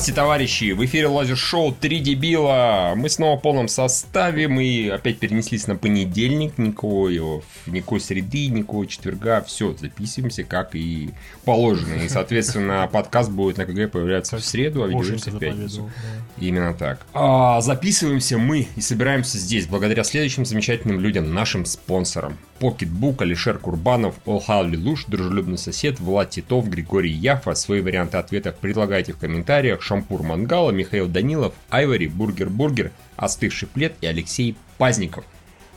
Здравствуйте, товарищи! В эфире Лазер Шоу «Три дебила». Мы снова в полном составе. Мы опять перенеслись на понедельник. Никакого, никакой среды, никакого четверга. Все, записываемся, как и положено. И, соответственно, подкаст будет на КГ появляться в среду, а видеоверсия в пятницу. Именно так. А, записываемся мы и собираемся здесь благодаря следующим замечательным людям, нашим спонсорам. Pocketbook, Алишер Курбанов, Олхал Луш, Дружелюбный сосед, Влад Титов, Григорий Яфа. Свои варианты ответов предлагайте в комментариях. Шампур Мангала, Михаил Данилов, Айвори, Бургер Бургер, Остывший плед и Алексей Пазников.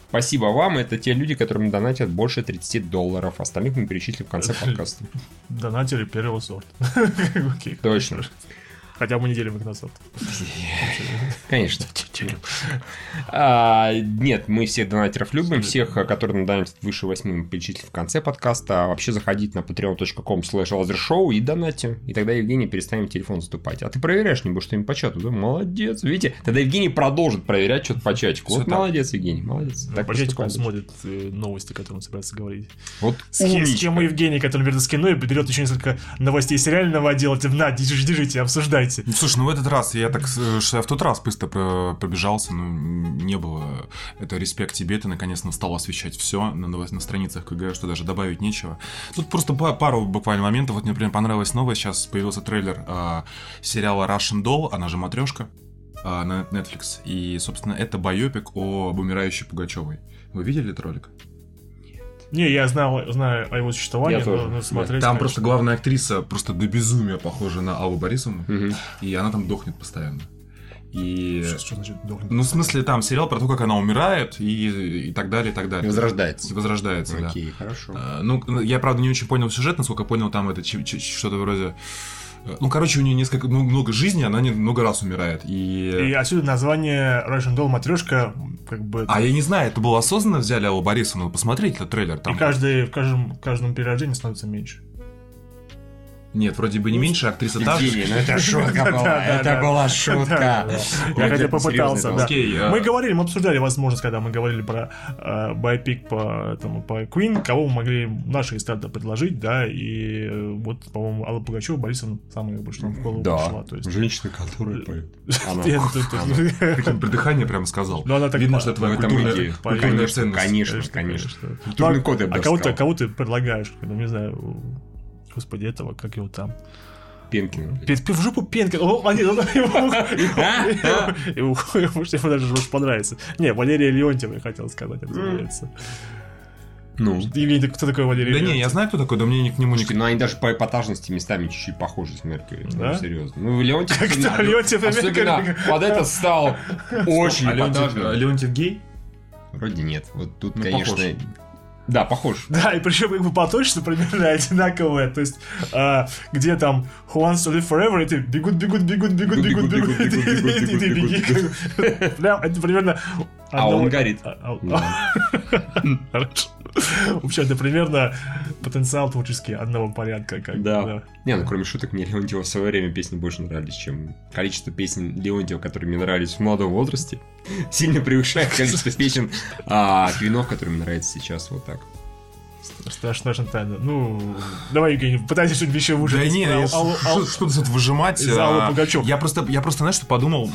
Спасибо вам, это те люди, которым донатят больше 30 долларов. Остальных мы перечислим в конце подкаста. Донатели первого сорта. Точно. Хотя мы не делим их на сорт. Конечно. А, нет, мы всех донатеров любим, всех, которые нам донатят выше 8, мы перечислим в конце подкаста. А вообще заходите на patreon.com slash lasershow и донате. И тогда Евгений перестанет телефон заступать. А ты проверяешь небось что-нибудь по чату, да? Молодец. Видите, тогда Евгений продолжит проверять что-то по чатику. Вот так. молодец, Евгений, молодец. Так, Так по чатику он смотрит э, новости, которые он собирается говорить. Вот С, с чем Евгений, который берет из кино и берет еще несколько новостей сериального отдела. Типа, на, держите, обсуждайте. Ну, слушай, ну в этот раз я так, э, что я в тот раз быстро про- пробежался, ну, не было. Это респект тебе, ты наконец-то стал освещать все на, на страницах КГ, что даже добавить нечего. Тут просто па- пару буквально моментов. Вот мне, например, понравилась новость. Сейчас появился трейлер а, сериала Russian Doll, она же матрешка на Netflix. И, собственно, это байопик о умирающей Пугачевой. Вы видели этот ролик? Не, я знал, знаю о его существовании, Я тоже, но да. смотреть... Там конечно, просто главная актриса просто до безумия похожа на Аллу Борисовну, Мгм. и она там дохнет постоянно. И... Что, что значит дохнет? Ну, в смысле, там сериал про то, как она умирает и, и так далее, и так далее. И возрождается. И возрождается, да. Окей, хорошо. А, Ну, я, правда, не очень понял сюжет, насколько понял, там это что-то вроде... Ну, короче, у нее несколько, ну, много жизни, она много раз умирает. И... И отсюда название Russian Doll матрешка, как бы... А я не знаю, это было осознанно взяли Аллу Борисовну, посмотреть этот трейлер. Там... И каждый, в каждом, в каждом перерождении становится меньше. Нет, вроде бы не меньше, а актриса та же. Ну это шутка была, это была шутка. Я хотя попытался, да. А- Мы говорили, мы обсуждали возможность, когда мы говорили про э, байпик по, этому, по Queen, кого мы могли наши эстрады предложить, да, и э, вот, по-моему, Алла Пугачева, Борисовна, самая, бы, что нам в голову пришла. Да, То есть... женщина, которая поет. Тут- Прикинь, Придыхание прям сказал. Ну, она так Видно, что твоя этом культурная, ценность. конечно, конечно. Ну, Культурный а- код, я бы А кого ты, ты предлагаешь? Ну, не знаю, господи, этого, как его там? Пенкин. В жопу Пенкин. О, а, нет, ну, ему- ему- Может, даже может понравится. Не, Валерия Леонтьева я хотел сказать, разумеется. Ну, Евгений, ты кто такой Валерий Да не, я знаю, кто такой, да мне ни к нему ни Слушайте, ну они даже по эпатажности местами чуть-чуть похожи с Меркьюри. Да? Ну, серьезно. Ну, Леонтьев... Как-то особенно- Леонтьев и Меркьюри. под это стал очень А Леонтьев, эпатажным. Леонтьев гей? Вроде нет. Вот тут, Ну, конечно... Да, похож. Да, и причем как бы поточно примерно одинаковые. То есть, а, где там Who wants to live forever, и ты бегут, бегут, бегут, бегут, бегут, Бегут, бегут, бегут, бегут, и ты бегут, беги. бегут, Прям, это примерно... А он горит. А, а, Хорошо. В общем, это примерно потенциал творческий одного порядка. Как, бы, Да. Не, ну кроме шуток, мне Леонтьева в свое время песни больше нравились, чем количество песен Леонтьева, которые мне нравились в молодом возрасте, сильно превышает количество песен а, Квинов, которые мне нравятся сейчас вот так. Страшная тайна. Ну, давай, Евгений, пытайся что-нибудь еще Да выжить. не, я- Ал- ал- что- что-то тут выжимать. Из Аллы а, Пугачёв. Я просто, я просто, знаешь, что подумал?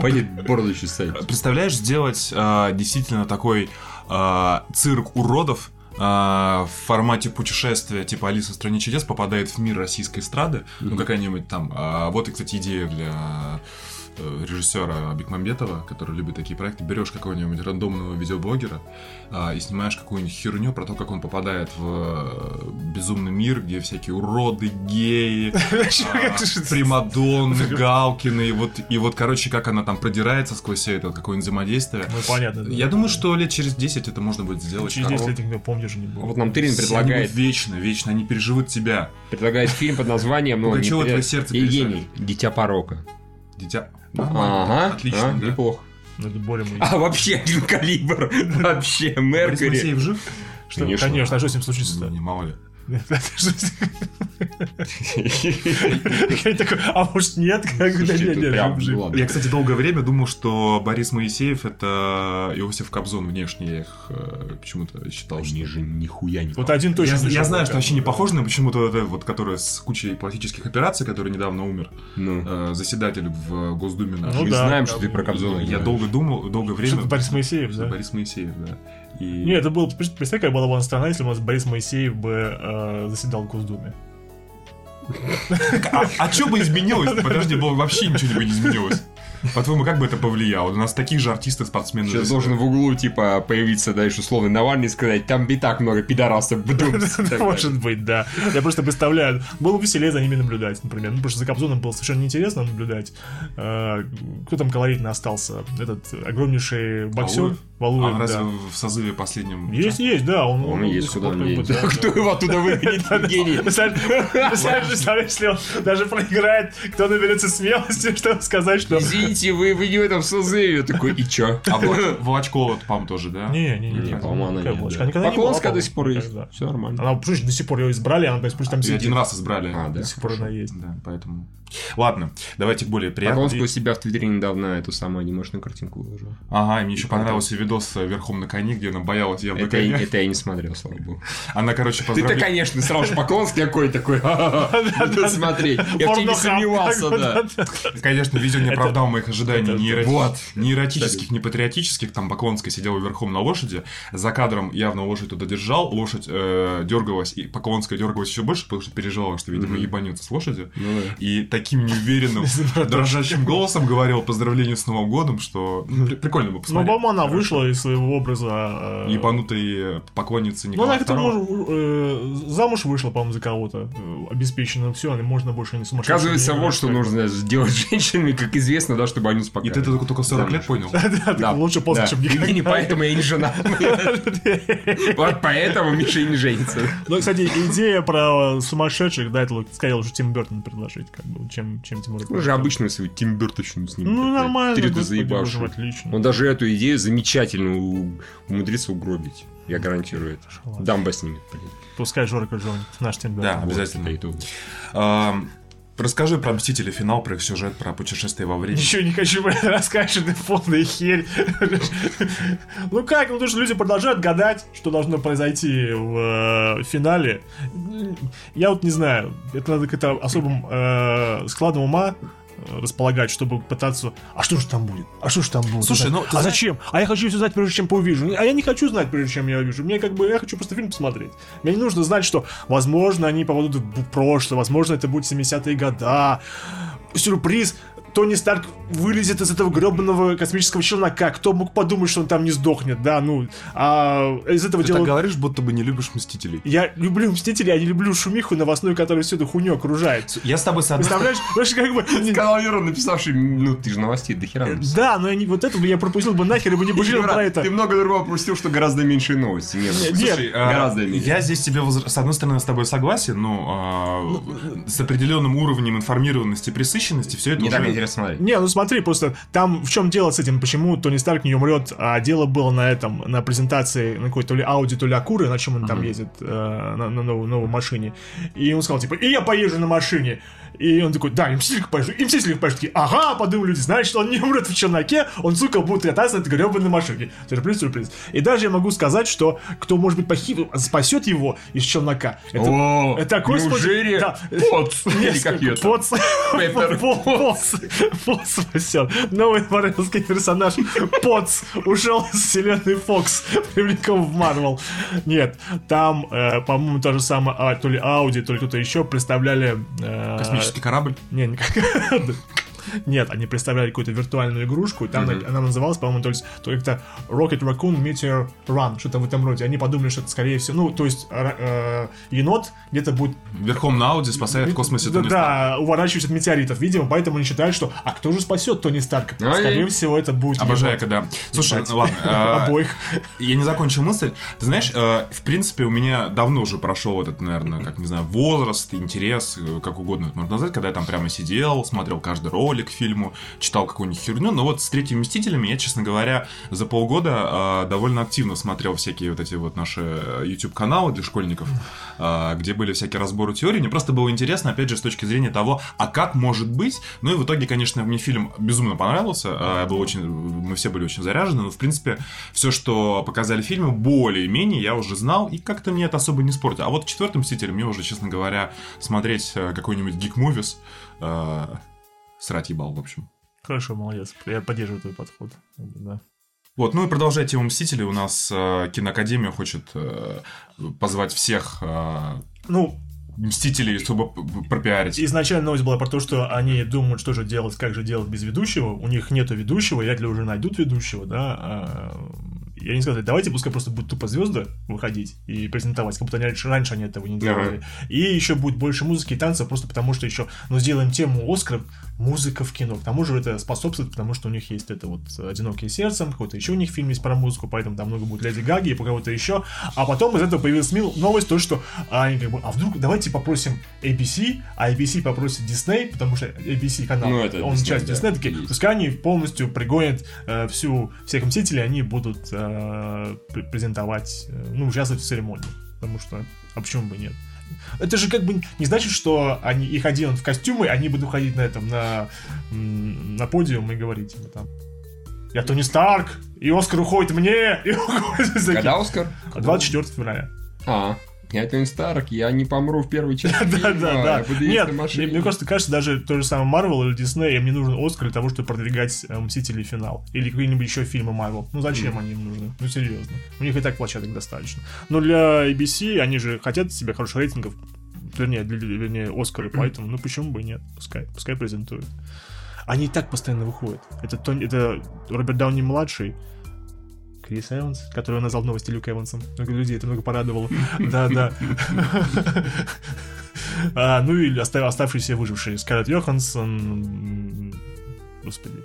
пойди бороду чесать. Представляешь, сделать а, действительно такой а, цирк уродов, а, в формате путешествия, типа Алиса в стране чудес попадает в мир российской эстрады, ну какая-нибудь там. а, вот и, кстати, идея для э, режиссера Бекмамбетова, который любит такие проекты, берешь какого-нибудь рандомного видеоблогера а, и снимаешь какую-нибудь херню про то, как он попадает в э, безумный мир, где всякие уроды, геи, а, примадонны, галкины, и вот, и вот, короче, как она там продирается сквозь все это, какое-нибудь взаимодействие. Ну, понятно. Я думаю, что лет через 10 это можно будет сделать. Через А 10 вот лет их помнишь не будет. Вот нам Тырин предлагает, вечно, вечно, они переживут тебя. предлагает фильм под названием... ну, Пугачёва не твое сердце Евгений, Дитя порока. Дитя. Нормально, Ага, отлично, а, да. неплохо. Ну, это более мы. А вообще один калибр. Вообще, Борис Меркьюри. Моисеев жив? Что, конечно. конечно. а что с ним случится-то? Не, мало ли. Я такой, а может нет? Я, кстати, долгое время думал, что Борис Моисеев это Иосиф Кобзон внешне. Я их э, почему-то считал, что... Они же нихуя не Вот один точно Я, знаю, что вообще не похож на почему-то вот который с кучей пластических операций, который недавно умер, Ну, э, заседатель в Госдуме. Ну мы знаем, что ты про Кобзона Я долго думал, долгое время... Борис Моисеев, да? Борис Моисеев, да. И... Не, это было, представь, какая была бы страна, если бы у нас Борис Моисеев бы э, заседал в Госдуме. А, а что бы изменилось? Подожди, было вообще ничего бы не изменилось. По-твоему, как бы это повлияло? У нас таких же артистов, спортсменов. Сейчас здесь- должен в углу, типа, появиться, да, условно, Навальный и сказать, там и так много пидорасов. бдумс». Может быть, да. Я просто представляю. Было бы веселее за ними наблюдать, например. Ну, потому что за Кобзоном было совершенно неинтересно наблюдать. Э, Кто там колоритно остался? Этот огромнейший боксер. А он Валуев, разве да. в созыве последнем... Есть, есть, да. Он, Он и есть, куда он едет. да, Кто да. его оттуда выгонит, Евгений? Представляешь, если он даже проиграет, кто наберется смелости, чтобы сказать, что... Извините, вы, вы не в этом созыве. Такой, и чё? А Волочкова, по-моему, тоже, да? Не, не, не, по-моему, она не Поклонская до сих пор есть. Все нормально. Она, слушай, до сих пор ее избрали, она, пусть там сидит. один раз избрали. А, да. До сих пор она есть. Да, поэтому... Ладно, давайте к более приятному. Поклонская у себя в Твиттере недавно эту самую анимешную картинку выложила. Ага, и мне еще понравился видос э, верхом на коне, где она боялась явно Это, коня. это я не смотрел, слава богу. Она, короче, Ты-то, поздравляет... конечно, сразу же Поклонский какой такой. Смотреть. Я в тебе не сомневался, да. Конечно, видео не оправдало моих ожиданий ни эротических, ни патриотических. Там Поклонская сидела верхом на лошади. За кадром явно лошадь туда держал. Лошадь э, дергалась, и Поклонская дергалась еще больше, потому что переживала, что, видимо, ебанется с лошадью. Ну да. И таким неуверенным, дрожащим голосом говорил поздравление с Новым годом, что ну, при- прикольно бы Ну, посмотреть. по-моему, она вышла из своего образа... э, Ебанутые поклонницы Ну, Николая она как-то II. муж- э, замуж вышла, по-моему, за кого-то. э, Обеспечена. Все, можно больше не сумасшедшим. Оказывается, вот что нужно сделать с женщинами, как известно, да, чтобы они И успокаивались. ты только только 40 лет понял? Да, лучше поздно, Да. чем никогда. И не поэтому я не жена. Вот поэтому Миша и не женится. Ну, кстати, идея про сумасшедших, да, это скорее лучше Тим Бертон предложить, как бы, чем, чем Тимур. Уже обычно свою Тим Бёрточную с ним. Ну, нормально, Трижды господи, заебавшую. боже, отлично. Он даже эту идею замечательно у- умудрится угробить. Я гарантирую это. ладно. Дамба снимет, блин. Пускай Жорка Джонит, наш Тим Да, обязательно. Вот, Расскажи про Мстители финал, про их сюжет, про путешествие во времени. Ничего не хочу рассказывать, это полная херь. Ну как, ну потому что люди продолжают гадать, что должно произойти в э, финале. Я вот не знаю, это надо как-то особым э, складом ума располагать, чтобы пытаться... А что же там будет? А что же там будет? Слушай, ну, А знаешь- зачем? А я хочу все знать, прежде чем поувижу. А я не хочу знать, прежде чем я увижу. Мне как бы... Я хочу просто фильм посмотреть. Мне не нужно знать, что, возможно, они попадут в прошлое, возможно, это будет 70-е года. Сюрприз. Тони Старк вылезет из этого гребаного космического челнока. Кто мог подумать, что он там не сдохнет, да, ну. А из этого Ты так делают... говоришь, будто бы не любишь Мстителей. Я люблю Мстителей, я не люблю шумиху новостную, которая всю эту хуйню окружает. Я с тобой с одной Представляешь? Знаешь, как бы... Сказал Юра, написавший, ну ты же новостей до хера. Да, но я не, вот это бы я пропустил бы нахер, и бы не пожалел про это. Ты много другого пропустил, что гораздо меньше новости. Нет, Слушай, а, гораздо меньше. Я здесь тебе, с одной стороны, с тобой согласен, но а, с определенным уровнем информированности и присыщенности все это Не уже... интересно смотреть. Не, ну смотри, просто там в чем дело с этим, почему Тони Старк не умрет, а дело было на этом, на презентации, на какой-то то ли Ауди, то ли Акуры, на чем он там ездит, э, на, на новой, новой машине. И он сказал, типа, и я поезжу на машине. И он такой, да, и Мститель поезжу, и Мститель поезжу. Такие, ага, подумали люди, значит, он не умрет в челноке, он, сука, будет кататься на этой гребаной машине. Сюрприз, сюрприз. И даже я могу сказать, что кто, может быть, похи... спасет его из челнока, это, О, это такой способ- неужели Да. Поц? Или как там? Поц. Поц. Поц спасет. Новый марвелский персонаж Поц ушел из вселенной Фокс, привлеком в Марвел. Нет, там, э, по-моему, то же самое, а, то ли Ауди, то ли кто-то еще представляли... э, Космический корабль. не, не как... Нет, они представляли какую-то виртуальную игрушку, и там она- она называлась, по-моему, то есть то как-то Rocket Raccoon Meteor Run, что-то в этом роде. Они подумали, что это, скорее всего, ну, то есть ра- э, енот где-то будет Верхом на Ауди спасает в космосе да, Тони да, уворачиваясь от метеоритов, видимо, поэтому они считают, что а кто же спасет Тони Старка? Скорее всего, это будет Обожаю, енот. когда... Слушай, ну ладно. а, Обоих. Я не закончил мысль. Ты знаешь, э, в принципе, у меня давно уже прошел этот, наверное, как, не знаю, возраст, интерес, э, как угодно это можно назвать, когда я там прямо сидел, смотрел каждый ролик, лоли к фильму, читал какую-нибудь херню, но вот с третьими Мстителями я, честно говоря, за полгода э, довольно активно смотрел всякие вот эти вот наши YouTube-каналы для школьников, э, где были всякие разборы теорий. Мне просто было интересно, опять же, с точки зрения того, а как может быть. Ну и в итоге, конечно, мне фильм безумно понравился. Э, был очень, мы все были очень заряжены, но в принципе все, что показали в более-менее я уже знал, и как-то мне это особо не спортило. А вот четвертым Мстителем мне уже, честно говоря, смотреть э, какой-нибудь Movies э, срать ебал, в общем. Хорошо, молодец. Я поддерживаю твой подход. Да. Вот, ну и продолжая тему Мстителей, у нас э, Киноакадемия хочет э, позвать всех э, Ну, Мстителей, чтобы пропиарить. изначально новость была про то, что они думают, что же делать, как же делать без ведущего. У них нету ведущего, вряд ли уже найдут ведущего, да. И они сказали, давайте пускай просто будут тупо звезды выходить и презентовать, как будто они раньше, раньше они этого не делали. И еще будет больше музыки и танцев, просто потому что еще, ну, сделаем тему Оскара, музыка в кино. К тому же это способствует, потому что у них есть это вот «Одинокие сердцем», какой-то еще у них фильм есть про музыку, поэтому там много будет Леди Гаги и про кого-то еще. А потом из этого появилась новость, то, что они как бы, а вдруг давайте попросим ABC, а ABC попросит Disney, потому что ABC канал, Ну, это он Disney, часть да, Disney, такие, есть. пускай они полностью пригонят э, всю, всех мстителей, они будут э, пр- презентовать, э, ну, участвовать в церемонии, потому что, а почему бы нет? Это же как бы не значит, что они их оденут в костюмы, они будут ходить на этом, на, на подиум и говорить типа, там. Я Тони Старк, и Оскар уходит мне, и уходит за Когда Оскар? 24 февраля. А, я Тони Старк, я не помру в первой части. Да, да, да. Нет, мне, мне просто кажется, даже то же самое Marvel или Disney, им не нужен Оскар для того, чтобы продвигать э, Мстители финал. Или какие-нибудь еще фильмы Marvel. Ну зачем они им нужны? Ну серьезно. У них и так площадок достаточно. Но для ABC они же хотят себе хороших рейтингов. Вернее, для, для- вернее, Оскары, поэтому, ну почему бы и нет? Пускай, пускай презентуют. Они и так постоянно выходят. Это, Тони, это Роберт Дауни младший, Крис Эванс, который назвал новости Люк Эвансом. Много людей это много порадовало. Да, да. А, ну и оста- оставшиеся выжившие. Скарлетт Йоханссон. Господи.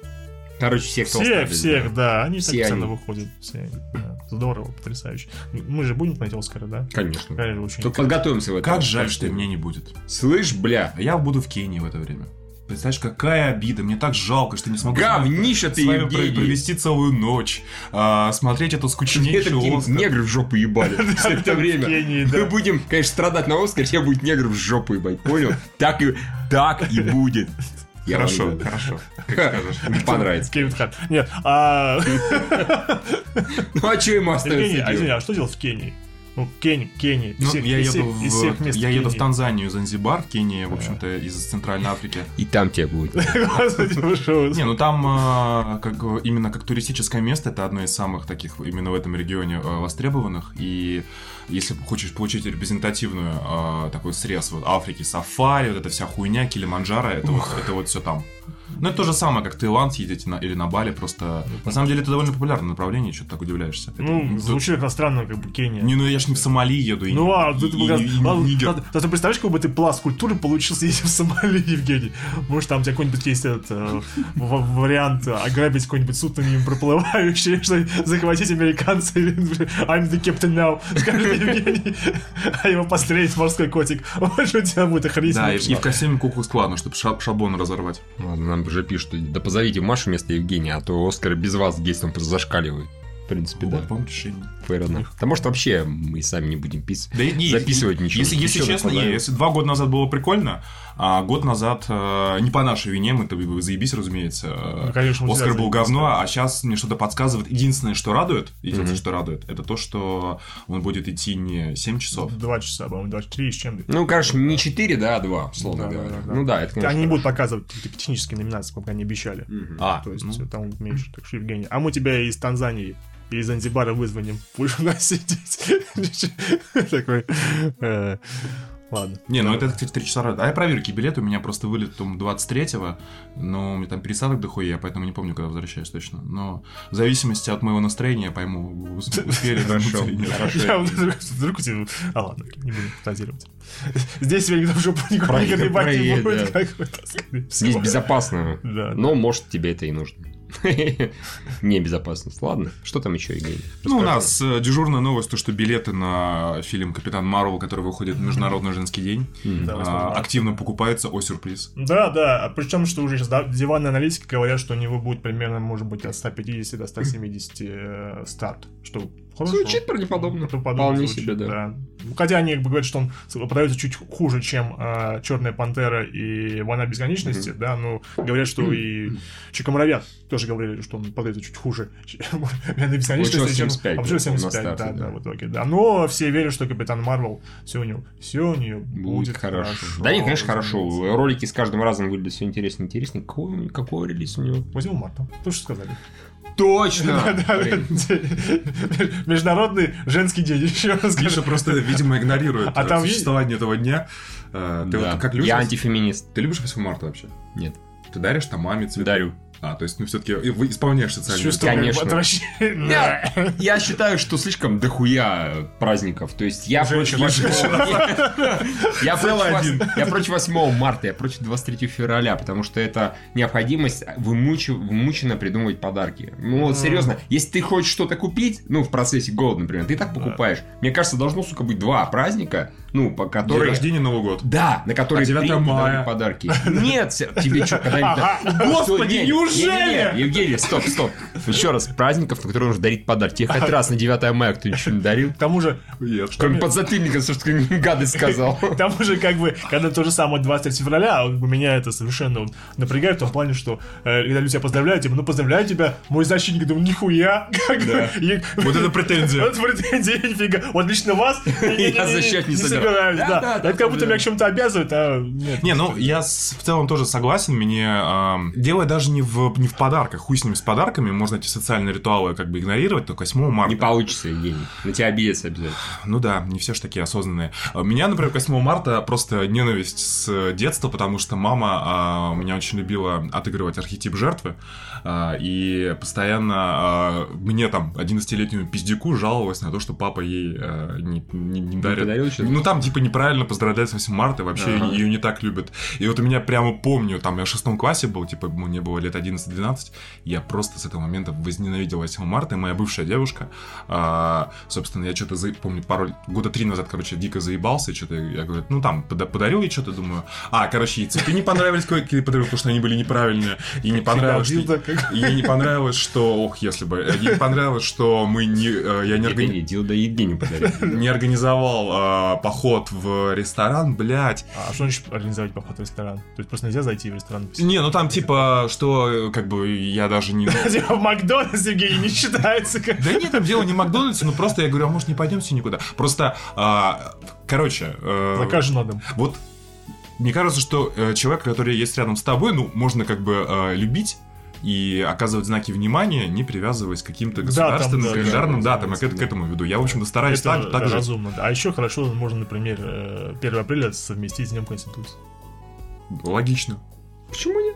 Короче, всех, кто Всех, остались, всех, да. да. Они Все постоянно выходят. Все. да. Здорово, потрясающе. Мы же будем смотреть Оскара, да? Конечно. Конечно, очень. Только подготовимся в этом. Как жаль, что меня не будет. Слышь, бля, я буду в Кении в это время. Представляешь, какая обида. Мне так жалко, что не смогу говнище ты, с вами про- Евгений. провести целую ночь, а, смотреть эту Это скучнейшую какие Оскар. негры в жопу ебали в это время. Мы будем, конечно, страдать на Оскар, тебе будет негр в жопу ебать, понял? Так и, так и будет. Я Хорошо, хорошо. Как скажешь. Понравится. Кевин Харт. Нет, а... Ну а что ему Евгений, остается делать? а что делать в Кении? Ну, Кении, Кении. Ну, всех- я еду, всех- из в, всех мест я еду в. Танзанию, Занзибар, Кения, в общем-то, из Центральной Африки. И там тебе будет. Что? Не, ну там а, как, именно как туристическое место, это одно из самых таких именно в этом регионе а, востребованных. И если хочешь получить репрезентативную а, такой срез вот Африки, сафари, вот эта вся хуйня, Килиманджаро, это вот, это вот все там. Ну, это то же самое, как Таиланд съездить на, или на Бали, просто... На самом деле, это довольно популярное направление, что ты так удивляешься. Это- Ну, тут- звучит как странно, как бы Кения. Не, ну я ж не в Сомали еду. и Ну, не- а и- тут и- ты представляешь, как бы ты пласт культуры получился, если в Сомали, Евгений? Может, там у тебя какой-нибудь есть этот э, в- вариант ограбить какой-нибудь судно мимо проплывающее, что захватить американца или I'm the captain now, скажет Евгений, а его пострелить морской котик. Вот что у тебя будет охренеть. Да, и, в костюме куклу складно, чтобы шаблон разорвать. Ладно, нам уже пишут, да позовите Машу вместо Евгения, а то Оскар без вас просто зашкаливает. В принципе, да. Вот, по-моему, решение. Enough. Да может вообще мы сами не будем писать. Да, не, записывать ничего. Если, если честно, не, если два года назад было прикольно, а год назад э, не по нашей вине, мы то заебись, разумеется. Ну, конечно, Оскар был говно, а сейчас мне что-то подсказывает. Единственное, что радует, единственное, что радует, это то, что он будет идти не 7 часов. Два часа, по-моему, 23 с чем-то. Ну, конечно, не 4, да, а 2, условно Да, да, говоря. да, да. Ну да, это, конечно, Они не будут показывать технические номинации, как они обещали. А, То есть ну, там меньше. Так что, Евгений, а мы тебя из Танзании и из Занзибара вызвоним. Будешь у нас сидеть. Такой. э, Ладно. Не, ну это, кстати, 3 часа. А я проверю, билеты. У меня просто вылет там 23-го, но у меня там пересадок дохуя, поэтому не помню, когда возвращаюсь точно. Но в зависимости от моего настроения я пойму, ус- успели Хорошо. Я вдруг- тебя... А ладно, не будем фантазировать. Здесь тебе никто в жопу никуда не будет. да. как бы, так скорее Здесь безопасно. Но, может, тебе это и нужно. Небезопасность. Ладно, что там еще, Евгений? Ну, у нас э, дежурная новость, то, что билеты на фильм «Капитан Марвел», который выходит в Международный женский день, а, 8 марта. активно покупается. О, сюрприз. Да, да, причем, что уже сейчас диванные аналитики говорят, что у него будет примерно, может быть, от 150 до 170 э, старт, что хорошо. Звучит правдеподобно. Вполне себе, да. Хотя они как бы говорят, что он продается чуть хуже, чем э, Черная пантера и Война бесконечности, да, но говорят, что и Чикомуравят тоже говорили, что он продается чуть хуже, чем Война бесконечности, Получилось чем 75, получилось да, на 75, да, да, да. в итоге, да. Но все верят, что Капитан Марвел, все у него, все у нее будет, Будет хорошо. Да нет, конечно, хорошо. Ролики с каждым разом выглядят все интереснее и интереснее. Какой, какой релиз у него? 8 марта, то, что сказали. Точно! Международный женский день, еще раз Миша просто, видимо, игнорирует А там есть- существование этого дня. Э, Ты Да. вот как любишь? Я антифеминист. Ты любишь 8 марта вообще? Нет. Ты даришь там маме цветы? Дарю. А, то есть, ну, все-таки исполняешь социальные Конечно. Я, я считаю, что слишком дохуя праздников. То есть я против 8 я против я против 8 марта, я против 23 февраля, потому что это необходимость вымучи- вымученно придумывать подарки. Ну вот серьезно, если ты хочешь что-то купить, ну в процессе года, например, ты и так покупаешь. Мне кажется, должно, сука, быть два праздника, ну, по День которые... рождения, Новый год. Да, на которые А 9 принято мая? подарки. Нет, тебе что, когда-нибудь... Господи, Не, не, неужели? не, не, Евгений, стоп, стоп. Еще раз, праздников, на которые нужно дарить подарки. Тебе хоть раз на 9 мая кто ничего не дарил? К тому же. Кроме подзатыльника, что ты гадость сказал. к тому же, как бы, когда то же самое 23 февраля, а, меня это совершенно напрягает в том плане, что э, когда люди тебя поздравляют, типа, ну поздравляю тебя, мой защитник, думаю, нихуя, Вот это претензия. Вот претензии, нифига. Вот лично вас Я защищать не собираюсь. Собираюсь, Да, да. Это как будто меня к чему-то обязывают, а нет. Не, ну я в целом тоже согласен. Мне ам, дело даже не в, не в подарках. Хуй с ними с подарками. Можно эти социальные ритуалы как бы игнорировать, только 8 марта. Не получится, Евгений. На тебя обидеться обязательно. Ну да, не все ж такие осознанные. А У меня, например, к 8 марта просто ненависть с детства, потому что мама а, меня очень любила отыгрывать архетип жертвы. а, и постоянно мне там 11-летнему пиздюку жаловалась на то, что папа ей а, не, не- не дарит. подарил что-то? Ну там типа неправильно поздравлять с 8 марта, вообще Ага. ее не так любят. И вот у меня прямо помню, там я в шестом классе был, типа мне было лет 11-12, я просто с этого момента возненавидел 8 марта, и моя бывшая девушка, а, собственно, я что-то, за- помню, пару, года три назад, короче, дико заебался, что-то, я говорю, ну там, пода- подарил ей что-то, думаю, а, короче, ей цветы не понравились, какие подарил, потому что они были неправильные, и не понравилось, что- ей не понравилось, что, ох, если бы, ей не понравилось, что мы не, э, я не организовал не организовал а, поход в ресторан, блядь. А что значит организовать поход в ресторан? То есть просто нельзя зайти в ресторан? Не, ну там типа, что, как бы, я даже не... Типа в Макдональдс, Евгений, не считается. как- Да нет, там дело не в Макдональдсе, ну просто я говорю, а может не пойдемте никуда? Просто, а, короче, э, Закажи на дом. вот мне кажется, что э, человек, который есть рядом с тобой, ну, можно как бы э, любить и оказывать знаки внимания, не привязываясь к каким-то Да, государственным, там, да, календарным да, датам. Я к, к этому веду. Я, в общем-то, стараюсь Это так, так же. разумно. да. А еще хорошо можно, например, э, 1 апреля совместить с Днем Конституции. Логично. Почему нет?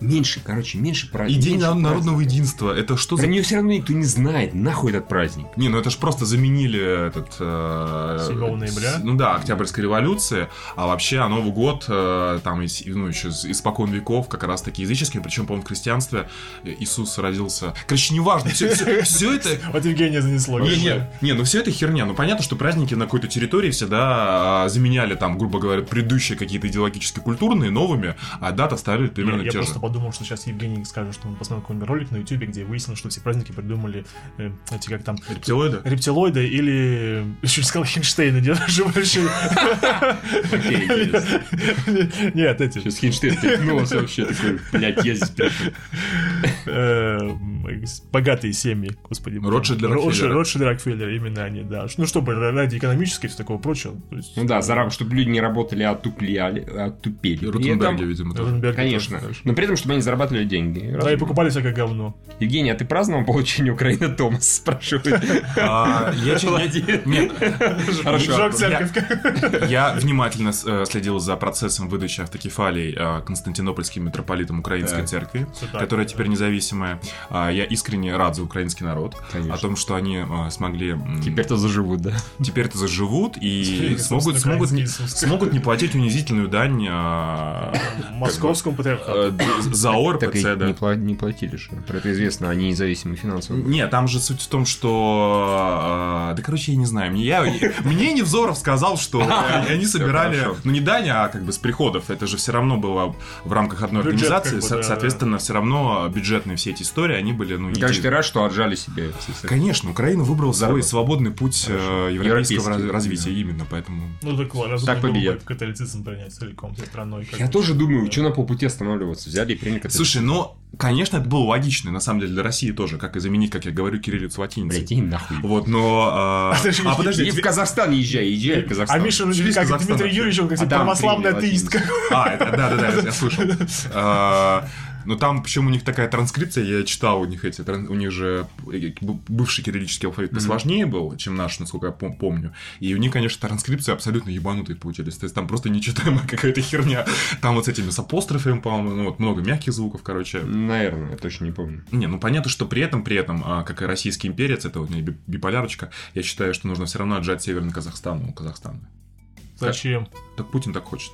Меньше, короче, меньше И праздников. День меньше народного праздников. единства. Это что за Про нее все равно никто не знает. Нахуй этот праздник. Не, ну это же просто заменили этот... э, 7 ноября? с- Ну да, Октябрьская революция, а вообще а Новый год э, там ну, еще испокон веков как раз таки языческим, причем, по-моему, в христианстве э, Иисус родился... Короче, неважно, все, это... Вот Евгения занесло. Не, не, не, ну все это херня. Ну понятно, что праздники на какой-то территории всегда а, заменяли там, грубо говоря, предыдущие какие-то идеологически культурные новыми, а даты оставили примерно те просто же. Подумал, что сейчас Евгений скажет, что он посмотрел какой-нибудь ролик на ютубе, где выяснилось, что все праздники придумали э, эти как там Рептилоиды? рептилоиды или еще сказал Хинштейна, держи большие. Нет, эти Сейчас Хинштейн тряхнулся вообще такой, блядь, я здесь богатые семьи, господи. Ротшильд Ро- Рокфеллер. Ротшильд Рокфеллер, именно они, да. Ну, чтобы ради экономической и всего такого прочего. то есть, Ну да, за чтобы люди не работали, а отупляли, отупели. И При Ротенберге, этом- видимо, тоже. Конечно. тоже. Но при этом, чтобы они зарабатывали деньги. Да, и покупали всякое говно. Евгений, а ты праздновал получение Украины Томас? Спрашивает. А, я внимательно э, следил за процессом выдачи автокефалий э, Константинопольским митрополитом Украинской церкви, которая теперь независимая. А, я искренне рад за украинский народ. Конечно. О том, что они э, смогли... Теперь-то заживут, да. теперь-то заживут и смогут, смогут, смогут не платить унизительную дань э, Московскому патриархату. э, за ОРПЦ, да. не, пла- не платили же. Про это известно, они независимые финансово. Не, там же суть в том, что... э, да, короче, я не знаю. Мне, я, мне Невзоров сказал, что они собирали... Ну, не дань, а как бы с приходов. Это же все равно было в рамках одной организации. Соответственно, все равно бюджетные все эти истории, они были... Ну, не те- ты рад, что отжали себе? Конечно, Украина выбрала свой свободный путь э, европейского раз- развития именно, поэтому... Ну так вот, разумно Так было бы католицизм принять целиком страной. Я тоже думаю, что на полпути останавливаться. Взяли и приняли католицизм. Слушай, ну, конечно, это было логично, на самом деле, для России тоже, как и заменить, как я говорю, кириллицу латиницей. Блять, иди нахуй. Вот, но... а, подожди, И в Казахстан езжай, езжай в А Казахстан. Миша, ну, Через как Дмитрий. Юрьевич, он как А православный атеист. А, это, да, да, да, я, я слышал. Ну там, причем у них такая транскрипция, я читал у них эти, у них же э, б- бывший кириллический алфавит посложнее был, чем наш, насколько я пом- помню. И у них, конечно, транскрипции абсолютно ебанутые получились. То есть там просто нечитаемая какая-то херня. Там вот с этими с апострофами, по-моему, ну вот много мягких звуков, короче. Наверное, я точно не помню. Не, ну понятно, что при этом, при этом, а, как и российский имперец, это вот биполярочка, я считаю, что нужно все равно отжать Северный Казахстан у Казахстана. Зачем? Так Путин так хочет.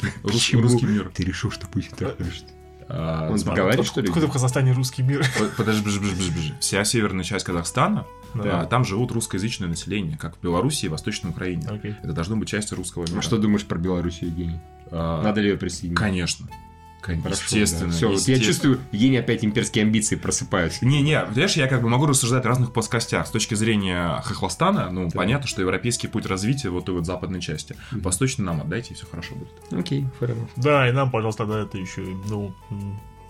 Русский, Почему русский мир. Ты решил, что Путин так хочет? А, Он смотри, говорит, что ли? Откуда в Казахстане русский мир? Под- Подожди, подожди, подожди, подожди. Вся северная часть Казахстана, Да. а, там живут русскоязычное население, как в Беларуси и Восточной Украине. Окей. Это должно быть частью русского мира. А что думаешь про Белоруссию, Евгений? А, Надо ли ее присоединить? Конечно. Кон- Хорошо, естественно. Все, я естественно. чувствую, Евгений опять имперские амбиции просыпаются. Не-не, понимаешь, я как бы могу рассуждать в разных плоскостях. С точки зрения Хохлостана, ну, понятно, что европейский путь развития вот той вот западной части. Восточный нам отдайте, и все хорошо будет. Окей, fair enough. Да, и нам, пожалуйста, да, это еще, ну,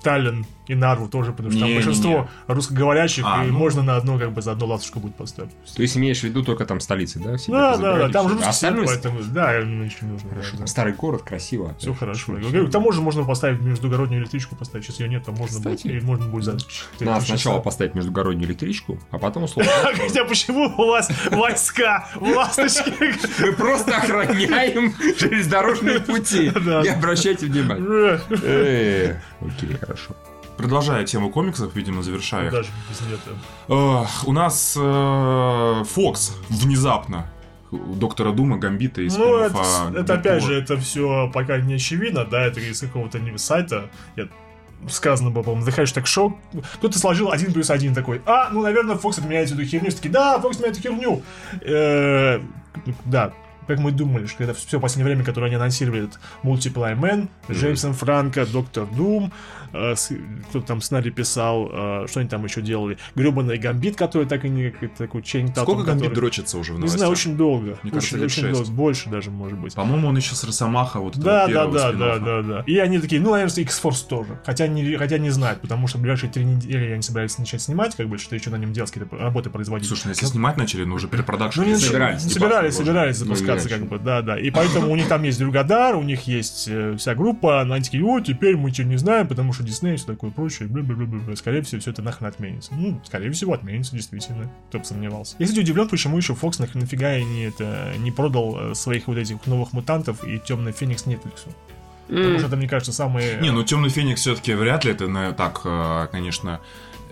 Таллин и Нарву тоже, потому что там Не-не-не. большинство русскоговорящих, А, и ну. можно на одно, как бы, за одну ласточку будет поставить. То есть имеешь в виду только там столицы, да? все Да, да, да, там же А русский остальное... поэтому, да, ничего не нужно. Хорошо, там старый город, красиво. Все хорошо. Я говорю, К тому же можно поставить междугороднюю электричку поставить. Сейчас ее нет, там можно будет, Кстати. и можно будет за Надо 4 сначала поставить междугороднюю электричку, а потом условно. Хотя почему у вас войска в ласточке? Мы просто охраняем железнодорожные пути. Не обращайте внимания. Э, Окей, хорошо. Продолжая тему комиксов, видимо, завершая. Даже без Эх, у нас э, Фокс внезапно доктора Дума, Гамбита и Ну, это, это опять же, это все пока не очевидно, да, это из какого-то сайта. Я- сказано было, по-моему, The Hashtag Show. Кто-то сложил один плюс один такой. А, ну, наверное, Фокс отменяет эту херню. Все таки да, Фокс отменяет эту херню. Э, Да, как мы думали, что это все последнее время, которое они анонсировали, этот Multiply Man, Джеймсон Франко, Доктор Дум, э, кто-то там сценарий писал, э, что они там еще делали, гребаный Гамбит, который так и не как такой Чейн Татум, Сколько Гамбит который- дрочится уже в Не новостях? знаю, очень долго. Мне кажется, очень, лет очень шесть. долго, больше даже, может быть. По-моему, он еще с Росомаха вот Да, да, да, да, да, да. И они такие, ну, наверное, X-Force тоже. Хотя не, хотя не знают, потому что в ближайшие три недели они собирались начать снимать, как бы, что еще на нем делать, какие-то работы производить. Слушай, ну если снимать начали, ну уже перепродакшн. Ну, не собирались, не собирались, собирались Ну, иначе. как бы, да, да. И поэтому у них там есть Дрюгадар, у них есть э, вся группа, они такие, о, теперь мы ничего не знаем, потому что Дисней и все такое прочее, бля-бля-бля-бля. Скорее всего, все это нахрен отменится. Ну, скорее всего, отменится, действительно. Кто бы сомневался. Я, кстати, удивлен, почему еще Фокс нах- нафига и не, это, не продал э, своих вот этих новых мутантов и Темный Феникс Netflix. Потому что это, мне кажется, самые... Не, ну Темный Феникс все-таки вряд ли это на, так, э, конечно,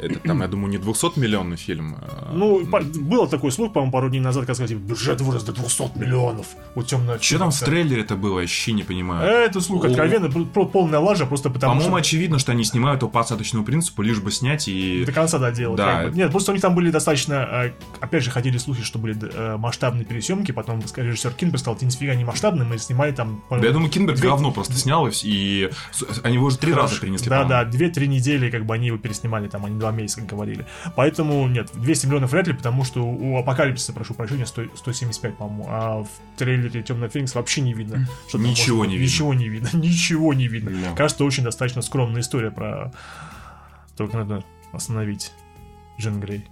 это там, я думаю, не 200 миллионный фильм. э, Ну, по- было такой слух, по-моему, пару дней назад, когда сказали, бюджет вырос до 200 миллионов у темного Что там в трейлере это было, я вообще не понимаю. Это слух откровенно, полная лажа, просто потому По-моему, что... очевидно, что они снимают его по остаточному принципу, лишь бы снять и... До конца доделать. Да. как бы. Нет, просто у них там были достаточно... э, Опять же, ходили слухи, что были э, масштабные пересъемки, потом режиссер Кинберг сказал, ты нифига не масштабные, мы снимали там... Да, я думаю, Кинберг Две- говно просто снял, и, они его уже три раза перенесли. Да, по-моему. да, 2-3 недели, как бы они его переснимали, там, они два месяца, как говорили. Поэтому, нет, 200 миллионов вряд ли, потому что у Апокалипсиса, прошу прощения, 100 175, по-моему, а в трейлере Темный Феникс вообще не видно. что там Ничего может- не видно. Ничего не видно, ничего не видно. Да. Кажется, очень достаточно скромная история про... Только надо остановить Джин Грей.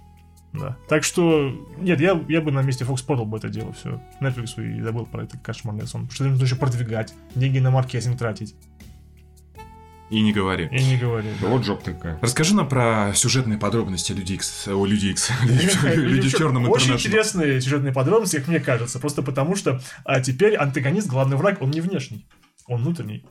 Да. Так что, нет, я, я бы на месте Fox продал бы это дело все. Netflix и забыл про это кошмарный сон. Что нужно еще продвигать, деньги на маркетинг тратить. И не говори. И не говори. да. Вот жоп такая. Расскажи нам про сюжетные подробности Люди Икс. О, Люди Икс. Люди в черном Очень интересные сюжетные подробности, как мне кажется. Просто потому что а теперь антагонист, главный враг, он не внешний. Он внутренний.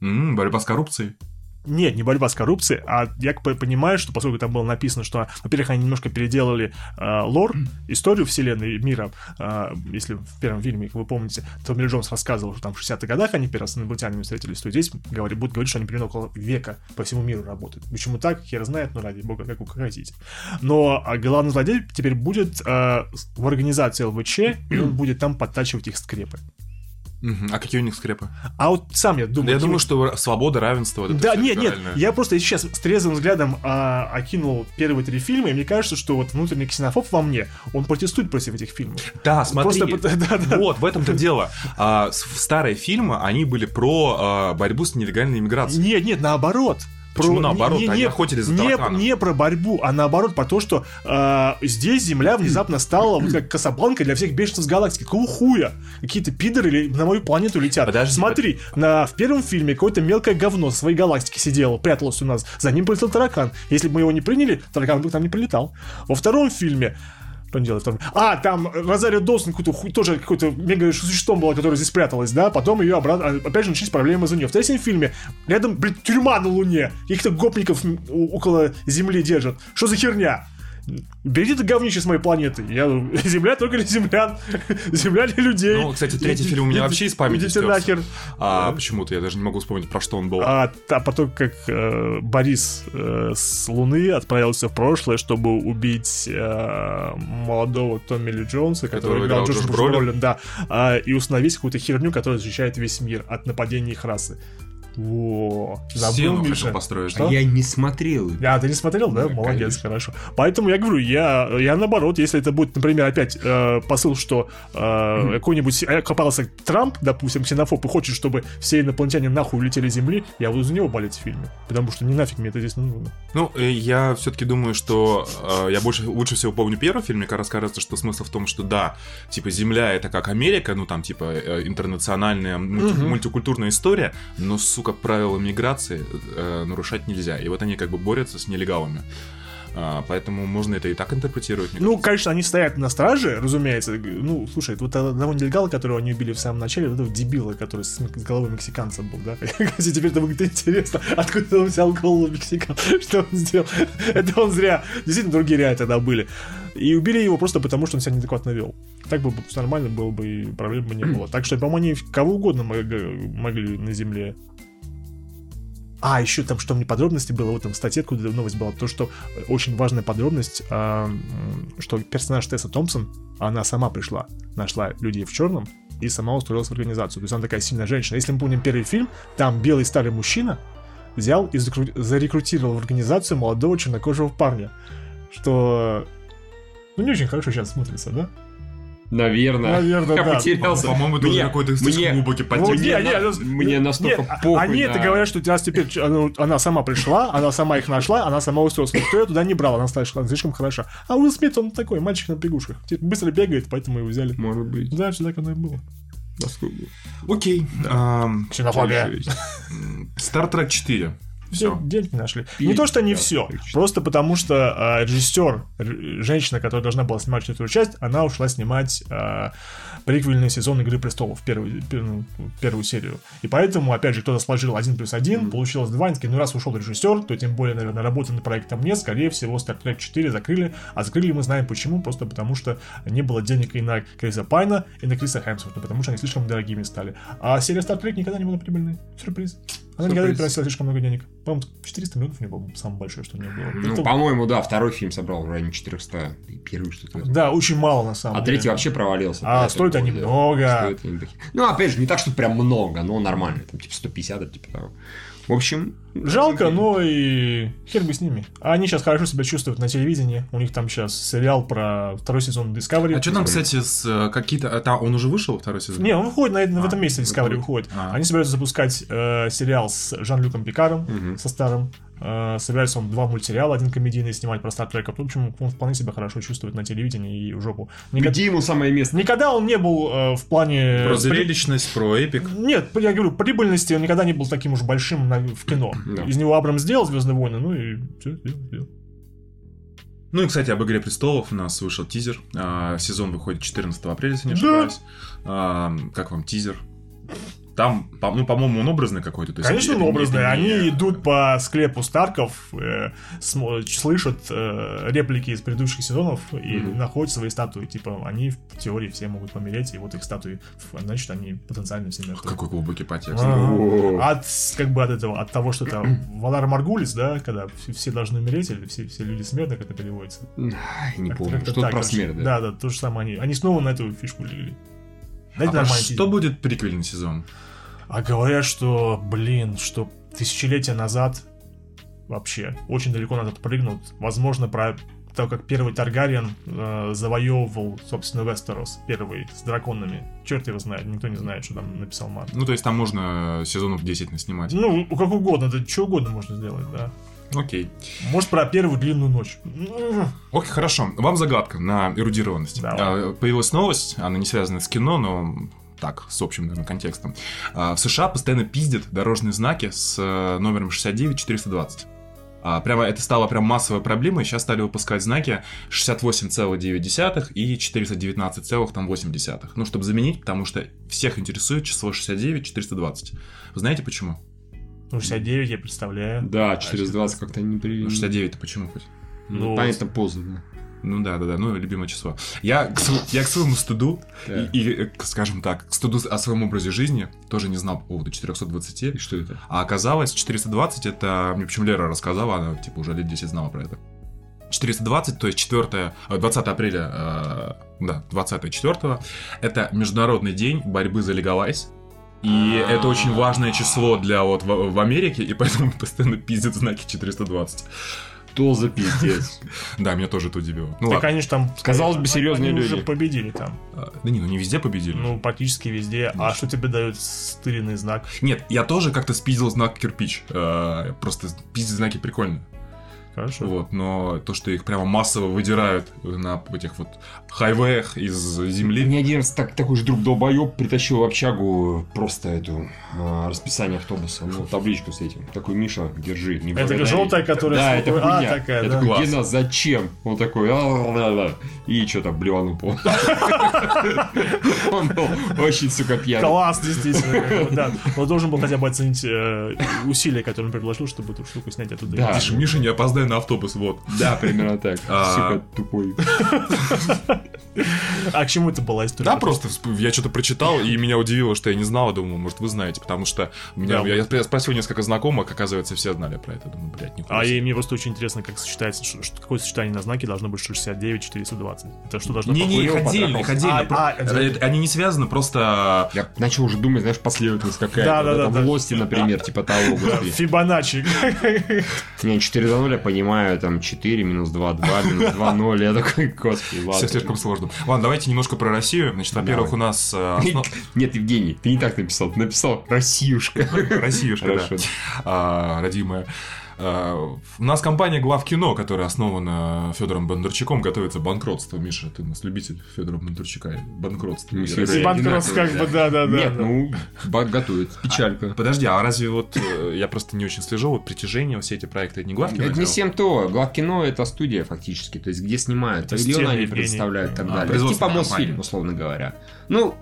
Борьба с коррупцией. Нет, не борьба с коррупцией, а я понимаю, что поскольку там было написано, что, во-первых, они немножко переделали э, лор, историю вселенной мира, э, если в первом фильме, вы помните, Томми Джонс рассказывал, что там в 60-х годах они первый раз с инопланетянами встретились, то здесь говорит, будут говорить, что они примерно около века по всему миру работают. Почему так, хер знает, но ради бога, как вы хотите. Но а, главный злодей теперь будет э, в организации ЛВЧ, и он будет там подтачивать их скрепы. А какие у них скрепы? А вот сам я думаю... Я думаю, что свобода, равенство. вот Да, нет, нет, я просто сейчас с трезвым взглядом а, окинул первые три фильма, и мне кажется, что вот внутренний ксенофоб во мне, он протестует против этих фильмов. Да, смотри. Просто пот- да, да. Вот, в этом-то дело. А, старые фильмы, они были про а, борьбу с нелегальной иммиграцией. Нет, нет, наоборот. Почему наоборот? Они охотились за не, не про борьбу, а наоборот про то, что э, здесь Земля внезапно стала вот как Касабланка для всех беженцев с галактики. Какого хуя? Какие-то пидоры на мою планету летят. Подожди, Смотри, на, в первом фильме какое-то мелкое говно со своей галактики сидело, пряталось у нас. За ним полетел таракан. Если бы мы его не приняли, таракан бы к нам не прилетал. Во втором фильме что он делает? втором? А, там Розарио Доусон какой-то хуй- тоже какой-то мега существом была, которая здесь спряталась, да? Потом ее обратно, опять же, начались проблемы за нее. В третьем фильме рядом, блин, тюрьма на Луне. Каких-то гопников около Земли держат. Что за херня? Берите это говнище с моей планеты. Я, земля только для землян. Земля для людей. Ну, кстати, третий фильм у меня Идите- вообще из памяти Идите стерся. нахер. А почему-то я даже не могу вспомнить, про что он был. А, а потом, как э, Борис э, с Луны отправился в прошлое, чтобы убить э, молодого Томми Ли Джонса, который Которого играл Джош Бролин, Бролин. да, а, и установить какую-то херню, которая защищает весь мир от нападений их расы. Во, забыл, Стену Миша? хотел построить. Что? Я не смотрел. А, ты не смотрел, да? Да, Молодец, конечно. хорошо. Поэтому я говорю, я, я наоборот, если это будет, например, опять э, посыл, что э, какой-нибудь э, копался Трамп, допустим, ксенофоб, и хочет, чтобы все инопланетяне нахуй улетели с Земли, я буду за него болеть в фильме. Потому что не нафиг мне это здесь нужно. Ну, э, я все-таки думаю, что э, я больше, лучше всего помню первый фильм. Мне кажется, кажется, что смысл в том, что да, типа Земля это как Америка, ну там типа э, интернациональная мульти- Мгм. мультикультурная история, но сука правила миграции э, нарушать нельзя. И вот они как бы борются с нелегалами. А, поэтому можно это и так интерпретировать. Ну, кажется. конечно, они стоят на страже, разумеется. Ну, слушай, вот одного нелегала, которого они убили в самом начале, вот этого дебила, который с, с головой мексиканца был, да? Если теперь это выглядит интересно, откуда он взял голову мексиканца, что он сделал? Это он зря. Действительно, другие реально тогда были. И убили его просто потому, что он себя неадекватно вел. Так бы нормально было бы, и проблем бы не было. Так что, по-моему, они кого угодно мог- могли на земле а, еще там, что мне подробности было в этом статье, откуда новость была, то, что э, очень важная подробность, м, что персонаж Тесса Томпсон, она сама пришла, нашла людей в черном и сама устроилась в организацию. То есть она такая сильная женщина. Если мы помним первый фильм, там белый старый мужчина взял и зарекрутировал в организацию молодого чернокожего парня. Что... Ну, не очень хорошо сейчас смотрится, да? Наверное. Наверное, Я да. потерялся. По-моему, это уже Мне- какой-то слишком мне- глубокий подтекст. не, Мне не, на- ну, мне ну, настолько нет, а- похуй Они на- это говорят, что раз теперь ч- она, она сама пришла, она сама их нашла, она сама устроилась. Никто ее туда не брал, она слишком, слишком хороша. А Уилл Смит, он такой, мальчик на бегушках. Типа, быстро бегает, поэтому его взяли. Может быть. Дальше так оно и было. Окей. ам, Ксенофобия. Star Trek 4. Все. Денег не нашли. Пи- Не то, что не да, все. что- Просто потому, что а, режиссер, женщина, которая должна была снимать четвертую часть, она ушла снимать а, приквельный сезон Игры престолов, первую, пер- ну, первую серию. И поэтому, опять же, кто-то сложил один плюс один, получилось два, они ну раз ушел режиссер, то тем более, наверное, работы над проектом нет, скорее всего, Star Trek 4 закрыли, а закрыли мы знаем почему, просто потому что не было денег и на Криса Пайна, и на Криса Хемсворта, потому что они слишком дорогими стали. А серия Star Trek никогда не была прибыльной. Сюрприз. Она никогда не Сюрприз. приносила слишком много денег. По-моему, 400 миллионов не было, самое большое, что у нее было. Ну, Это- по-моему, да, второй фильм собрал в районе 400. И первый что-то. да, очень мало на самом А деле. третий вообще провалился. А, стоят они да, много. стоят они такие. Ну, опять же, не так, что прям много, но нормально. Там, типа, 150, это, типа того. В общем... Жалко, но и хер бы с ними. А они сейчас хорошо себя чувствуют на телевидении. У них там сейчас сериал про второй сезон Discovery. А что там, кстати, с э, какие-то... а, там он уже вышел, второй сезон? Не, он выходит на, в А, этом месяце Discovery выходит. выходит. А. Они собираются запускать э, сериал с Жан-Люком Пикаром, со старым. Э, собирается он два мультсериала, один комедийный снимать про Trek. В общем, он вполне себя хорошо чувствует на телевидении и в жопу. Никогда, Где ему самое место? никогда он не был э, в плане... Про зрелищность, про эпик. Нет, я говорю, прибыльности он никогда не был таким уж большим на- в кино. Да. Из него Абрам сделал Звездные войны, ну и все, сделал. Ну и, кстати, об «Игре престолов» у нас вышел тизер. А, Сезон выходит 14 апреля, если не Да. ошибаюсь. А, Как вам тизер? Там, по- ну, по-моему, он образный какой-то. Конечно, это он образный. это не- Они идут по склепу Старков, э, смо- слышат э, реплики из предыдущих сезонов и находят свои статуи. Типа, они в теории все могут помереть, и вот их статуи, значит, они потенциально все мертвые. Какой глубокий подтекст. Ага. От, как бы от этого, от того, что это Валар Маргулис, да, когда все- должны умереть, или все, все люди смертны, как это переводится. Не помню. Что-то про смерть, да? Да, да, то же самое они. Они снова на эту фишку легли. Дайте А нормально что будет приквельный сезон? А говорят, что, блин, что тысячелетия назад вообще очень далеко назад прыгнут. Возможно, про то, как первый Таргариен э, завоевывал, собственно, Вестерос, первый, с драконами. Черт его знает, никто не знает, что там написал Март. Ну, то есть там можно сезонов 10 наснимать. Ну, как угодно, это что угодно можно сделать, да. Окей. Может, про первую длинную ночь. Окей, хорошо. Вам загадка на эрудированность. Давай. А, Появилась новость, она не связана с кино, но так, с общим, наверное, контекстом. А, В США постоянно пиздят дорожные знаки с э, номером 69420. А, Прямо это стало прям массовой проблемой. Сейчас стали выпускать знаки 68,9 и 419,8. Ну, чтобы заменить, потому что всех интересует число 69 420. Вы знаете почему? Ну, 69 я представляю. Да, 420 как-то не при... Ну, 69 это почему хоть? Ну, Ну, понятно, поздно. Ну да, да, да, ну любимое число. Я к, я к своему стыду Да. и, и, э, скажем так, к стыду о своем образе жизни тоже не знал по поводу 420. И что это? А оказалось, 420 это... Мне почему Лера рассказала, она типа уже лет 10 знала про это. 420, то есть 4, э, 20 апреля, э, да, 20 4 это Международный день борьбы за легалайз. И это очень важное число для вот в, в Америке, и поэтому постоянно пиздят знаки 420. Что за пиздец? Да, меня тоже это удивило. Ну Так ладно. они же там... Казалось бы, серьезные они люди. уже победили там. А, Да не, ну не везде победили. Ну, практически везде. А что тебе дает стыренный знак? Нет, я тоже как-то спиздил знак кирпич. Э, Просто пиздить знаки прикольно. Хорошо. Вот, но то, что их прямо массово выдирают на этих вот хайвеях из земли. Мне один раз так, такой же друг долбоеб притащил в общагу просто эту а, расписание автобуса, ну, табличку с этим. Такой, Миша, держи. Не Это благодари». желтая, которая... Да, это рукой- хуйня. А, такая, Я да. такой. Гена, зачем? Он такой, «А-ла-ла-ла». и что-то блеванул по. Он был очень, сука, пьяный. Класс, действительно. Да, он должен был хотя бы оценить э, усилия, которые он предложил, чтобы эту штуку снять оттуда. Да. Миша, Миша, не опоздай на автобус, вот. Да, примерно так. А. Сука, тупой. А к чему это была история? Да, просто я что-то прочитал, и меня удивило, что я не знал, и думал, может, вы знаете, потому что меня, Да. я, я спросил несколько знакомых, оказывается, все знали про это. Думаю, блядь, нихуя А и мне просто очень интересно, как сочетается, ш- какое сочетание на знаке должно быть 69, 420. Это что должно Не-не, их похуй- отдельно, их отдельно. А, Про- а, это- Они не связаны, просто... Я начал уже думать, знаешь, последовательность какая-то. Да, да, да. В Лосте, например, типа того. Фибоначчи. Не, 4 до 0 я понимаю, там 4 минус 2, 2 минус 2, 0. Я такой, господи, ладно. Слишком сложно. Ладно, давайте немножко про Россию. Значит, во-первых, у нас э, Нет, Евгений, ты не так написал. Ты написал Россиюшка. Россиюшка, да. А, родимая. А, У нас компания Главкино, которая основана Федором Бондарчуком, готовится к банкротству. Миша, ты у нас любитель Федора Бондарчука. Банкротство. Банкротство, как одинаковые, бы, да-да-да. Нет, ну, готовит. Печалька. Подожди, а разве вот э, я просто не очень слежу, вот притяжение, все эти проекты, это не Главкино? Это не всем то. Главкино это студия фактически, то есть где снимают, стены, они представляют и так А, далее. Типа Мосфильм, условно говоря. Ну,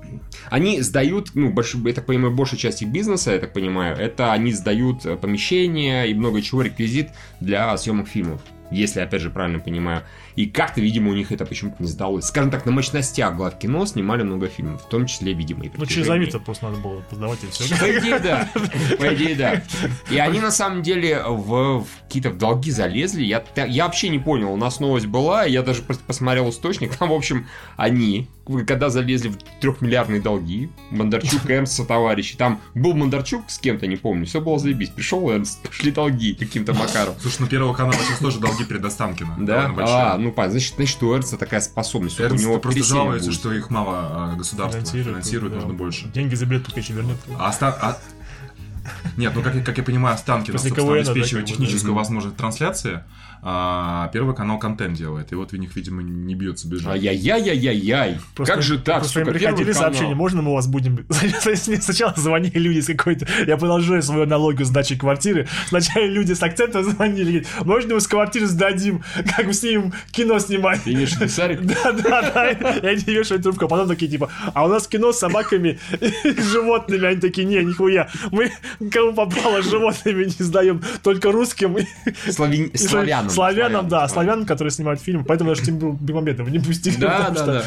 они сдают, ну, больш- я так понимаю, большая часть их бизнеса, я так понимаю, это они сдают э, помещения и много чего, реквизит для съемок фильмов. Если, опять же, правильно понимаю. И как-то, видимо, у них это почему-то не сдалось. Скажем так, на мощностях главкино снимали много фильмов, в том числе, видимо, и Ну, через. Авито просто надо было поздавать и все. По идее, да. По идее, да. И они, на самом деле, в, в какие-то в долги залезли. Я, я вообще не понял. У нас новость была, я даже просто посмотрел источник. Там, в общем, они, когда залезли в трехмиллиардные долги, Бондарчук, Эрнст, товарищи, там был Бондарчук с кем-то, не помню, все было заебись. Пришел Эрнст, пошли долги каким-то макаром. Слушай, на Первого канала сейчас тоже долги перед Останкино. Да? А, ну. Значит, значит, у Эрнста такая способность. Вот у него просто жалуется, будет. что их мало а, государство финансирует, да. нужно больше. Деньги за билет пускай еще вернет. А, а- Нет, ну как, я- как я понимаю, Останкино, собственно, обеспечивает техническую возможность трансляции, а Первый канал контент делает, и вот в них, видимо, не бьется бюджет. Ай-яй-яй-яй-яй. Просто- Как же так, Просто им сука, приходили сообщения, можно мы у вас будем... Сначала звонили люди с какой-то... Я продолжаю свою аналогию сдачи квартиры. Сначала люди с акцентом звонили, можно мы с квартиры сдадим, как мы снимем кино снимать. Виду Сарик? Да, да, да. И они вешают трубку, а потом такие, типа, а у нас кино с собаками и животными. Они такие, не, нихуя. Мы кому попало с животными не сдаем, только русским Славянам. Славянам, да, Славянам. которые снимают фильм. Поэтому даже Тимур Бекмамбетова не пустили. Да, да, да.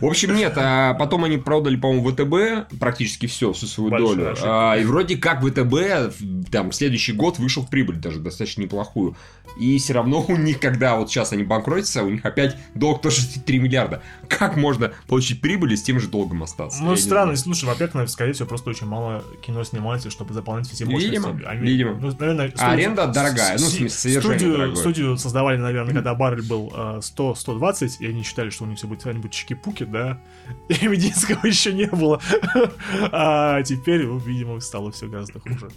В общем, нет, а потом они продали, по-моему, ВТБ практически все, всю свою долю. А, и вроде как ВТБ там следующий год вышел в прибыль даже достаточно неплохую. И все равно у них, когда вот сейчас они банкротятся, у них опять долг тоже 3 миллиарда. Как можно получить прибыль и с тем же долгом остаться? Ну, странно, слушай, во-первых, скорее всего, просто очень мало кино снимается, чтобы заполнять все мощности. Видимо, видимо. ну, наверное, А аренда дорогая, ну, в смысле, содержание дорогое. Студию создавали, наверное, когда баррель был э, 100-120, и они считали, что у них все будет что-нибудь чики-пуки, да, и медицинского еще не было. А теперь, видимо, стало все гораздо хуже.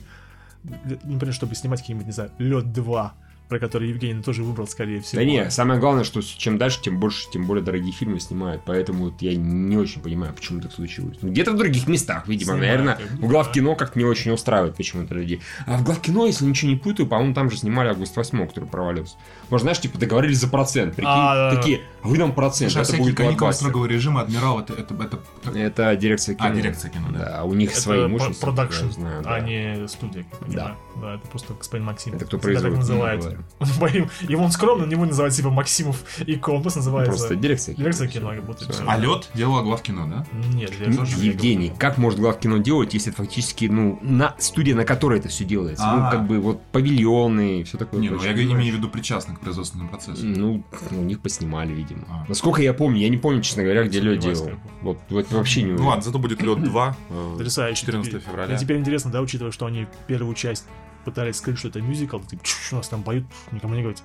Например, чтобы снимать какие-нибудь, не знаю, Лед 2, про который Евгений тоже выбрал, скорее всего. Да не, самое главное, что чем дальше, тем больше, тем более дорогие фильмы снимают. Поэтому вот я не очень понимаю, почему так случилось. Ну, Где-то в других местах, видимо. Снимают, Наверное, как в главкино как-то не очень устраивает почему-то людей. А в главкино, если ничего не путаю, по-моему, там же снимали Август 8, который провалился. Может, знаешь, типа договорились за процент. Прикинь, А, такие, а вы нам процент, Слушай, а это будет каникулы строгого режима, адмирал, это, это, это- Это дирекция кино. А, дирекция кино, да. Да, у них Это свои имущества. продакшн, знаю, да. а не студия, как я Да. понимаю. Да, это просто господин Максим. Это кто производит, так не Боим- Его он скромно, не будет называть типа Максимов и Ко, он просто называется... Просто дирекция кино. Дирекция кино, как будто. А лед делала главкино, да? Нет, я Ну, тоже не Евгений, как может главкино делать, если это фактически, ну, на студия, на которой это все делается? Ну, А. как бы вот павильоны и все такое. Не, ну я не имею в виду причастных к производственному процессу. Ну, у них поснимали, видимо. А. Насколько я помню, я не помню, честно говоря, где Лед делал. Вот, вот вообще не Ну уверен. ладно, зато будет лед 2. э, Потрясающе. 14 Теперь- февраля. Теперь интересно, да, учитывая, что они первую часть пытались скрыть, что это мюзикл, типа, «Чш, что у нас там поют, никому не говорить.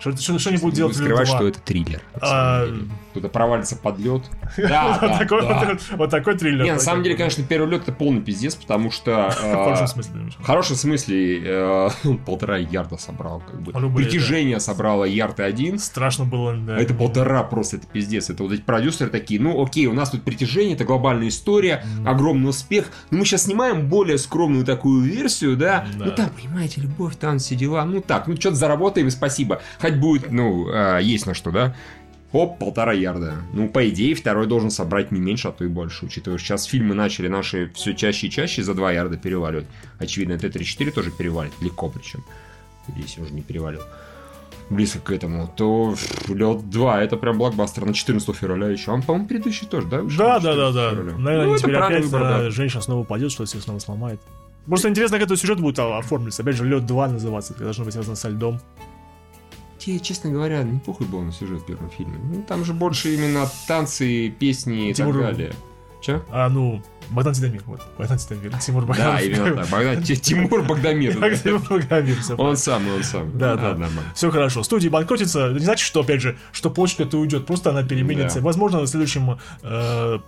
Что, что, что они будут делать в скрывать, «Лед 2»? что это триллер. А. Кто-то провалится под лед. Да, Вот да, такой да. вот- Вот такой триллер. Не, на самом деле, конечно, первый лед это полный пиздец, потому что... В э, хорошем смысле. думаешь? В хорошем смысле э, полтора ярда собрал, как бы. Рублей, Притяжение собрало ярд и один. Страшно было, да. А это полтора просто, это пиздец. Это вот эти продюсеры такие, ну окей, у нас тут притяжение, это глобальная история, огромный успех, но мы сейчас снимаем более скромную такую версию, да? Ну там, понимаете, любовь, там все дела, ну так, ну что-то заработаем и спасибо. Хоть будет, ну, а, есть на что, да? Оп, полтора ярда. Ну, по идее, второй должен собрать не меньше, а то и больше, учитывая, что сейчас фильмы начали наши все чаще и чаще за 2 ярда переваливать. Очевидно, Т-34 тоже перевалит, легко причем. Здесь уже не перевалил близко к этому, то Лед 2 это прям блокбастер на 14 февраля еще. Он, по-моему, предыдущий тоже, да? Да, да, да, 14 да. Наверное, Ну, теперь опять выбор, да. э, женщина снова упадет, что-то себе снова сломает. Просто интересно, как этот сюжет будет а, оформиться. Опять же, Лед 2 называться, это должно быть связано со льдом. Тебе, честно говоря, не похуй был на сюжет первого фильма. Ну, там же больше именно танцы, песни и Тимур- так далее. Че? А, ну, Богдан Титамир, вот. Богдан Титамир, Тимур Да, Богданов. именно так. Богдан- Ти- Тимур Богдамир. Тимур всё Он самый, он самый. Да, да. нормально. Все хорошо. Студия банкротится. Не значит, что, опять же, что почта это уйдет. Просто она переменится. Да. Возможно, следующим э,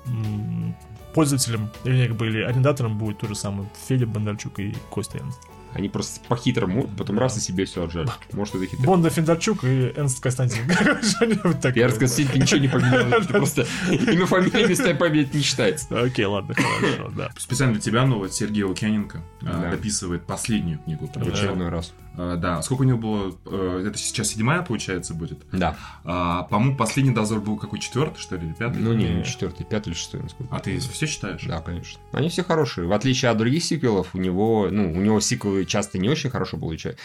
пользователем, или как бы, или арендатором будет то же самое Федя Бондарчук и Костя Энст. Они просто по-хитрому, потом раз и себе все отжали. Может, это хитро. Бонда Федорчук и Энст Константин. Что-нибудь такое. Перс Константин ничего не поменял. Это просто имя, фамилия, места памяти не считается. Окей, ладно, хорошо, да. Специально для тебя новость Сергей Лукьяненко Да. дописывает последнюю книгу. В очередной раз. Э, Да, сколько у него было? э, Это сейчас седьмая, получается, будет. Да. А, По-моему, последний дозор был какой четвертый, что ли, или пятый? Ну не, Не. четвертый, пятый или шестой, насколько. А ты все читаешь? Да, конечно. Они все хорошие. В отличие от других сиквелов, у него, ну, у него сиквелы часто не очень хорошо получаются.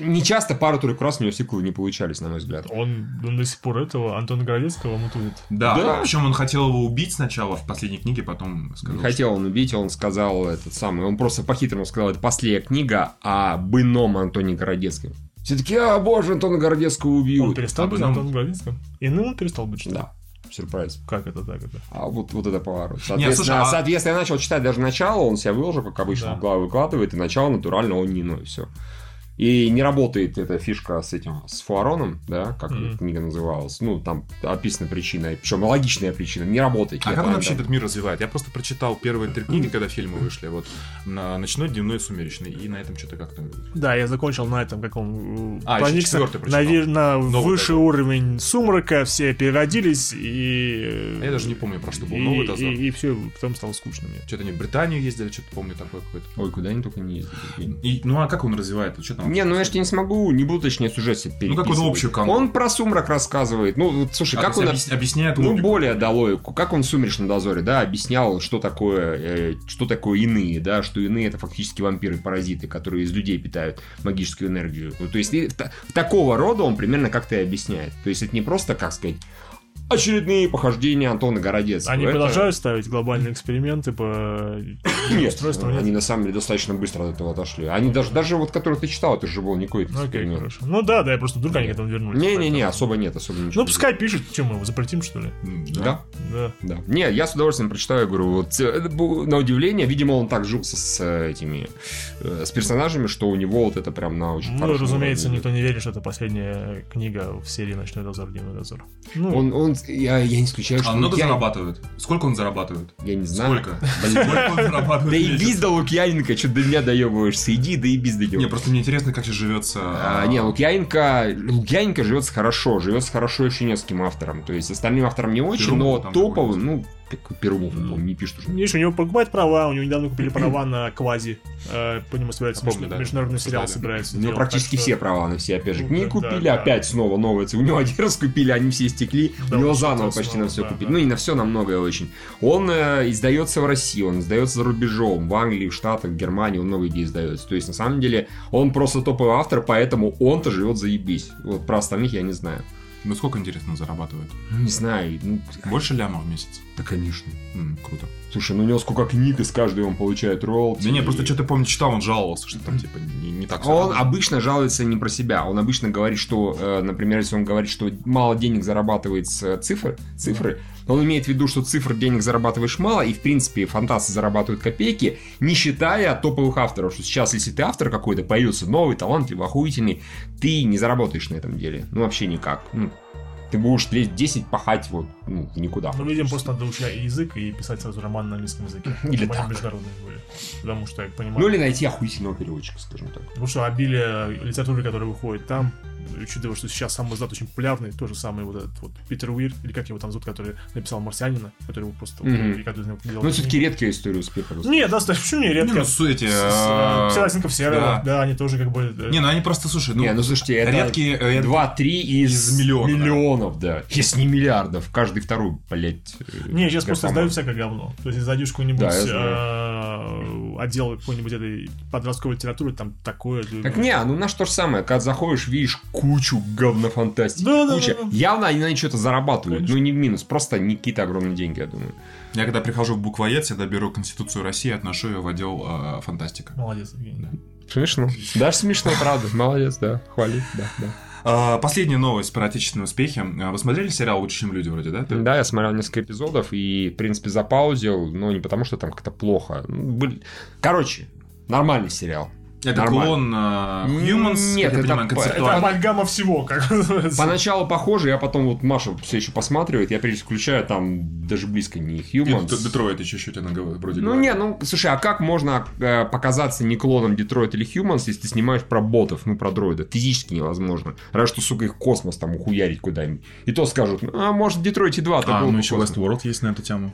Не часто пару-тройку раз у него сиквелы не получались, на мой взгляд. Он, он до сих пор этого Антона Городецкого мутует. Да, Да. причем он хотел его убить сначала в последней книге, потом сказал, Не хотел он убить, он сказал этот самый, он просто по-хитрому сказал, это последняя книга об ином Антоне Городецком. Все таки а, боже, Антона Городецкого убил. Он перестал а быть потом- Антоном Городецким? Иным он перестал быть, что ли? Да, сюрприз. Как это так это? А вот, вот это поворот. слушай, Соответственно, а- соответственно, я начал читать даже начало, он себя выложил, как обычно, Да. в главу выкладывает, и начало натурально он не иной, все. И не работает эта фишка с этим, с фуароном, да, как эта книга называлась. Ну, там описана причина, причем логичная причина, не работает. А как он вообще этот мир развивает? Я просто прочитал первые три книги, когда фильмы вышли. Вот на ночной, дневной, сумеречный. И на этом что-то как-то. Да, я закончил на этом, как он А, еще проникся четвертый на, прочитал. на Новый высший дозор. уровень сумрака, все переродились, и... Я даже не помню, про что был и, новый дозор. И, все, потом стало скучно мне. Что-то они в Британию ездили, что-то помню такое какое-то. Ой, куда они только не ездили. И, ну а как он развивает? Что там? Не, ну я же тебе не смогу, не буду точнее сюжет себе Ну, как он общую канву? Он про сумрак рассказывает. Ну, вот, слушай, А, как он... объяс- объясняет Ну, логику. более да логику. Как он в «Сумеречном дозоре», да, объяснял, что такое, э, что такое иные, да, что иные это фактически вампиры-паразиты, которые из людей питают магическую энергию. Ну, то есть, и та- такого рода он примерно как-то и объясняет. То есть, это не просто, как сказать, очередные похождения Антона Городецкого. Они Это- продолжают ставить глобальные эксперименты по Нет, они на самом деле достаточно быстро от этого отошли. Они даже, даже вот, который ты читал, это же был не какой-то эксперимент. хорошо. Ну да, да, я просто вдруг они к этому вернулись. Не-не-не, особо нет, особо ничего. Ну, пускай пишут, что мы его запретим, что ли? Да. Да. Да. Не, я с удовольствием прочитаю, говорю, вот э, на удивление, видимо, он так жился с э, этими, э, с персонажами, что у него вот это прям на очень Ну, разумеется, никто не верит, что это последняя книга в серии «Ночной дозор», «Дневной дозор». Ну, Он, он, я, я не исключаю, что А много Лукьян- зарабатывает? Сколько он зарабатывает? Я не знаю. Сколько? Сколько он зарабатывает? Да и без до Лукьяненко, что до меня доебываешься, иди, да и без до него. Не, просто мне интересно, как сейчас живется. А, не, Лукьяненко, Лукьяненко живется хорошо, живется хорошо еще нескольким авторам. То есть остальным авторам не очень, но топовым, ну, как Перумов, по-моему, не пишет уже. Видишь, у него покупают права, у него недавно купили права на Квази. Э, По нему собирается Я помню, да. международный сериал собирается. У него практически все права на все, опять же, Ну, книги да, купили, опять снова новые. У него один раз купили, они все истекли, у него заново почти на все купили. Ну и на все, на многое очень. Он э, издается в России, он издается за рубежом, в Англии, в Штатах, в Германии, он много где издается. То есть, на самом деле, он просто топовый автор, поэтому он-то живет заебись. Вот про остальных я не знаю. Ну сколько, интересно, зарабатывает? Ну, не знаю, ну, Больше ляма в месяц? Да, конечно. М, Круто. Слушай, ну у него сколько книг, из каждой он получает роялти. Да не, просто И- что-то помню, читал, он жаловался, что там типа не, не так Он работает. обычно жалуется не про себя. Он обычно говорит, что, э, например, если он говорит, что мало денег зарабатывает с э, цифр, цифры, он имеет в виду, что цифр денег зарабатываешь мало, и, в принципе, фантасты зарабатывают копейки, не считая топовых авторов. Что сейчас, если ты автор какой-то, появился новый, талантливый, охуительный, ты не заработаешь на этом деле. Ну, вообще никак. Ну, ты будешь лет 10 пахать вот ну, никуда. Ну, видимо, просто надо учить язык и писать сразу роман на английском языке. Или так. международные были. Потому что, я понимаю... Ну, или найти охуительного переводчика, скажем так. Потому что обилие литературы, которая выходит там, учитывая, что сейчас сам издат очень популярный, тот же самый вот этот вот Питер Уир, или как его там зовут, который написал «Марсианина», который его просто... вот, из него делал Ну, все-таки редкая история успеха. Нет, да, почему не Не, редко? ну, с эти... С- э, Серого, да. они тоже как бы... э, Не, ну они просто, слушай, ну, Не, ну слушайте, это редкие... э, 2-3 из, да. миллионов, да. Если не миллиардов. Каждый второй, блядь. э, Не, сейчас просто издают всякое говно. То есть, если зайдешь какой-нибудь э, отдел какой-нибудь этой подростковой литературы, там такое... Так не, ну наш то же самое, когда заходишь, видишь кучу говнофантастики, Да, да, куча. да, да. Явно они на что-то зарабатывают, Конечно. ну не в минус, просто не какие-то огромные деньги, я думаю. Я когда прихожу в буквоед, всегда беру Конституцию России и отношу ее в отдел э, фантастика. Молодец, Евгений. Смешно. Даже смешно, правда. Молодец, да. Хвали, да, да. А, Последняя новость про отечественные успехи. А, Вы смотрели сериал «Лучше, чем люди» вроде, да? Ты- Да, я смотрел несколько эпизодов и, в принципе, запаузил, но не потому, что там как-то плохо. Короче, нормальный сериал. Это Нормально. клон э, Humans, Нет, это понимаю, по- Это амальгама всего, как называется. Поначалу похоже, я потом вот Маша все еще посматривает, я переключаю, там даже близко не И Humans. Д- Детройт еще чуть-чуть она вроде Ну говорит. не, ну слушай, а как можно э, показаться не клоном Детройт или Humans, если ты снимаешь про ботов, ну про дроида? Физически невозможно. Разве что, сука, их космос там ухуярить куда-нибудь. И то скажут, а может в Детройте 2 А, ну еще Westworld есть на эту тему.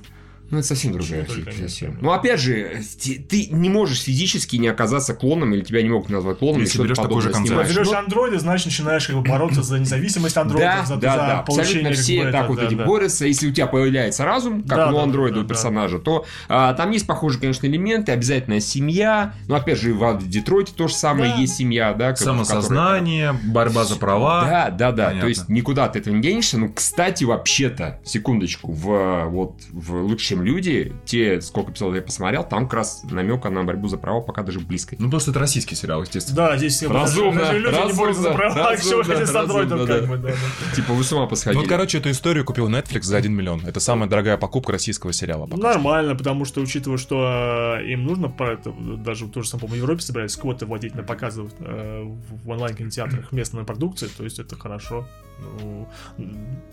Ну, это совсем другая совсем. Ну, опять же, ты не можешь физически не оказаться клоном, или тебя не могут назвать клоном, Если берешь такой же концепт. снимаешь. Берешь Ну, андроида, значит, начинаешь как бы бороться за независимость андроидов, да, за, да, за да, получение абсолютно все так это, вот да, эти да. борются. Если у тебя появляется разум, как Да, у да, андроида, да, у да, персонажа, то а, там есть похожие, конечно, элементы, обязательно семья. Ну, опять же, в Детройте то же самое Да. есть семья, да. как- в которой- Самосознание, борьба за права. Да, да, да. Понятно. То есть никуда от этого не денешься. Ну, кстати, вообще-то, секундочку, в вот в лучше, чем люди, те, сколько эпизодов я посмотрел, там как раз намека на борьбу за права пока даже близко. Ну, что это российский сериал, естественно. Да, здесь Разумно, даже люди не борются за разумно, права, всё разумно, это с андроидом разумно, как да. бы, да, да. Типа вы с ума посходили. Ну, вот, короче, эту историю купил Netflix за 1 миллион. Это самая дорогая покупка российского сериала. пока что. Нормально, потому что, учитывая, что э, им нужно, про это, даже тоже сам, по-моему, в Европе собирались квоты вводить на показы э, в онлайн-кинотеатрах местной продукции, то есть это хорошо. Ну,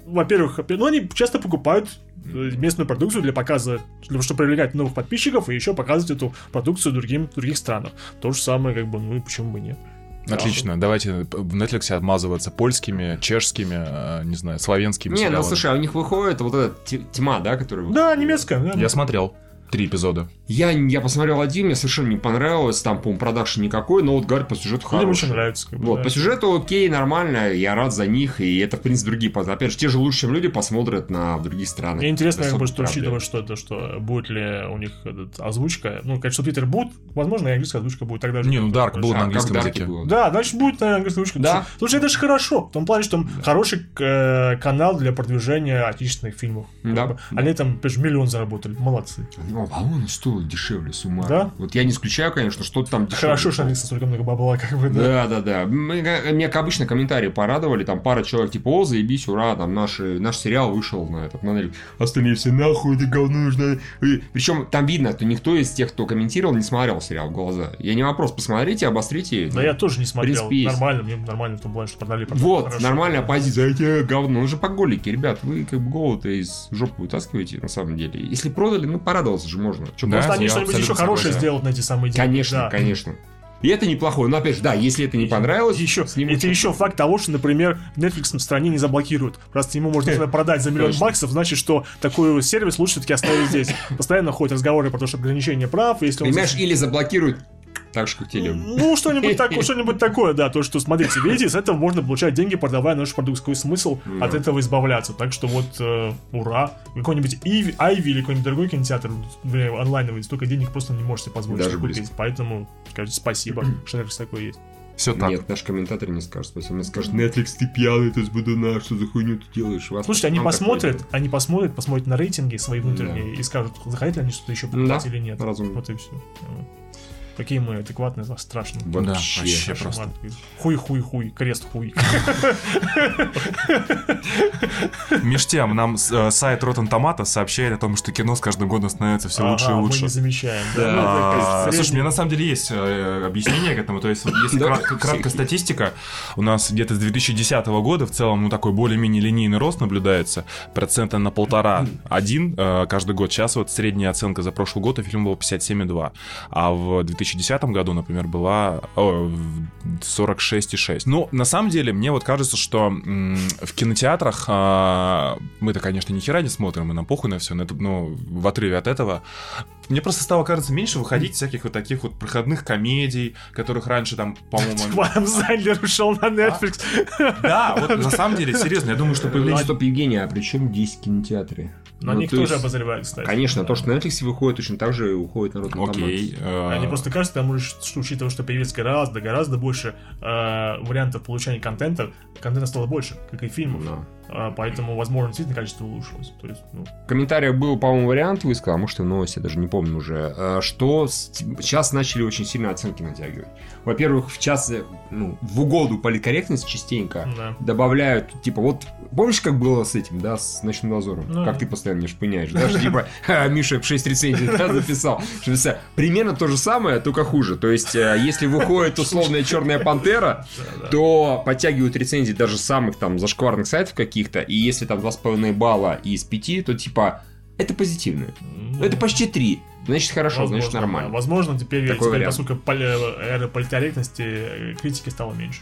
во-первых, ну, они часто покупают э, местную продукцию для показа, для того, чтобы привлекать новых подписчиков и еще показывать эту продукцию другим, в других странах. То же самое, как бы, ну и почему бы нет. Отлично. Давайте в Netflix отмазываться польскими, чешскими, э, не знаю, славянскими Не, ну сериалами. слушай, а у них выходит вот эта тьма, да, которая... Да, немецкая, да. Я смотрел три эпизода. Я, я посмотрел один, мне совершенно не понравилось, там, по-моему, продакшн никакой, но вот, говорят, по сюжету Мне хороший. очень нравится. как бы, Вот, да. по сюжету окей, нормально, я рад за них, и это, в принципе, другие Опять же, те же лучше, чем люди, посмотрят на в других странах. Мне интересно, как бы, что учитывая, что это, что будет ли у них этот, озвучка. Ну, конечно, Питер будет, возможно, и английская озвучка будет тогда же. Не, ну Dark был на как английском языке. Да, значит, будет на английской озвучке. Да. Слушай, это же хорошо. В том плане, что там хороший э, канал для продвижения отечественных фильмов. Как Да. бы. Они там, опять же, миллион заработали. Молодцы. Ну, а он стоил дешевле с ума. Да? Вот я не исключаю, конечно, что-то там дешевле. Хорошо, что они столько много бабла, как бы, да. Да, да, да. Меня, как обычно, комментарии порадовали. Там пара человек типа, о, заебись, ура, там наш, наш сериал вышел на этот, на Netflix. Остальные все нахуй, это говно нужно. Причем там видно, что никто из тех, кто комментировал, не смотрел сериал в глаза. Я не вопрос, посмотрите, обострите. Да я тоже не смотрел. принципе. Нормально, мне нормально в том плане, что продали. продали Вот, хорошо. нормальная позиция. Эти говно. Ну же поголики, ребят. Вы как бы голову-то из жопы вытаскиваете, на самом деле. Если продали, ну порадоваться же можно. Чё, Да, Просто они что-нибудь еще хорошее сделают на эти самые деньги. Конечно, Да. конечно. И это неплохое. Но опять же, да, если это не понравилось, Еще, снимут это еще факт того, что, например, Netflix в стране не заблокируют. Просто ему можно продать за миллион Точно. баксов, значит, что такой сервис лучше все-таки оставить здесь. Постоянно ходят разговоры про то, что ограничение прав, если он... Понимаешь, или заблокируют так же, как теле. Ну, что-нибудь такое, что-нибудь такое, да, то, что, смотрите, видите, с этого можно получать деньги, продавая наш продукт. Какой смысл от этого избавляться? Так что вот, э, ура. Какой-нибудь Иви, Айви или какой-нибудь другой кинотеатр блин, онлайновый, столько денег просто не можете позволить Даже себе купить. близко. Поэтому, скажите, спасибо, что Netflix такой есть. Все так. Нет, наш комментатор не скажет спасибо. Он скажет, Netflix, ты пьяный, ты сбудуна, что за хуйню ты делаешь? Вас Слушайте, они такое посмотрят, они посмотрят, посмотрят на рейтинги свои внутренние и скажут, захотят ли они что-то еще покупать Да, или нет. разумно. Вот и все. Какие мы адекватные, страшно. Да, Вообще. вообще просто. Хуй-хуй-хуй, крест-хуй. Меж тем, нам э, сайт Rotten Tomatoes сообщает о том, что кино с каждым годом становится все лучше и Ага, Мы лучше. не замечаем. Да. Ну, А, Слушай, средний- мне на самом деле есть э, объяснение к этому. То есть, если Да. кра- краткая статистика, у нас где-то с 2010 года в целом ну, такой более-менее линейный рост наблюдается. Процента на полтора один э, каждый год. Сейчас вот средняя оценка за прошлый год у фильма была 57,2. А в 2010 году, например, была о, в 46,6. Ну, на самом деле, мне вот кажется, что в кинотеатрах а, мы-то, конечно, ни хера не смотрим, и нам похуй на все, но, это, ну, в отрыве от этого мне просто стало, кажется, меньше выходить всяких вот таких вот проходных комедий, которых раньше там, по-моему... Вадам Зайдлер ушел на Netflix. Да, вот на самом деле, серьезно, я думаю, что появление... Стоп, Евгений, а при чем 10 кинотеатры? Но Ну, они их то тоже есть, обозревают, кстати. Конечно, то, что на Netflix выходит, точно так же уходит народ на Окей. э, Они просто кажется, потому что, учитывая, что появилось гораздо, гораздо больше э, вариантов получения контента, контента стало больше, как и фильмов. Да. А, поэтому, возможно, действительно качество улучшилось. То есть, ну, В комментариях был, по-моему, вариант высказал, а может и в новости, я даже не помню уже, э, что с- сейчас начали очень сильно оценки натягивать. Во-первых, в час, э, ну, в угоду политкорректности частенько да. добавляют, типа, вот, помнишь, как было с этим, да, с ночным дозором? Ну, как да. ты постоянно не шпыняешь, да, что, типа, «Ха, Миша 6 рецензий записал. Примерно то же самое, только хуже. То есть, э, если выходит условная черная пантера, то подтягивают рецензии даже самых там зашкварных сайтов каких-то, и если там 2,5 балла из 5, то типа это позитивно. Ну, Это почти 3. Значит, хорошо, значит, возможно, нормально. да. Возможно, теперь, Такой теперь поскольку эра политорректности, э, критики стало меньше.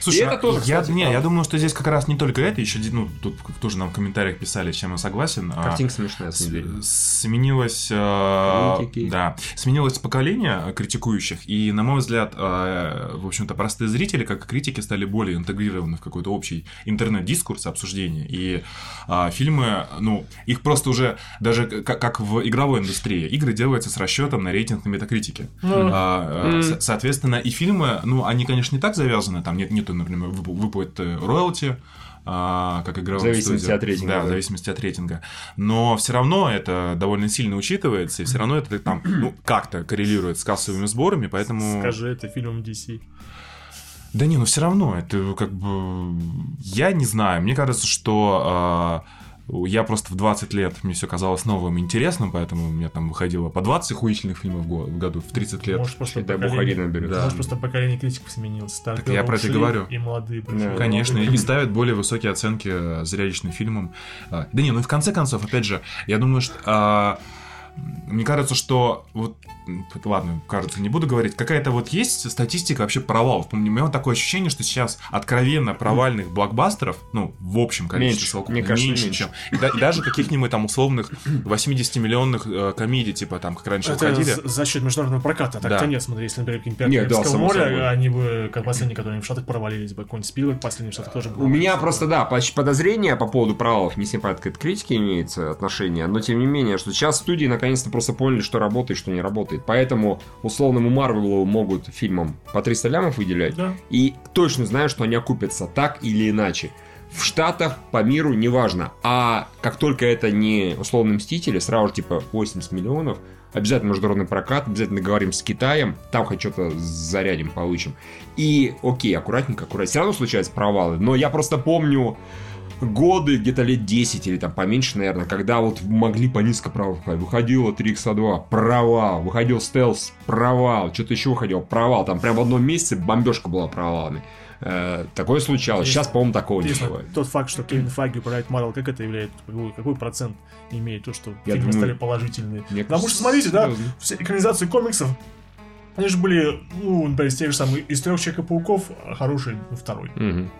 Слушай, И это а тоже, я, кстати, не, правда. я думаю, что здесь как раз не только это, еще, ну, тут тоже нам в комментариях писали, с чем я согласен. а, Картинка смешная, с. Сменилось, э, Критики. да, сменилось поколение э, критикующих, и, на мой взгляд, э, в общем-то, простые зрители, как и критики, стали более интегрированы в какой-то общий интернет-дискурс, обсуждение, и а, фильмы, ну, их просто уже, даже как, как в игровой индустрии, игры делаются с расчетом на рейтинг на метакритике. А, э, Мгм. со- Соответственно, и фильмы, ну, они, конечно, не так завязаны, там нет нет, нету, например, вып- выплат э, роялти, а, как игровым В зависимости студиям. от рейтинга, Да, в да. зависимости от рейтинга. Но все равно это довольно сильно учитывается, и все равно это там, ну, как-то коррелирует с кассовыми сборами, поэтому... Скажи это фильмом DC. Да не, ну все равно, это как бы... Я не знаю, мне кажется, что а, я просто в 20 лет, мне все казалось новым и интересным, поэтому у меня там выходило по 20 охуительных фильмов в го- в году, в 30 лет. Может, просто Дай бог один наберет. Да. Может, просто поколение критиков сменилось. Старперы я про это говорю. И молодые. Да. Конечно, Молодые и ставят более высокие оценки э, зрелищным фильмам. А, Да не, ну и в конце концов, опять же, я думаю, что... а, Мне кажется, что вот ладно, кажется, не буду говорить. Какая-то вот есть статистика вообще провалов. У меня вот такое ощущение, что сейчас откровенно провальных блокбастеров, ну, в общем количестве Меньше. совокупно, Мне кажется, меньше, меньше. чем. И, да- и даже каких-нибудь там условных 80-миллионных э, комедий, типа там, как раньше Это выходили. за, за счет международного проката. Так-то Да. нет, смотри, если, например, какие-нибудь Не, «Пираты да, моря, собой. они бы, как последние, которые в Штатах провалились бы. Какой-нибудь Спилберг последний в Штатах тоже бы У меня просто, да, подозрения по поводу провалов, не понятно, к этой критике имеется отношение, но тем не менее, что сейчас студии наконец-то просто поняли, что работает, что не работает. Поэтому условному Марвелу могут фильмам по 300 лямов выделять, Да. и точно знаю, что они окупятся так или иначе. В Штатах, по миру, неважно. А как только это не условные мстители, сразу же типа 80 миллионов, обязательно международный прокат, обязательно договорим с Китаем, там хоть что-то зарядим, получим. И окей, аккуратненько, аккуратненько. Все равно случаются провалы. Но я просто помню годы, где-то лет 10 или там поменьше, наверное, когда вот могли по низко провал выходить. Выходило 3x2, провал. Выходил стелс, провал. Что-то еще выходило, провал. Там прям в одном месяце бомбежка была провалами. Э, такое случалось. Сейчас, по-моему, такого не бывает. тот факт, что Кевин Файги управляет Марвел, как это является? Какой, какой процент имеет то, что Я фильмы думаю, стали положительные? мне Потому кажется, что, смотрите, да, серьезно. все экранизации комиксов, они же были, ну, например, из тех же самых, из трех Человека-пауков, хороший ну, второй. Мгм.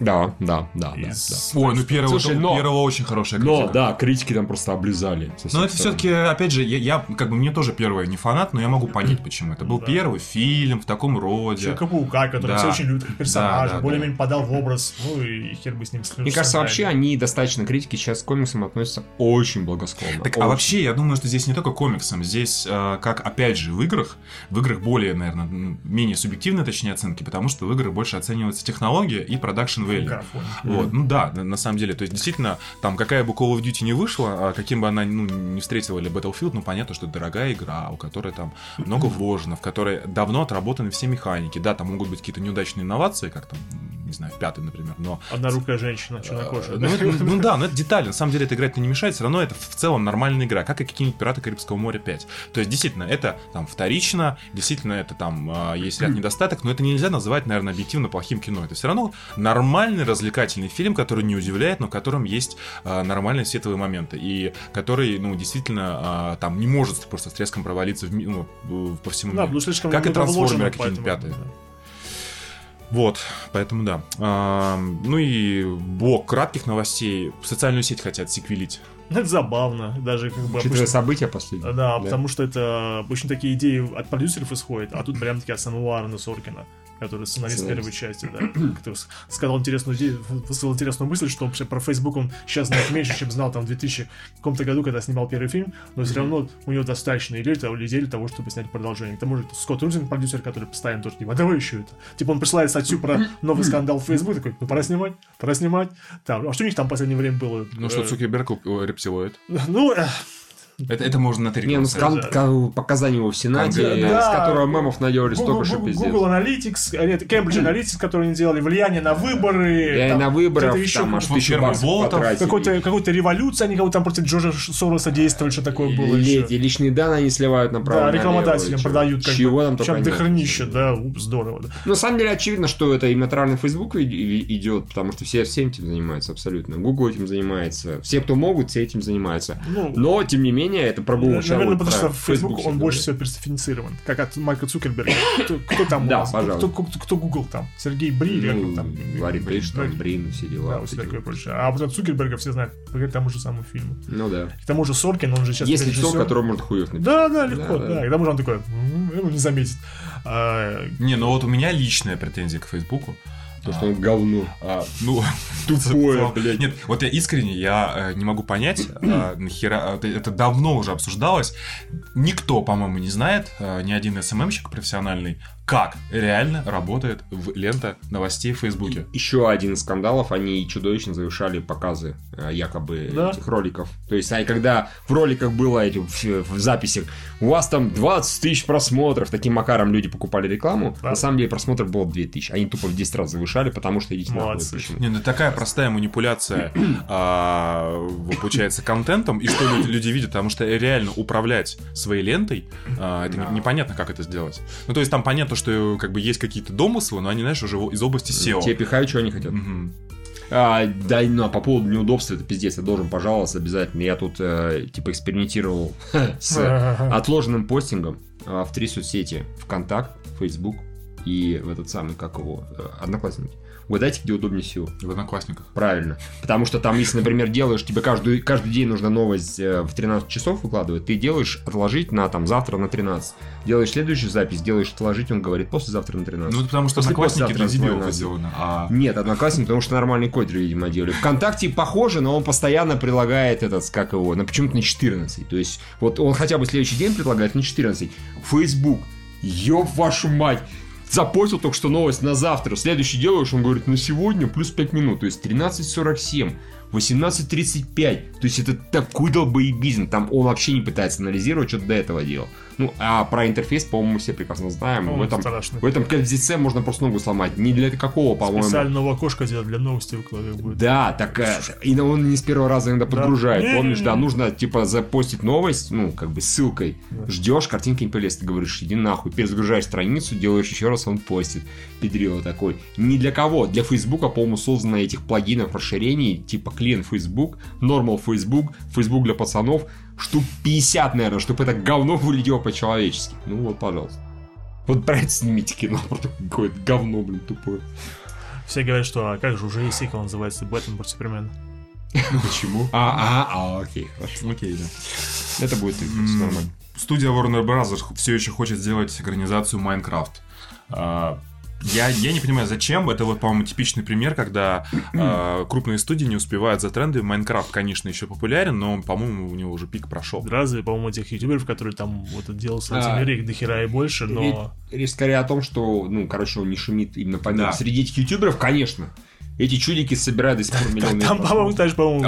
Да, да, да, да, Из- Ой, ну первого, Слушай, но- первого очень хорошая да. Но, критика. да, критики там просто облизали. Но это все-таки, опять же, я, я, как бы мне тоже первый не фанат, но я могу понять, почему. Это был Да. первый фильм в таком роде. Человека-паука, который Да. все очень любят как персонажа, Да, да, более-менее подал в образ, ну и хер бы с ним Мне кажется, вообще они достаточно критики сейчас к комиксам относятся очень благосклонно. Так, а Очень. вообще, я думаю, что здесь не только комиксам, здесь, э, как опять же, в играх, в играх более, наверное, менее субъективные, точнее, оценки, потому что в играх больше оценивается технология и продакшн value. Вот, ну да, на, самом деле, то есть действительно, там какая бы Call of Duty не вышла, а каким бы она ну, не встретила или Battlefield, ну понятно, что это дорогая игра, у которой там много вложено, в которой давно отработаны все механики. Да, там могут быть какие-то неудачные инновации, как там, не знаю, в пятой, например, но Однорукая женщина, чернокожая. ну, это- ну да, но это детали. На самом деле это играть не мешает, все равно это в целом нормальная игра, как и какие-нибудь Пираты Карибского моря 5. То есть, действительно, это там вторично, действительно, это там а, есть ряд недостаток, но это нельзя называть, наверное, объективно плохим кино. Это все равно нормальный развлекательный фильм, который не удивляет, но в котором есть а, нормальные световые моменты. И который, ну, действительно, а, там не может просто с треском провалиться в ну, в- по всему Да, миру. ну слишком Как и трансформеры какие-нибудь пятые. да. Вот, поэтому да. Ам, ну и блок кратких новостей. Социальную сеть хотят секвелить. Ну, Это забавно, даже как бы Учитывая обычно- события последние. Да, потому что это обычно такие идеи от продюсеров исходят, а тут прям таки от самого Аарона Соркина, который сценарист Сценарист. первой части, да, который сказал интересную идею, высказал интересную мысль, что вообще про Facebook он сейчас знает меньше, чем знал там в 2000 каком-то году, когда снимал первый фильм, но все равно у него достаточно идей для идей для того, чтобы снять продолжение. К тому же Скотт Рузин, продюсер, который постоянно тоже, типа, «А давай еще это. Типа он присылает статью про новый скандал в Facebook, такой, ну пора снимать, пора снимать. Там, а что у них там в последнее время было? Ну что, Э, Цукерберг рептилоид. Ну, э, Это, это можно на три Не, ну скан- ка- показания его в Сенате, Да, с да. которого мемов наделали столько, что Google, пиздец. Google Analytics, нет, Cambridge Analytics, которые они делали, влияние на выборы. И там на выборах где-то еще там аж какой-то- тысячу баксов потратили. какой-то, какой-то революция, они кого-то там против Джорджа Сороса действовали, что такое было И еще. эти личные данные они сливают направо Да, рекламодателям продают как Чего бы. там только дохренища, да, уп, здорово. Да. Ну, на самом деле, очевидно, что это именно тролль на Facebook идет, потому что все всем этим занимаются абсолютно. Google этим занимается. Все, кто могут, все этим занимаются. Ну, Но, тем не менее, это прогулка. Наверное, потому что Facebook Facebook, он больше всего персонифицирован, как от Марка Цукерберга. Кто, кто там у Да, нас? пожалуйста. Кто, кто, кто Google там? Сергей Бри или как он там? Ну, Ларри Пейдж, там, Брин, все дела. Да, вот такое прочее. А вот от Цукерберга все знают, по тому же самому фильму. Ну да. К тому же Соркин, он же сейчас Есть лицо, режиссер. которое может хуев написать. Да, да, легко, Да, да. да. И к тому же он такой, «М, его не заметит. А, Не, ну вот у меня личная претензия к Фейсбуку. Потому что он говно. А, ну, Тупое, блядь. Нет, вот я искренне, я э, не могу понять, а, нахера, это- это давно уже обсуждалось. Никто, по-моему, не знает, а, ни один СММщик профессиональный, как реально работает в- лента новостей в Фейсбуке. Еще один из скандалов, они чудовищно завершали показы э, якобы Да? этих роликов. То есть, они когда в роликах было эти, в, в записях, у вас там 20 тысяч просмотров, таким макаром люди покупали рекламу, Да. на самом деле просмотров было 2 тысячи. Они тупо в 10 раз завышали, потому что идите. Молодцы. почему. Не, ну такая простая манипуляция, а, получается, контентом, и что люди, люди видят, потому что реально управлять своей лентой, а, это не- непонятно, как это сделать. Ну, то есть там понятно, что как бы есть какие-то домыслы, но они, знаешь, уже из области SEO. Тебе пихают, что они хотят. Мгм. А, да, ну, а по поводу неудобства, это пиздец, я должен пожаловаться обязательно. Я тут, э, типа, экспериментировал с отложенным постингом в три соцсети. ВКонтакт, Facebook и в этот самый, как его, э, Одноклассники. Угадайте, где удобнее всего? В Одноклассниках. Правильно. Потому что там, если, например, делаешь, тебе каждый, каждый день нужна новость э, в 13 часов выкладывать, ты делаешь отложить на там завтра на 13. Делаешь следующую запись, делаешь отложить, он говорит послезавтра на 13. Ну, потому что После Одноклассники для дебилов на сделаны, а... Нет, одноклассник, потому что нормальный код, видимо, делали. Вконтакте похоже, но он постоянно прилагает этот, как его, на почему-то на 14. То есть, вот он хотя бы следующий день предлагает на 14. Facebook, ёб вашу мать, запостил только что новость на завтра. Следующий делаешь, он говорит, на сегодня плюс 5 минут. То есть 13.47, 18.35. То есть это такой долбоебизм. Там он вообще не пытается анализировать, что до этого делал. Ну, а про интерфейс, по-моему, мы все прекрасно знаем. Он в этом, страшный. в этом KFZC можно просто ногу сломать. Не для какого, по-моему. Специально новое окошко сделать для новости выкладывать будет. Да, так э, и он не с первого раза иногда подгружает. Не-не-не. Помнишь, да, нужно типа запостить новость, ну, как бы ссылкой. Да. Ждешь, картинки не полез, ты говоришь, иди нахуй, перезагружаешь страницу, делаешь еще раз, он постит. Педрило такой. Не для кого, для Фейсбука, по-моему, создано этих плагинов, расширений, типа клиент Facebook, Normal Facebook, Facebook для пацанов, штук 50, наверное, чтобы это говно выглядело по-человечески. Ну вот, пожалуйста. Вот про это снимите кино, про какое-то говно, блин, тупое. Все говорят, что а как же уже есть сиквел, называется Бэтмен против Супермена. Почему? А, а, а, окей, хорошо. Окей, да. Это будет нормально. Студия Warner Bros. все еще хочет сделать экранизацию Майнкрафт. А, Я, я не понимаю, зачем. Это вот, по-моему, типичный пример, когда а, крупные студии не успевают за тренды. Майнкрафт, конечно, еще популярен, но, по-моему, у него уже пик прошел. Разве, по-моему, этих ютуберов, которые там вот это делают в А, их дохера и больше, но... Речь, скорее о том, что, ну, короче, он не шумит именно по Да. Среди этих ютуберов, конечно, эти чудики собирают до сих пор миллионы. Там, по-моему, даже, по-моему,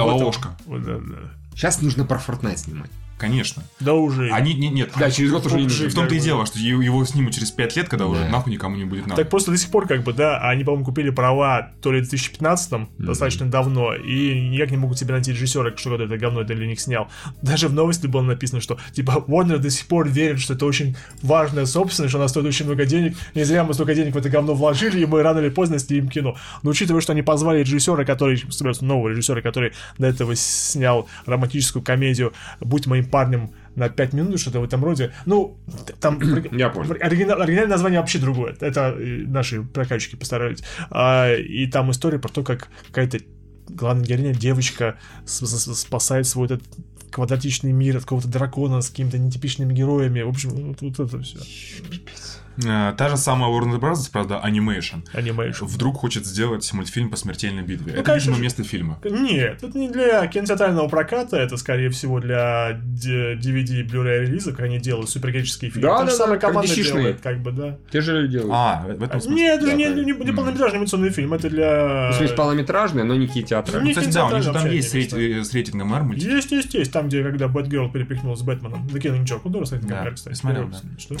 да, да. Сейчас нужно про Fortnite снимать. Конечно. Да уже. Они, не- нет, Да, через год уже не в том-то и дело, что его снимут через 5 лет, когда уже Да. нахуй никому не будет надо. Так просто до сих пор, как бы, да, они, по-моему, купили права то ли в 2015-м, достаточно давно, и никак не могут себе найти режиссера, что это говно это для них снял. Даже в новости было написано, что, типа, Warner до сих пор верит, что это очень важная собственность, что она стоит очень много денег, не зря мы столько денег в это говно вложили, и мы рано или поздно снимем кино. Но учитывая, что они позвали режиссера, который, собственно, нового режиссера, который до этого снял романтическую комедию «Будь моим парнем», на 5 минут, что-то в этом роде. Ну, там... Я понял. Оригинал- оригинальное название вообще другое. Это наши прокачки постарались. А, и там история про то, как какая-то главная героиня, девочка, спасает свой этот квадратичный мир от какого-то дракона с какими-то нетипичными героями. В общем, вот, вот это все. Э, Та же самая Warner Bros., правда, Animation, Анимейшн. вдруг хочет сделать мультфильм по смертельной битве. это, конечно видимо, же. место фильма. Нет, это не для кинотеатрального проката, это, скорее всего, для DVD и Blu-ray релиза, как они делают супергерические фильмы. Да, Та же да, самая да, команда делает, как бы, да. Те же делают. А, в этом смысле. Нет, это же да, не, правильно. не, не полнометражный анимационный фильм, это для... В смысле, полнометражные, но не кинотеатры. Не Ну, кстати, да, у них же там есть с, вообще рейти- с рейтингом R мультик. Есть, есть, есть. Там, где когда Бэтгерл перепихнул с Бэтменом. The Killing Joke. Ну, рассказать Да, камера, кстати. смотрел, да. Что?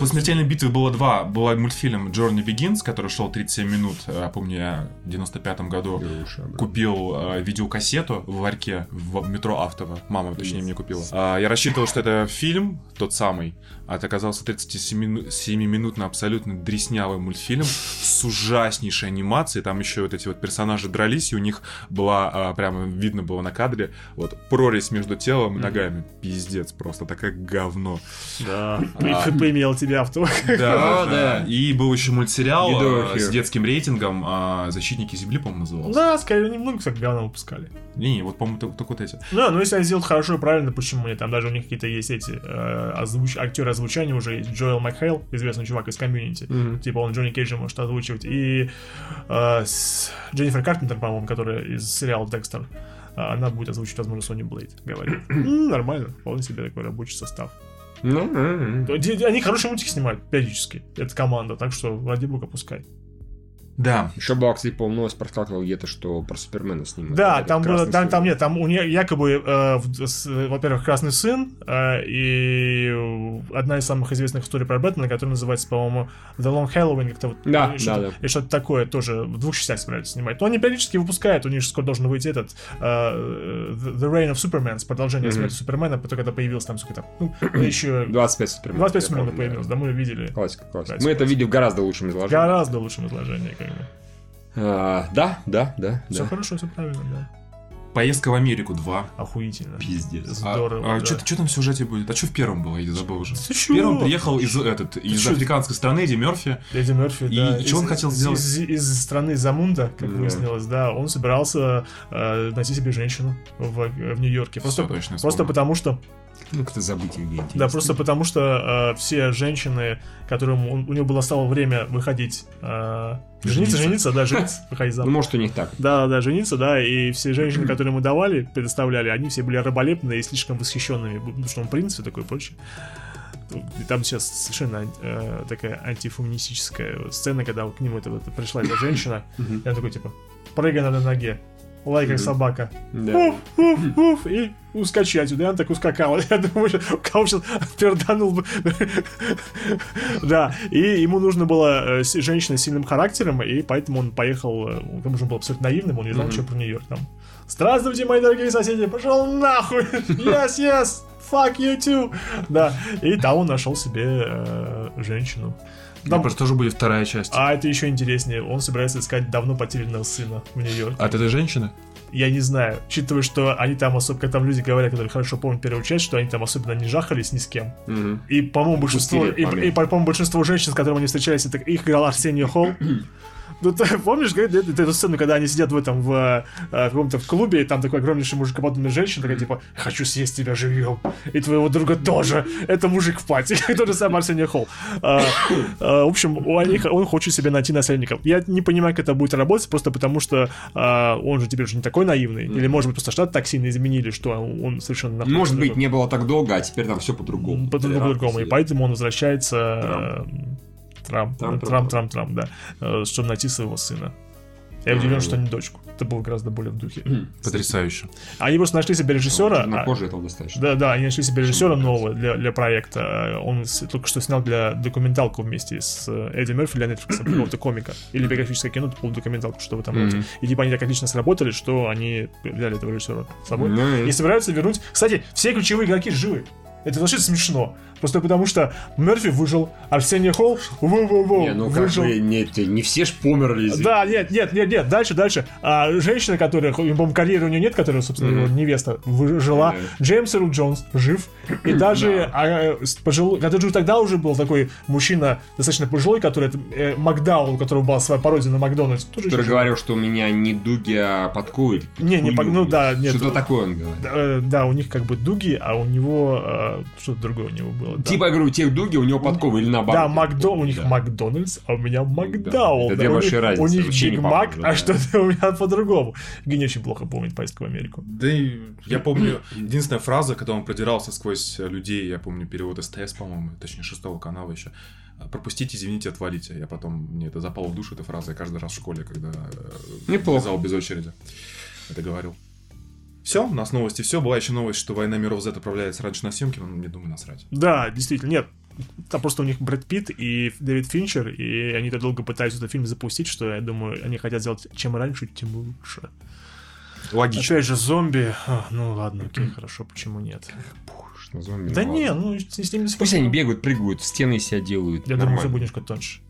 А, по смертельной битве было два. Был мультфильм Journey Begins, который шел 37 минут. Я помню, я в 95 году купил э, видеокассету в ларьке в метро Автово. Мама, точнее, мне купила. А, я рассчитывал, что это фильм, тот самый, а это оказался 37-минутный абсолютно дреснявый мультфильм с ужаснейшей анимацией. Там еще вот эти вот персонажи дрались, и у них была, а, прямо видно было на кадре, вот прорезь между телом и ногами. Пиздец просто, такое говно. Да. А. Поимел тебе себе авто. Да, да. да. И был еще мультсериал э, с детским рейтингом а, «Защитники Земли», по-моему, назывался. Да, скорее, немного, кстати, говна выпускали. Не-не, вот, по-моему, только, только вот эти. Да, ну если они сделают хорошо и правильно, почему нет? Там даже у них какие-то есть эти э, озвуч... актеры озвучания уже есть. Джоэл Макхейл, известный чувак из комьюнити. Типа он Джонни Кейджа может озвучивать. И э, с- Дженнифер Карпентер, по-моему, которая из сериала Декстер. Она будет озвучивать, возможно, Сони Блейд, говорит. М, Нормально, вполне себе такой рабочий состав. Ну, Они хорошие мультики снимают периодически. Это команда, так что ради бога пускай. Да. Еще была, кстати, по новость проскакивала где-то, что про Супермена снимают. Да, там было, там, сын. там нет, там у нее якобы, э, в- с- во-первых, красный сын, э, и одна из самых известных историй про Бэтмена, которая называется, по-моему, The Long Halloween, как-то вот. Да, и что-то, да, да. И что-то такое тоже в двух частях собираются снимать. Но они периодически выпускают, у них же скоро должен выйти этот э, The Reign of Superman, с продолжением смерти Супермена, потом когда появился там сколько-то, ну, еще 25 Супермен. 25 я Супермен помню, появился, да. мы видели. Классика, классика. Мы это видим в гораздо лучшем изложении. Гораздо лучшем изложении, как бы. А, да, да, да, Все да. хорошо, все правильно, да. Поездка в Америку 2. Охуительно. Пиздец. Здорово. А, да. что там в сюжете будет? А что в первом было? Я забыл уже. Ты В первом приехал из, этот, из чё? африканской страны Эдди Мерфи. Эдди Мерфи, И да. чё он хотел из, сделать? Из, из страны Замунда, как Да. выяснилось, да. Он собирался э, найти себе женщину в, в Нью-Йорке. Просто, Всё, точно просто потому что... Ну, как-то забыть Евгений. Да, просто потому что э, все женщины, которым он- у него было стало время выходить... э, жениться, Жениться. да, жениться, выходить Ну, замуж. может, у них так. Да, да, жениться, да, и все женщины, которые ему давали, предоставляли, они все были раболепные и слишком восхищенными, потому что он принц и такое прочее. И там сейчас совершенно э, такая антифеминистическая сцена, когда к нему это, вот пришла эта женщина, и он такой, типа, прыгай на ноге, лай как собака, уф, уф, уф, и ускочи отсюда. И он так ускакал. Я думаю, что кого сейчас перданул бы. Да, и ему нужно было э, женщина с сильным характером, и поэтому он поехал, э, он, конечно, был абсолютно наивным, он не знал ничего про Нью-Йорк там. Здравствуйте, мои дорогие соседи, пошел нахуй! Yes, yes! Fuck you too! Да, и там он нашел себе э, женщину. Там Там- просто тоже будет вторая часть. а это еще интереснее, он собирается искать давно потерянного сына в Нью-Йорке. От этой женщины? Я не знаю, учитывая, что они там особо, там люди говорят, которые хорошо помнят первую часть, что они там особенно не жахались ни с кем. Мгм. И, по-моему, большинство, и, и, по-моему, большинство женщин, с которыми они встречались, это их играл Арсений Холл. Ну, ты помнишь, говорит, эту, эту сцену, когда они сидят в этом, в, э, в каком-то в клубе, и там такой огромнейший мужикоподобный женщина, такая, типа, хочу съесть тебя живьем, и твоего друга тоже. Это мужик в пати, тот же самый Арсений Холл. А, а, В общем, у них- он хочет себе найти наследников. Я не понимаю, как это будет работать, просто потому что а, он же теперь уже не такой наивный. Или, может быть, просто штат так сильно изменили, что он совершенно... Может быть, не было так долго, а теперь там все по-другому. По- по-другому. И поэтому он возвращается... Трам. э, Трам, Трам, Трам, трам, Трам, Трам, да. э, Чтобы найти своего сына. Я удивлен, что не дочку. Это было гораздо более в духе. Потрясающе. Они просто нашли себе режиссера. На а- коже этого достаточно. Да, да, они нашли себе режиссера нового для, для проекта. Он с- только что снял для документалку вместе с э, Эдди Мерфи для Netflix, какого-то комика. Или биографическое кино, полудокументалку, что в этом роде. И типа они так отлично сработали, что они взяли этого режиссера с собой. И собираются вернуть. Кстати, все ключевые игроки живы. Это вообще смешно. Просто потому что Мерфи выжил, Арсений Холл воу-воу-воу, Не, ну как выжил. бы, нет, не все ж померли. извини. Да, нет, нет, нет, нет, дальше, дальше. А, женщина, которая, по-моему, карьеры у нее нет, которая, собственно, его невеста, вы- жила. Да. Джеймс Эрл Джонс жив. И даже а, с- пожилой, когда же тогда уже был такой мужчина достаточно пожилой, который, э, Макдаун, у которого была своя пародия на Макдональдс. тоже Который жив. говорил, что у меня не дуги, а подковы. Не, не, ну да, нет. Что-то такое он говорит. Да, э, да, у них как бы дуги, а у него э, что-то другое у него было. Да. Типа, я говорю, у тех дуги, у него подковы или наоборот. Да, Макдо, у них Да. Макдональдс, а у меня Макдаун. Это две у большие разницы, У них Биг Мак, а да. что-то у меня по-другому. Евгений очень плохо помнит поездку в Америку. Да и я помню, единственная фраза, когда он продирался сквозь людей, я помню перевод СТС, по-моему, точнее, шестого канала еще. Пропустите, извините, отвалите. Я потом, мне это запало в душу, эта фраза, я каждый раз в школе, когда э, Неплохо. вязал без очереди, это говорил. Все, у нас новости все. Была еще новость, что «Война миров Z» отправляется раньше на съемки, но мне думаю, насрать. Да, действительно, нет. Там просто у них Брэд Питт и Дэвид Финчер, и они так долго пытаются этот фильм запустить, что я думаю, они хотят сделать чем раньше, тем лучше. Логично. Опять же, зомби. А, ну ладно, окей, хорошо, почему нет? Что, зомби, Да ну не, ладно. ну с с ними Пусть они бегают, прыгают, стены себя делают. Я думаю, все Нормально. будет немножко тоньше.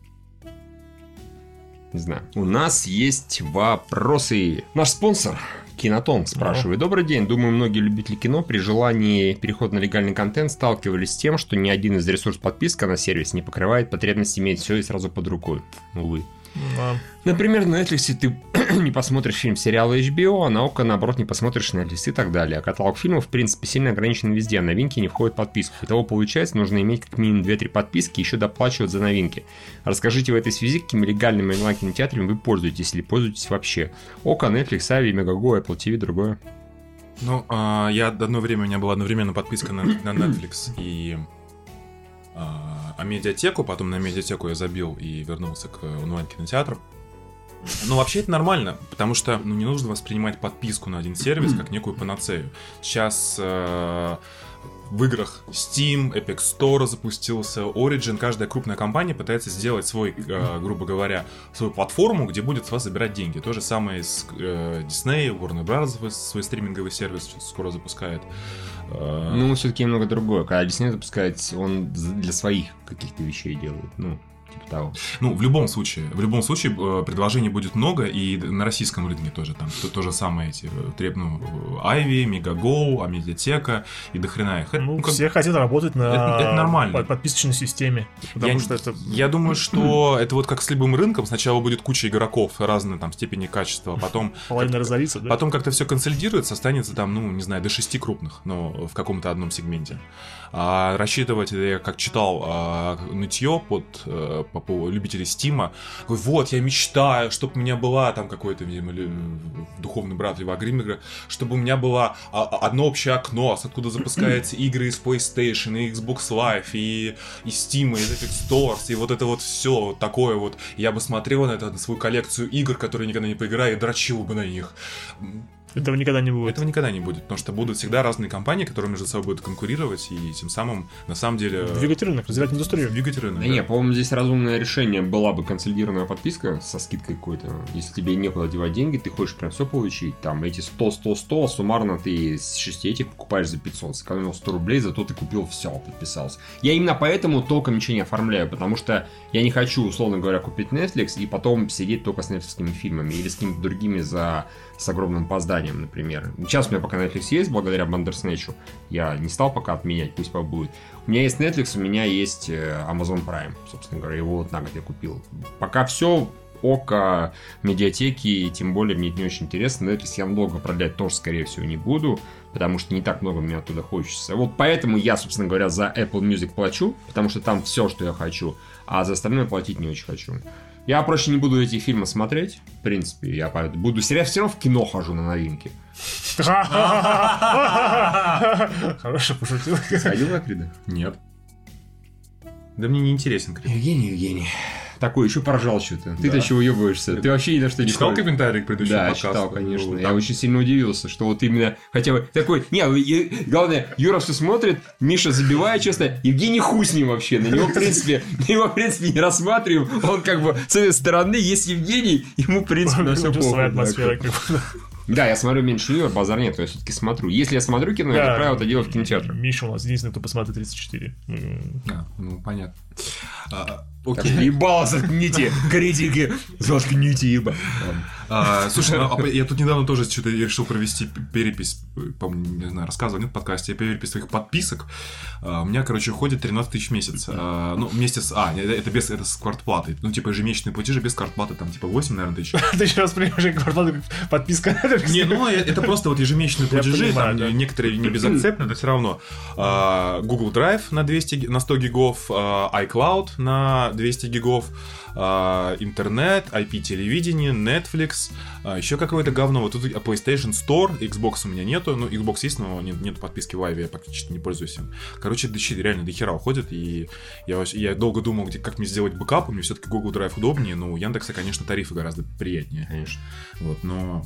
Не знаю. У нас есть вопросы. Наш спонсор Кинотон спрашивает. Добрый день. Думаю, многие любители кино при желании перехода на легальный контент сталкивались с тем, что ни один из ресурс подписка на сервис не покрывает потребность иметь все и сразу под рукой. Увы. А, Например, на Netflix ты не посмотришь фильм сериала HBO, а на ОКО, наоборот, не посмотришь Netflix и так далее. А каталог фильмов, в принципе, сильно ограничен везде, а новинки не входят в подписку. Итого, получается, нужно иметь как минимум 2-3 подписки и еще доплачивать за новинки. Расскажите в этой связи, какими легальными онлайн-кинотеатрами вы пользуетесь или пользуетесь вообще. ОКО, Netflix, Ави, Мегаго, Apple TV, другое. Ну, а, я одно время у меня была одновременно подписка на, на Netflix и а, а медиатеку, потом на медиатеку я забил и вернулся к онлайн-кинотеатру. Ну, вообще это нормально, потому что ну, не нужно воспринимать подписку на один сервис как некую панацею. Сейчас э, в играх Steam, Epic Store запустился, Origin, каждая крупная компания пытается сделать свой, э, грубо говоря, свою платформу, где будет с вас забирать деньги. То же самое с э, Disney, Warner Bros. свой стриминговый сервис скоро запускает. Э, Ну, все-таки немного другое. Когда Disney запускает, он для своих каких-то вещей делает. Ну, типа того. Ну, в любом случае, в любом случае э, предложений будет много, и на российском рынке тоже там то, то же самое эти э, треб, ну, э, Айви, Мегаго, Амедиатека и дохрена их. Это, Ну, ну, как- все хотят работать на это- это нормально. под- подписочной системе. Потому я, что это... я думаю, что это вот как с любым рынком. Сначала будет куча игроков разной там степени качества, потом Половина разорится, да? Потом как-то все консолидируется, останется там, ну, не знаю, до шести крупных, но в каком-то одном сегменте. А рассчитывать, я как читал а, нытье под э, по поводу любителей Стима, говорю, вот, я мечтаю, чтобы у меня была там какой-то, видимо, ли, духовный брат Льва Гриммера, чтобы у меня было а, а, одно общее окно, с откуда запускаются игры из PlayStation, и Xbox Live, и, и Steam, и Epic Stores, и вот это вот все вот такое вот. Я бы смотрел на это, на свою коллекцию игр, которые никогда не поиграю, и дрочил бы на них. Этого никогда не будет. Этого никогда не будет, потому что будут всегда разные компании, которые между собой будут конкурировать, и тем самым, на самом деле, Двигать рынок, развивать индустрию. двигать рынок. Да да. не, по-моему, здесь разумное решение была бы консолидированная подписка со скидкой какой-то. Если тебе некуда девать деньги, ты хочешь прям все получить. Там эти 100, 100, 100, суммарно ты с 6 этих покупаешь за 500. Сэкономил 100 рублей, зато ты купил все, подписался. Я именно поэтому толком ничего не оформляю, потому что я не хочу, условно говоря, купить Netflix и потом сидеть только с Netflix фильмами или с какими-то другими за с огромным опозданием, например. Сейчас у меня пока Netflix есть, благодаря Бандерснэчу. Я не стал пока отменять, пусть побудет. У меня есть Netflix, у меня есть э, Amazon Prime, собственно говоря, его вот на год я купил. Пока все око, медиатеки, и тем более мне не очень интересно. Netflix я долго продлять тоже, скорее всего, не буду, потому что не так много мне оттуда хочется. Вот поэтому я, собственно говоря, за Apple Music плачу, потому что там все, что я хочу, а за остальное платить не очень хочу. Я проще не буду эти фильмы смотреть, в принципе, я по- буду все равно в кино хожу на новинки. Хорошо пошутил. Сходил на Крида? Нет. Да мне не интересен Крид. Евгений, Евгений. Такой, еще поржал что-то. Ты-то Да. еще уебываешься. Ты вообще ни на что не Читал ходишь. комментарий к предыдущему Да, подкасту? читал, конечно. Ну, Я очень сильно удивился, что вот именно хотя бы такой... Не, и- главное, Юра все смотрит, Миша забивает, честно. Евгений хуй с ним вообще. На него, в принципе, на него, в принципе, не рассматриваем. Он как бы с этой стороны есть Евгений, ему, в принципе, на все похуй. атмосфера. как бы. Да, я смотрю меньше Юра, базар нет, я все-таки смотрю. Если я смотрю кино, я, Да. как правило, это делаю в кинотеатре. Миша у нас единственный, кто посмотрит 34. М. А, ну, понятно. А, Так Окей. ебало заткните, критики, заткните, еба. А, слушай, ну, а я тут недавно тоже что-то решил провести перепись, по-моему, не знаю, рассказывал, нет, в подкасте, перепись своих подписок. А, У меня, короче, ходит 13 тысяч в месяц. А, Ну, вместе с... А, это без... Это с квартплатой. Ну, типа, ежемесячные платежи без квартплаты, там, типа, 8, наверное, тысяч. Ты еще раз понимаешь, квартал, как подписка. Не, ну э- это просто вот ежемесячные Я платежи, там некоторые не безакцептны, но все равно. А, Google Drive на 200, ги- на 100 гигов, а, iCloud на 200 гигов, а, интернет, IP-телевидение, Netflix, а, еще какое-то говно. Вот тут PlayStation Store, Xbox у меня нету, ну, Xbox есть, но нет, нет подписки в Live, я практически не пользуюсь им. Короче, до щи- реально до хера уходит, и я, я долго думал, где, как мне сделать бэкап, меня все-таки Google Drive удобнее, но у Яндекса, конечно, тарифы гораздо приятнее. Конечно. Вот, но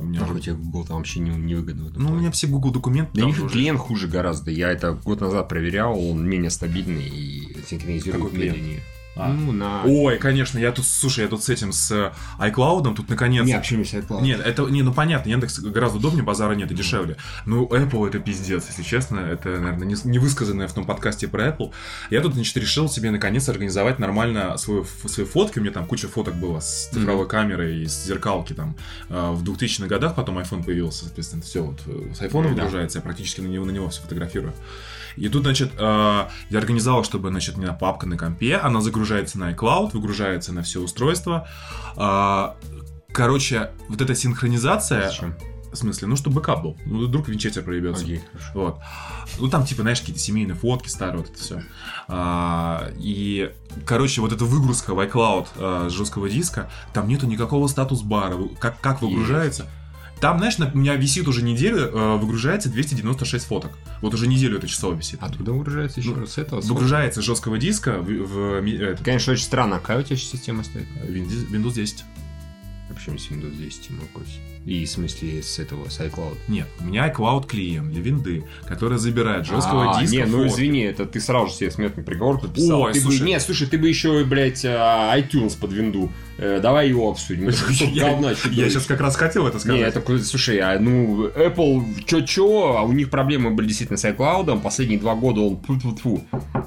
у меня уже- тебе Google там вообще не- невыгодно. в этом ну, у меня все Google документы. Да уже. клиент хуже гораздо. Я это год назад проверял, он менее стабильный и синхронизирует медленнее. А. Ну, на... Ой, конечно, я тут, слушай, я тут с этим, с э, iCloud, тут наконец... Не, почему не iCloud? Нет, это, не, ну понятно, Яндекс гораздо удобнее, базара нет и дешевле. Ну, Apple это пиздец, если честно, это, наверное, не, не высказанное в том подкасте про Apple. Я тут, значит, решил себе наконец организовать нормально свою, свои фотки, у меня там куча фоток было с цифровой камерой и с зеркалки там. Э, В 2000-х годах потом iPhone появился, соответственно, все вот э, с iPhone выгружается, я практически на него, на него все фотографирую. И тут, значит, э, я организовал, чтобы, значит, у меня папка на компе, она загружается на iCloud, выгружается на все устройства. А, Короче, вот эта синхронизация... Зачем? В смысле, ну, чтобы бэкап был. Ну, вдруг винчестер проебется. Окей, хорошо. Вот. Ну, там, типа, знаешь, какие-то семейные фотки старые, вот это все. и, короче, вот эта выгрузка в iCloud а, с жесткого диска, там нету никакого status bar а. Как, как выгружается? Там, знаешь, у меня висит уже неделю, э, выгружается 296 фоток. Вот уже неделю это число висит. Откуда выгружается еще ну, раз? С этого? Сколько? Выгружается с жесткого диска в... в, э, в этот. Конечно, очень странно. Какая у тебя система стоит? Windows 10. В общем, с Windows 10 macOS. И в смысле с этого, с iCloud. Нет, у меня iCloud клиент для винды, который забирает жесткого а, диска. Не, ну извини, это ты сразу же себе смертный приговор подписал. Ой, ты слушай. Бы, нет, слушай, ты бы еще, блядь, а, iTunes под винду. Э, давай его обсудим. Я, я сейчас как раз хотел это сказать. Нет, это, слушай, а, ну, Apple, чё-чё, а у них проблемы были действительно с iCloud. Последние два года он тьфу -тьфу -тьфу,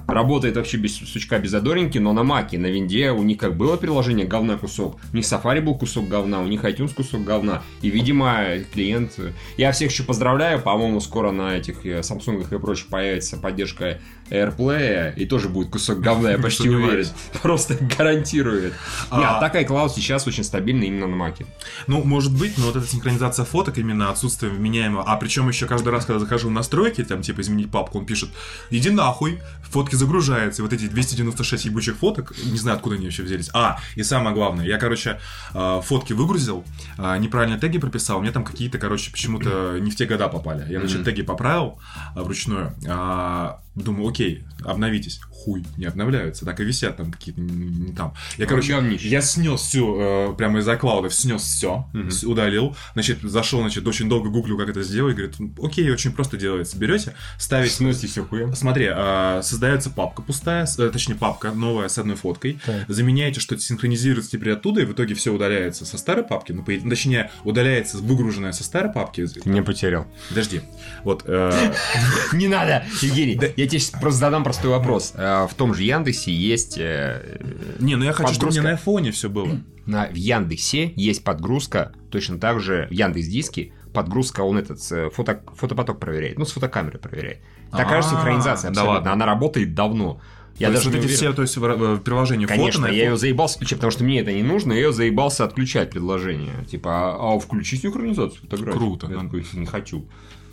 работает вообще без сучка, без задоринки, но на Маке, на винде у них как было приложение говна кусок, у них Safari был кусок говна, у них iTunes кусок говна, и, видимо, клиент... Я всех еще поздравляю, по-моему, скоро на этих э, Samsung и прочих появится поддержка AirPlay, и тоже будет кусок говна, я почти уверен. Просто гарантирует. А- а так iCloud сейчас очень стабильный именно на Маке. Ну, может быть, но вот эта синхронизация фоток, именно отсутствие вменяемого. А причем еще каждый раз, когда захожу в настройки, там, типа, изменить папку, он пишет, иди нахуй, фотки загружаются. И вот эти 296 ебучих фоток, не знаю, откуда они вообще взялись. А, и самое главное, я, короче, э, фотки выгрузил, э, неправильно теги прописал, мне там какие-то, короче, почему-то не в те года попали. Я, значит, теги поправил э, вручную, а, думаю, окей, обновитесь. Хуй, не обновляются, так и висят там какие-то не, не там. Я, короче, говнище. я снес всю, э, прямо из iCloud, снес все, удалил, значит, зашел, значит, очень долго гуглю, как это сделать, говорит, окей, очень просто делается, берете, ставите, Сносите все хуем. Смотри, а, создается папка пустая, э, точнее папка новая с одной фоткой. Так. Заменяете, что синхронизируется теперь оттуда, и в итоге все удаляется со старой папки. Ну, по точнее, удаляется выгруженная со старой папки. Ты меня потерял. Подожди. Вот. э, Не надо, Евгений. Я тебе щас просто задам простой вопрос. Э, В том же Яндексе есть... э, Не, ну я хочу, чтобы у меня Подгрузка. на айфоне все было. На, в Яндексе есть подгрузка, точно так же в Яндекс Диске подгрузка, он этот э, фото, фотопоток проверяет, ну, с фотокамеры проверяет. Такая же А, синхронизация да абсолютно. ладно. Она работает давно. Я То есть даже вот не эти все, то есть в, в приложении Конечно, фото я ее iPhone. заебался включать, потому что мне это не нужно, я ее заебался отключать предложение. Типа, а, а включи синхронизацию фотографий. Круто. Я такой, не хочу.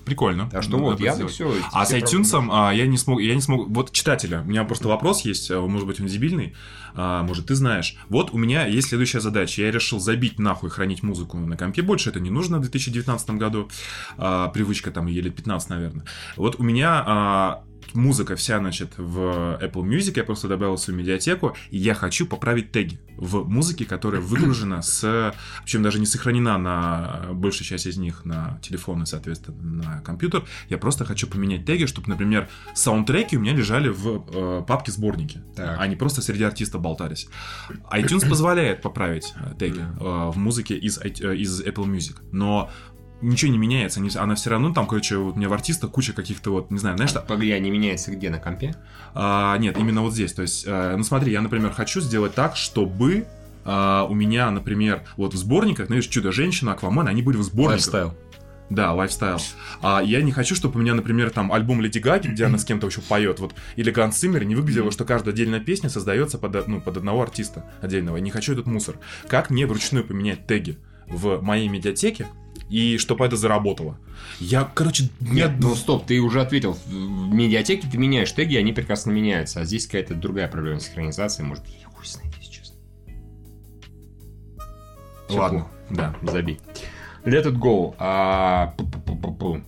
Прикольно. А что вот, сделать. Яндекс все. А с iTunes а, я не смог, я не смог. Вот читателя, у меня просто вопрос есть, а, может быть он дебильный, а, может ты знаешь. Вот у меня есть следующая задача. Я решил забить нахуй хранить музыку на компе, больше это не нужно в 2019 году. А, привычка там ей лет 15, наверное. Вот у меня а, музыка вся, значит, в Apple Music, я просто добавил свою медиатеку, и я хочу поправить теги в музыке, которая выгружена с... Причем даже не сохранена на большую часть из них на телефоны, соответственно, на компьютер. Я просто хочу поменять теги, чтобы, например, саундтреки у меня лежали в э, папке сборники, Так. а не просто среди артистов болтались. iTunes позволяет поправить э, теги э, в музыке из, э, из Apple Music, но ничего не меняется, они- она все равно там, короче, вот у меня в артистах куча каких-то вот, не знаю, знаешь, там- Погоди, а не меняется где, на компе? а, нет, именно вот здесь. То есть, э, ну смотри, я, например, хочу сделать так, чтобы а, у меня, например, вот в сборниках, знаешь, Чудо-женщина, Аквамен, они были в сборниках. Да, лайфстайл. А я не хочу, чтобы у меня, например, там альбом Леди Гаги, где она с кем-то еще поет, вот, или Ганс Циммер, не выглядело, что каждая отдельная песня создается под, ну, под одного артиста отдельного. Я не хочу этот мусор. Как мне вручную поменять теги в моей медиатеке, и чтобы это заработало? Я, короче, Нет, я- ну стоп, ты уже ответил. В медиатеке ты меняешь теги, они прекрасно меняются. А здесь какая-то другая проблема синхронизации. Может быть, я хуй знает, если честно. Всё Ладно, плохо. да. Забей. Let it go. А.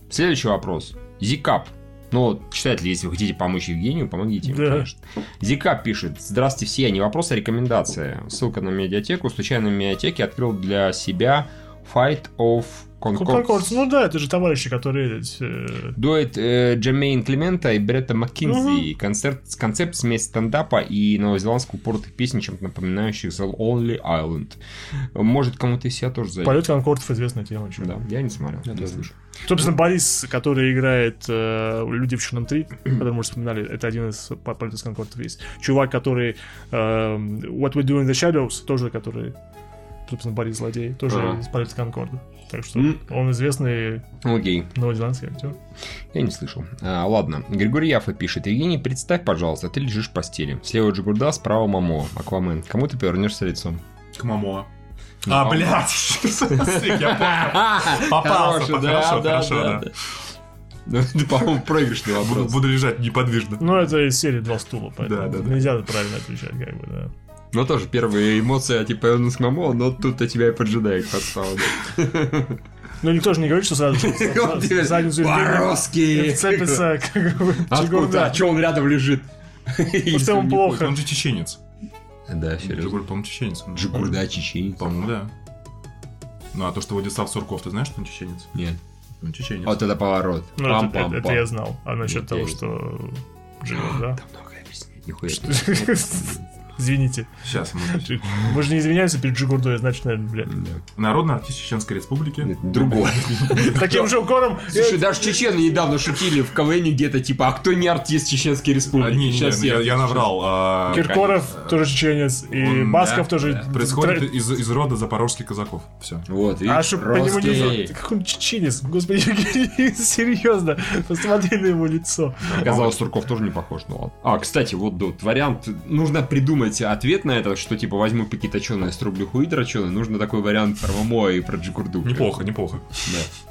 Следующий вопрос. Зикап. Ну, вот, читатели, если вы хотите помочь Евгению, помогите ему, Да. конечно. Зикап пишет. Здравствуйте все, не вопрос, а рекомендация. Ссылка на медиатеку. Случайно в медиатеке открыл для себя Fight of Concords. ну да, это же товарищи, которые... э, Дуэт э, Джамейн Климента и Бретта Маккинзи. Концерт, концепт смесь стендапа и новозеландского упоротых песен, чем-то напоминающих The Only Island. Может, кому-то из себя тоже зайдет. Полет Конкордов известная тема. чё. Да, я не смотрел. не тоже. слышал. Собственно, Борис, который играет э, «Люди в черном 3», который мы уже вспоминали, это один из по- полетов Конкордов есть. Чувак, который э, «What We Do in the Shadows», тоже который, собственно, Борис Злодей, тоже Ага. из полета Конкорда. Так что М. он известный Окей. новозеландский актер. Я не слышал. А, ладно. Григорий Яфа пишет. Евгений, представь, пожалуйста, ты лежишь в постели. Слева Джигурда, справа Мамо, Аквамен. Кому ты повернешься лицом? К Мамоа. Ну, А, блядь, я понял. Попался, хорошо, хорошо, да. Ну, это, по-моему, проигрышный Буду вопрос. буду лежать неподвижно. Ну, это из серии «Два стула», поэтому Да, да, да. нельзя правильно отвечать, как бы, да. Ну, тоже первые эмоции, типа, повернулся к Мамо, но тут-то тебя и поджидает подстава. Ну, никто же не говорит, что сразу же задницу вцепится, как бы, Откуда? А что он рядом лежит? В целом плохо. Он же чеченец. Да, серьезно. Джигурд, по-моему, чеченец. он. Джигурда чеченец. По-моему, да. Ну, а то, что Владислав Сурков, ты знаешь, что он чеченец? Нет. Он чеченец. Вот это поворот. Ну, это- это, Пам-пам-пам. это я знал. А насчет того, я- что... Джигурда. Там много объяснять, нихуя. Извините. Сейчас, мы... Вы же не извиняются перед Джигурдой, значит, наверное, блядь. Народный артист Чеченской Республики. Нет, Другой. Таким же укором... Слушай, даже чечены недавно шутили в КВН где-то, типа, а кто не артист Чеченской А, Республики? Сейчас не, я, я наврал. а, Киркоров тоже чеченец, и Басков тоже... Происходит из, из рода запорожских казаков. Все. Вот, А что по нему не... Как он чеченец? Господи, серьезно. Посмотри на его лицо. Оказалось, Сурков тоже не похож, ну ладно. А, кстати, вот вариант, нужно придумать ответ на это, что типа возьму паки точеные, срублю хуи дроченые, нужно такой вариант про Мамо и про Джигурду. Неплохо, неплохо. Да.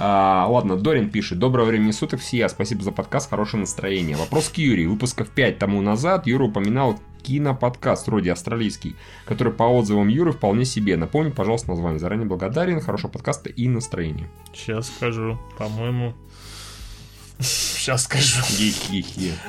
А, ладно, Дорин пишет. Доброго времени суток все. Спасибо за подкаст, хорошее настроение. Вопрос к Юрию. Выпусков 5 тому назад Юра упоминал киноподкаст, вроде австралийский, который по отзывам Юры вполне себе. Напомни, пожалуйста, название. Заранее благодарен. Хорошего подкаста и настроения. Сейчас скажу. По-моему... Сейчас скажу.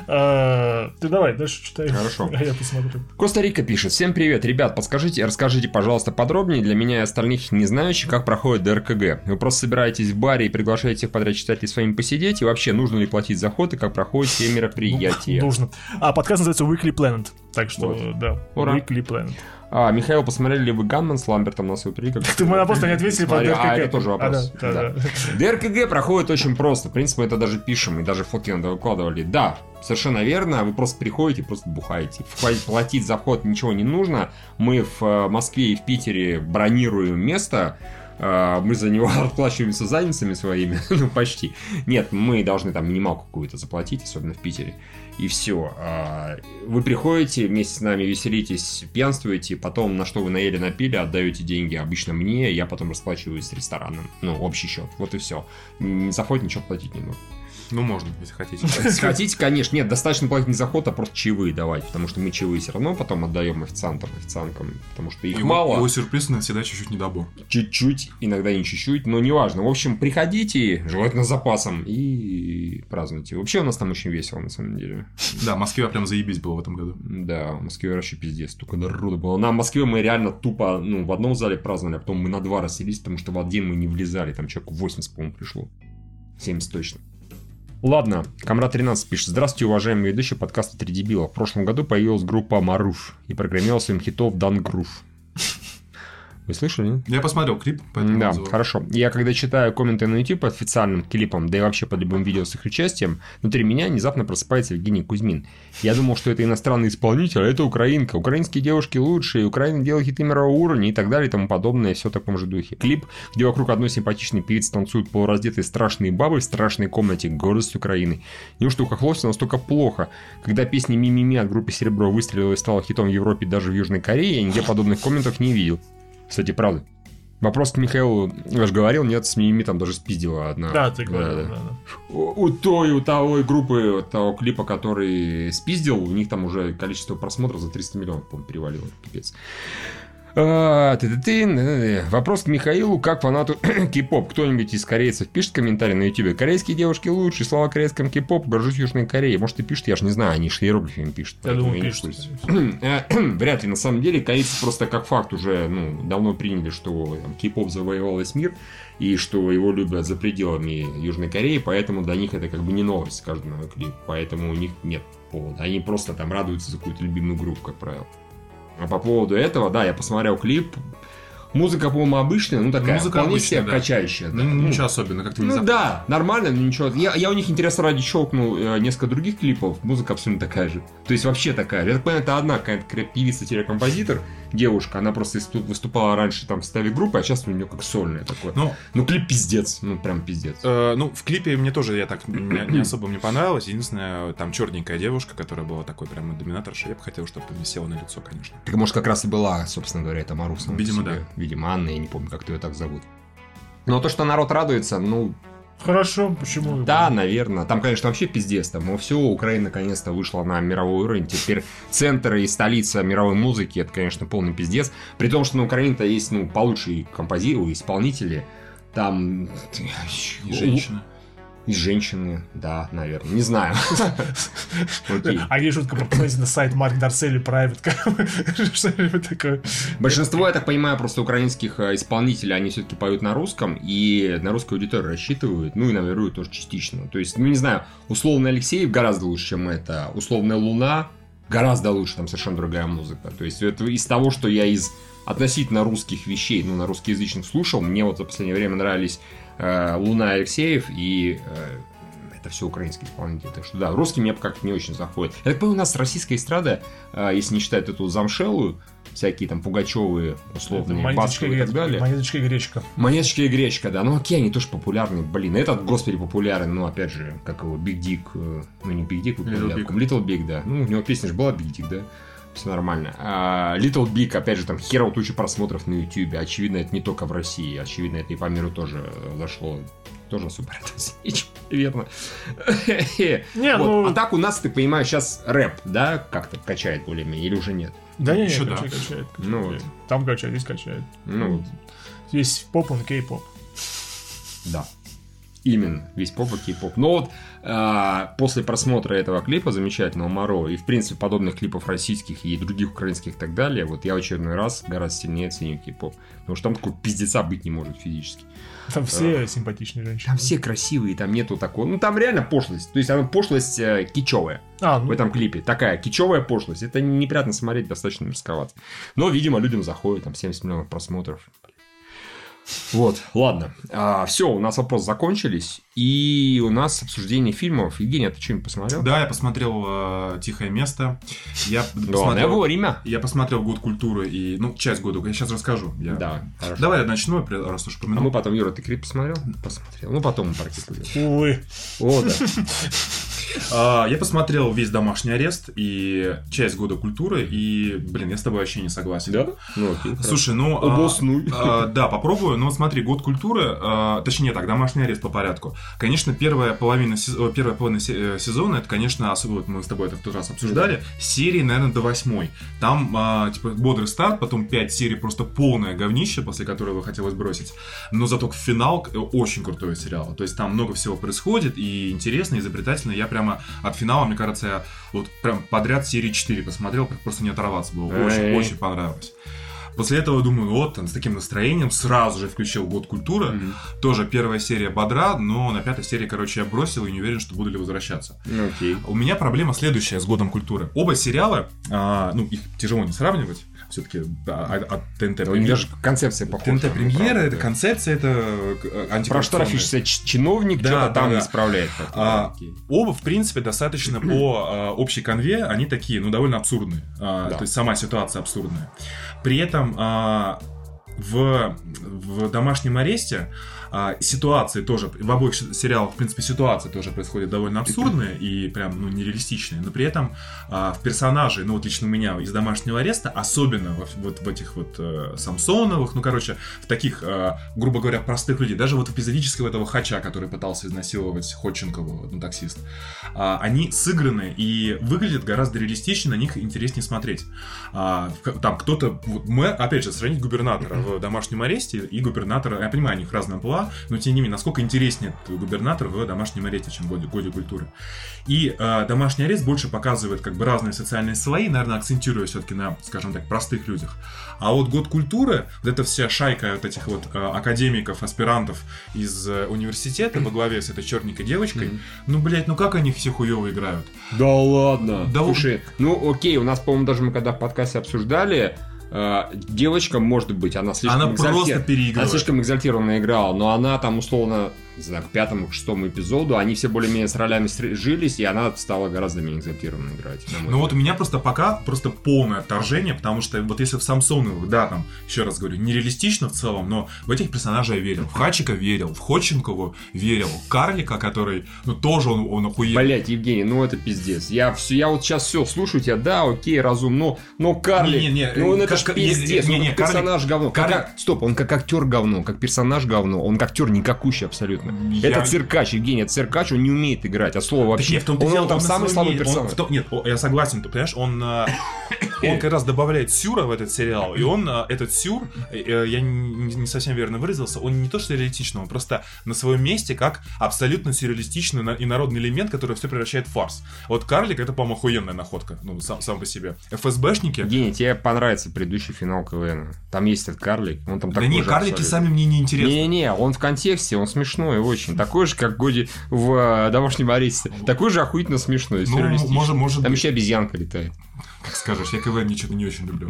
А, Ты давай, дальше читай. Хорошо. А я посмотрю. Коста-Рика пишет. Всем привет, ребят, подскажите, расскажите, пожалуйста, подробнее для меня и остальных не знающих, как проходит ДРКГ. Вы просто собираетесь в баре и приглашаете всех подряд читателей с вами посидеть, и вообще нужно ли платить за ход и как проходят все мероприятия. Нужно. А подкаст называется Weekly Planet. Так что, да. Weekly Planet. А, Михаил, посмотрели ли вы Ганман с Ламбертом на свою три? Как... Ты мы просто не ответили по ДРКГ. А, это тоже вопрос. А, да, да, да. ДРКГ проходит очень просто. В принципе, мы это даже пишем, и даже фотки надо выкладывали. Да, совершенно верно. Вы просто приходите, просто бухаете. Платить за вход ничего не нужно. Мы в э, Москве и в Питере бронируем место. Э, Мы за него расплачиваемся задницами своими, ну почти. Нет, мы должны там минималку какую-то заплатить, особенно в Питере. И все. Вы приходите, вместе с нами веселитесь, пьянствуете, потом на что вы наели, напили, отдаете деньги обычно мне, я потом расплачиваюсь с рестораном. Ну, общий счет. Вот и все. За вход ничего платить не нужно. Ну, можно, если хотите. Если хотите, конечно, нет, достаточно платить не за ход, а просто чаевые давать, потому что мы чаевые все равно потом отдаем официантам, официанткам, потому что их Его- мало. Его сюрприз на всегда чуть-чуть недобор. Чуть-чуть, иногда не чуть-чуть, но неважно. В общем, приходите, желательно с запасом, и празднуйте. Вообще у нас там очень весело, на самом деле. Да, в Москве прям заебись было в этом году. Да, в Москве вообще пиздец, столько народу было. На Москве мы реально тупо, ну, в одном зале праздновали, а потом мы на два расселись, потому что в один мы не влезали, там человек 80, по-моему, пришло. 70 точно. Ладно, Камрад 13 пишет. Здравствуйте, уважаемые ведущие подкаста «Три дебила». В прошлом году появилась группа Маруф и прогремела своим хитов Дан Грув. Вы слышали? Я посмотрел клип, поэтому Да, отзывы. хорошо. Я когда читаю комменты на YouTube под официальным клипом, да и вообще под любым видео с их участием, внутри меня внезапно просыпается Евгений Кузьмин. Я думал, что это иностранный исполнитель, а это украинка. Украинские девушки лучшие, Украина делает хиты мирового уровня и так далее и тому подобное, все в таком же духе. Клип, где вокруг одной симпатичной певицы танцуют полураздетые страшные бабы в страшной комнате, гордость Украины. Неужто у Хохловства настолько плохо? Когда песня «Ми-ми-ми» от группы «Серебро» выстрелила и стала хитом в Европе даже в Южной Корее, я нигде подобных комментов не видел. Кстати, правда. Вопрос к Михаилу, я же говорил, нет, с Мими там даже спиздила одна. Да, ты говорил, Да, да, да. У, у той, у того группы, того клипа, который спиздил, у них там уже количество просмотров за 300 миллионов, по-моему, перевалило. Пипец. А, ты-ты-ты. Вопрос к Михаилу, как фанату кей-поп. Кто-нибудь из корейцев пишет комментарий на ютубе? Корейские девушки лучше, слова корейском кей-поп, горжусь Южной Кореей. Может, и пишет, я ж не знаю, они же иероглифами пишут. Я думаю, пишут. Э, Вряд ли, на самом деле, корейцы просто как факт уже ну, давно приняли, что кей-поп завоевал весь мир, и что его любят за пределами Южной Кореи, поэтому для них это как бы не новость, каждый новый клип. Поэтому у них нет повода. Они просто там радуются за какую-то любимую группу, как правило. А по поводу этого, да, я посмотрел клип. Музыка, по-моему, обычная, ну такая, Музыка вполне обычная, себе да. качающая. да. Ну, Ну, ничего особенного, как-то не ну да, нормально, но ничего. Я, я у них интересно ради щелкнул э, несколько других клипов, музыка абсолютно такая же. То есть вообще такая. Я так понимаю, это одна какая-то певица-композитор, девушка, она просто выступала раньше там в составе группы, а сейчас у нее как сольная такое. Ну, Ну клип пиздец, ну прям пиздец. Э, ну, в клипе мне тоже я так не, не особо мне понравилось. Единственное, там черненькая девушка, которая была такой прям доминаторша. Я бы хотел, чтобы мне села на лицо, конечно. Так может как раз и была, собственно говоря, это Мару сама по Видимо, да. Видимо, Анна, я не помню, как ее так зовут. Но то, что народ радуется, ну, Хорошо, почему? Да, наверное. Там, конечно, вообще пиздец. Там все, Украина наконец-то вышла на мировой уровень. Теперь центр и столица мировой музыки, это, конечно, полный пиздец. При том, что на Украине-то есть, ну, получше композиторы, исполнители. Там... и женщина. И женщины, да, наверное. Не знаю. А есть шутка, посмотрите на сайт Марк Дарсели Private, как- что-нибудь такое. Большинство, я так понимаю, просто украинских э, исполнителей, они все-таки поют на русском, и на русскую аудиторию рассчитывают, ну и наверуют тоже частично. То есть, ну не знаю, условный Алексеев гораздо лучше, чем это, условная Луна гораздо лучше, там совершенно другая музыка. То есть, это из того, что я из относительно русских вещей, ну, на русскоязычных слушал, мне вот за последнее время нравились Луна и Алексеев и э, это все украинские исполнители. Так что да, русский мне как-то не очень заходит. Я так понимаю, у нас российская эстрада, э, если не считать эту замшелую, всякие там Пугачевые, условные, Басковые и так далее. монеточка и гречка. Монеточка и гречка, да. Ну окей, они тоже популярны. Блин, этот, господи, популярен. Ну, опять же, как его, Big Dick. э, Ну, не Big Dick, Little Big. Little Big, да. Ну, у него песня же была Big Dick, да. Все нормально. А, Little Big, опять же, там херов туча просмотров на YouTube. Очевидно, это не только в России. Очевидно, это и по миру тоже э, зашло. Тоже супер. Верно. Не, Вот. ну- А так у нас, ты понимаешь, сейчас рэп, да, как-то качает более-менее, или уже нет? Да не, Еще не, да. качает, качает, качает. Ну вот. Там качает, здесь качает. Ну, Здесь поп, он кей-поп. Да. Именно, весь поп и кей-поп. Но вот а, после просмотра этого клипа замечательного Моро и, в принципе, подобных клипов российских и других украинских и так далее, вот я в очередной раз гораздо сильнее ценю кей-поп. Потому что там такого пиздеца быть не может физически. Там все симпатичные женщины. Там все красивые, там нету такого... Ну, там реально пошлость. То есть, она пошлость э, кичевая А, в ну, этом клипе. Такая кичевая пошлость. Это неприятно смотреть, достаточно мерзковато. Но, видимо, людям заходит, там 70 миллионов просмотров. Вот, ладно. все, у нас вопросы закончились. И у нас обсуждение фильмов. Евгений, а ты что-нибудь посмотрел? Да, я посмотрел э, «Тихое место». Я посмотрел, время. я посмотрел «Год культуры» и, ну, часть года. Я сейчас расскажу. Я- Да, хорошо. Давай я начну, раз уж А упомянул. мы потом, Юра, ты клип посмотрел? Посмотрел. Ну, потом мы будем. увы. О, да. А, Я посмотрел весь «Домашний арест» и часть «Года культуры», и, блин, я с тобой вообще не согласен. Да? Ну, окей. Слушай, ну... а, Обоснуй. а, Да, попробую. Но смотри, год культуры, а, точнее так, домашний арест по порядку. Конечно, первая половина, первая половина э, сезона, это, конечно, особенно вот мы с тобой это в тот раз обсуждали, серии, наверное, до восьмой. Там, типа, бодрый старт, потом пять серий просто полное говнище, после которого хотелось бросить. Но зато финал э, очень крутой сериал. То есть там много всего происходит, и интересно, и изобретательно. Я прямо от финала, мне кажется, я вот прям подряд серии 4 посмотрел, просто не оторваться было. Очень, Эй. очень понравилось. После этого думаю, вот, там, с таким настроением сразу же включил «Год культуры». Мгм. Тоже первая серия бодра, но на пятой серии, короче, я бросил и не уверен, что буду ли возвращаться. Ну, окей. У меня проблема следующая с «Годом культуры». Оба сериала, а, ну, их тяжело не сравнивать, все-таки от ТНТ У них даже концепция похожа. ТНТ премьера, это да. концепция, это э. Проштрафишься чиновник, Да, что-то да, там да. исправляет. А. Оба, в принципе, достаточно по а, общей конве, они такие, ну, довольно абсурдные. А, Да. То есть сама ситуация абсурдная. При этом а, в, в домашнем аресте а, ситуации тоже, в обоих сериалах, в принципе, ситуации тоже происходят довольно абсурдные и прям, ну, нереалистичные, но при этом а, в персонажей, ну, вот лично у меня из домашнего ареста, особенно в, вот в этих вот э, Самсоновых, ну, короче, в таких, э, грубо говоря, простых людей, даже вот в эпизодического этого Хача, который пытался изнасиловать Ходченкову, ну, таксист, а, они сыграны и выглядят гораздо реалистичнее, на них интереснее смотреть. А, там кто-то, вот мы, опять же, сравнить губернатора в домашнем аресте и губернатора, я понимаю, у них разная амплуа, но тем не менее, насколько интереснее губернатор в домашнем аресте, чем в годе, годе культуры. И э, домашний арест больше показывает как бы разные социальные слои, наверное, акцентируя все-таки на, скажем так, простых людях. А вот год культуры, вот эта вся шайка вот этих вот э, академиков, аспирантов из э, университета во главе с этой черненькой девочкой, ну, блядь, ну как они все хуево играют? Да ладно. Да Слушай, ну окей, у нас, по-моему, даже мы когда в подкасте обсуждали, девочка, может быть, она слишком Она просто экзальти- переигрывает. Она слишком экзальтированно играла, но она там условно, не знаю, к пятому, к шестому эпизоду, они все более-менее с ролями сжились, и она стала гораздо менее экзальтированно играть. Ну вот у меня просто пока просто полное отторжение, потому что вот если в Самсоновых, да, там, еще раз говорю, нереалистично в целом, но в этих персонажей я верил. В Хачика верил, в Ходченкову верил, в Карлика, который, ну тоже он, он охуел. Блять, Евгений, ну это пиздец. Я, все, я вот сейчас все слушаю тебя, да, окей, разум, но, но Карли, Не-не-не, ну он это как- пиздец, не- он не- как Карлик- персонаж говно. Как- Карлик- как- стоп, он как актер говно, как персонаж говно, он как актер никакущий абсолютно. Я- Это циркач, Евгений, это циркач, он не умеет играть, от слова Так вообще. нет, в том-то он, дело, он там самый слабый. Он персонаж. том- Нет, я согласен, ты понимаешь, он, э, он как раз добавляет сюра в этот сериал, и он, э, этот сюр, э, э, я не, не совсем верно выразился, он не то что реалистичный, он просто на своем месте как абсолютно сюрреалистичный и народный элемент, который все превращает в фарс. Вот Карлик это, по-моему, охуенная находка, ну, сам, сам по себе. ФСБшники, Евгений, тебе понравится предыдущий финал КВН. Там есть этот карлик, он там да такой не, же карлики абсолютно. сами мне не интересны. Не-не, он в контексте, он смешной очень. Такой же, как Годи в домашнем аресте. Такой же охуительно смешной. Ну, сюрреалистичный. может, может Там быть. еще обезьянка летает. Как скажешь, я КВН ничего не очень люблю.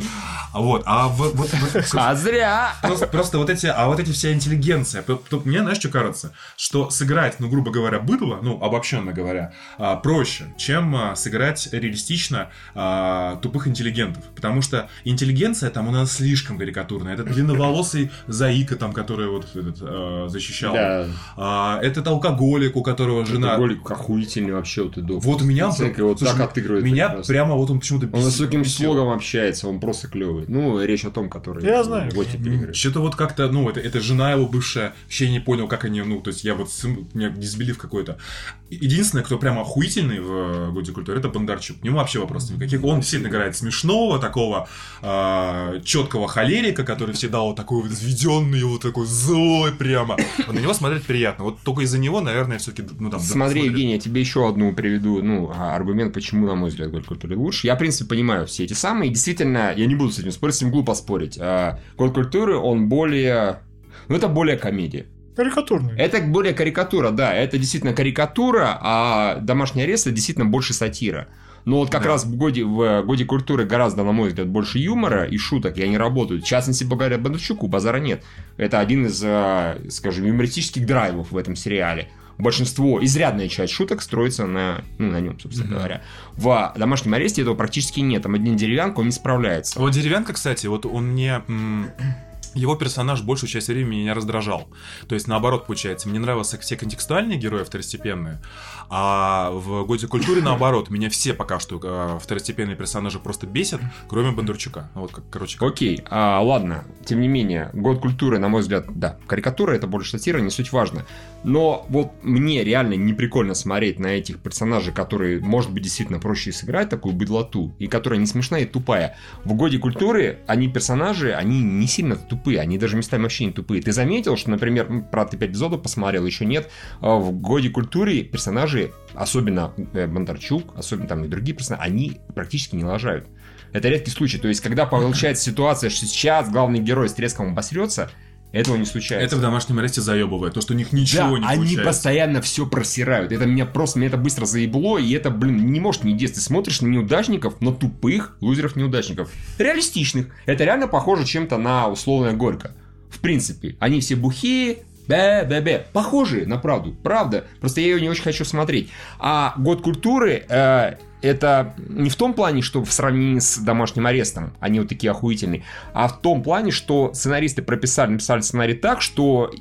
А вот, а в- вот, вот, А зря! Просто, просто вот эти, а вот эти вся интеллигенция, мне, знаешь, что кажется? Что сыграть, ну, грубо говоря, быдло, ну, обобщенно говоря, а, проще, чем а, сыграть реалистично а, тупых интеллигентов. Потому что интеллигенция там у нас слишком карикатурная. Это длинноволосый заика там, который вот этот, защищал. Да. Этот алкоголик, у которого жена... Алкоголик охуительный вообще вот и доктор. Вот у меня... Всякое вот слушай, так отыгрывает Меня прямо вот он почему-то Он высоким бесил. слогом общается, он просто клевый. Ну, речь о том, который... Я знаю. Вот теперь. Что-то вот как-то, ну, это, это жена его бывшая, вообще не понял, как они, ну, то есть я вот, с- у меня дисбелив какой-то. Единственное, кто прям охуительный в э, Годе культуры, это Бондарчук. К нему вообще вопросов никаких. Он действительно играет смешного, такого четкого холерика, который всегда вот такой вот взведенный, вот такой злой прямо. Вот на него смотреть приятно. Вот только из-за него, наверное, все-таки, ну, там... Смотри. Евгений, я тебе еще одну приведу, ну, а, аргумент, почему, на мой взгляд, Голь культуры лучше. Я, в принципе, понимаю все эти самые. И действительно, я не буду с этим спорить, с этим глупо спорить. А, Голь культуры, он более... Ну, это более комедия. Карикатурный. Это более карикатура, да, это действительно карикатура, а домашний арест это действительно больше сатира. Но вот как Да. раз в годе, в годе культуры гораздо, на мой взгляд, больше юмора и шуток, и они работают. В частности, благодаря Бондарчуку, базара нет. Это один из, э, скажем, юмористических драйвов в этом сериале. Большинство, изрядная часть шуток строится на, ну, на нем, собственно Мгм. говоря. В домашнем аресте этого практически нет. Там один деревянка, он не справляется. Вот деревянка, кстати, вот он мне... Его персонаж большую часть времени меня раздражал. То есть, наоборот, получается, мне нравились все контекстуальные герои второстепенные, а в Годе культуре, наоборот, меня все пока что э, второстепенные персонажи просто бесят, кроме Бондарчука. Ну, Вот, как, короче, как- Окей, а, ладно, тем не менее, год культуры, на мой взгляд, да, карикатура это больше сатира, не суть важно. Но вот мне реально не прикольно смотреть на этих персонажей, которые, может быть, действительно проще сыграть такую быдлоту, и которая не смешная и тупая. В годе культуры они персонажи, они не сильно тупые, они даже местами вообще не тупые. Ты заметил, что, например, правда, ты 5 эпизодов посмотрел, еще нет, а в годе культуры персонажи, особенно э, Бондарчук, особенно там и другие персонажи, они практически не лажают. Это редкий случай. То есть, когда получается ситуация, что сейчас главный герой с треском обосрется, этого не случается. это в домашнем аресте заебывает, то, что у них ничего да, не они получается. постоянно все просирают. Это меня просто, меня это быстро заебло, и это, блин, не может не действовать. Ты смотришь на неудачников, но тупых лузеров-неудачников. Реалистичных. Это реально похоже чем-то на условное Горько. В принципе, они все бухие, бе-бе-бе. Похожие на правду. Правда. Просто я ее не очень хочу смотреть. А год культуры, э, это не в том плане, что в сравнении с домашним арестом они вот такие охуительные, а в том плане, что сценаристы прописали, написали сценарий так, что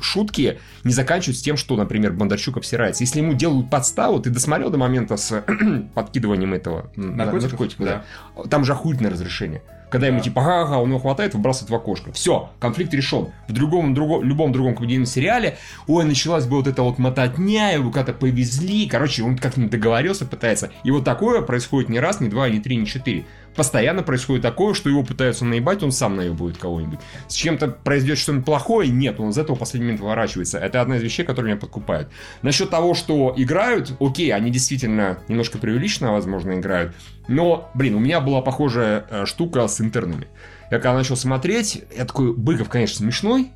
шутки не заканчиваются тем, что, например, Бондарчук обсирается. Если ему делают подставу, ты досмотрел до момента с подкидыванием этого наркотика, да. Там же охуительное разрешение. Когда ему типа, ага, он его хватает, выбрасывает в окошко. Все, конфликт решен. В другом, друго- любом другом комедийном сериале, ой, началась бы вот эта вот мототня, его куда-то повезли. Короче, он как-нибудь договорился, пытается. И вот такое происходит не раз, не два, не три, не четыре. Постоянно происходит такое, что его пытаются наебать, он сам наебывает кого-нибудь. С чем-то произойдет что-нибудь плохое, нет, он из этого в последний момент выворачивается. Это одна из вещей, которые меня подкупают. Насчет того, что играют, окей, они действительно немножко преувеличенно, возможно, играют. Но, блин, у меня была похожая э, штука с интернами. Я когда начал смотреть, я такой, Быков, конечно, смешной,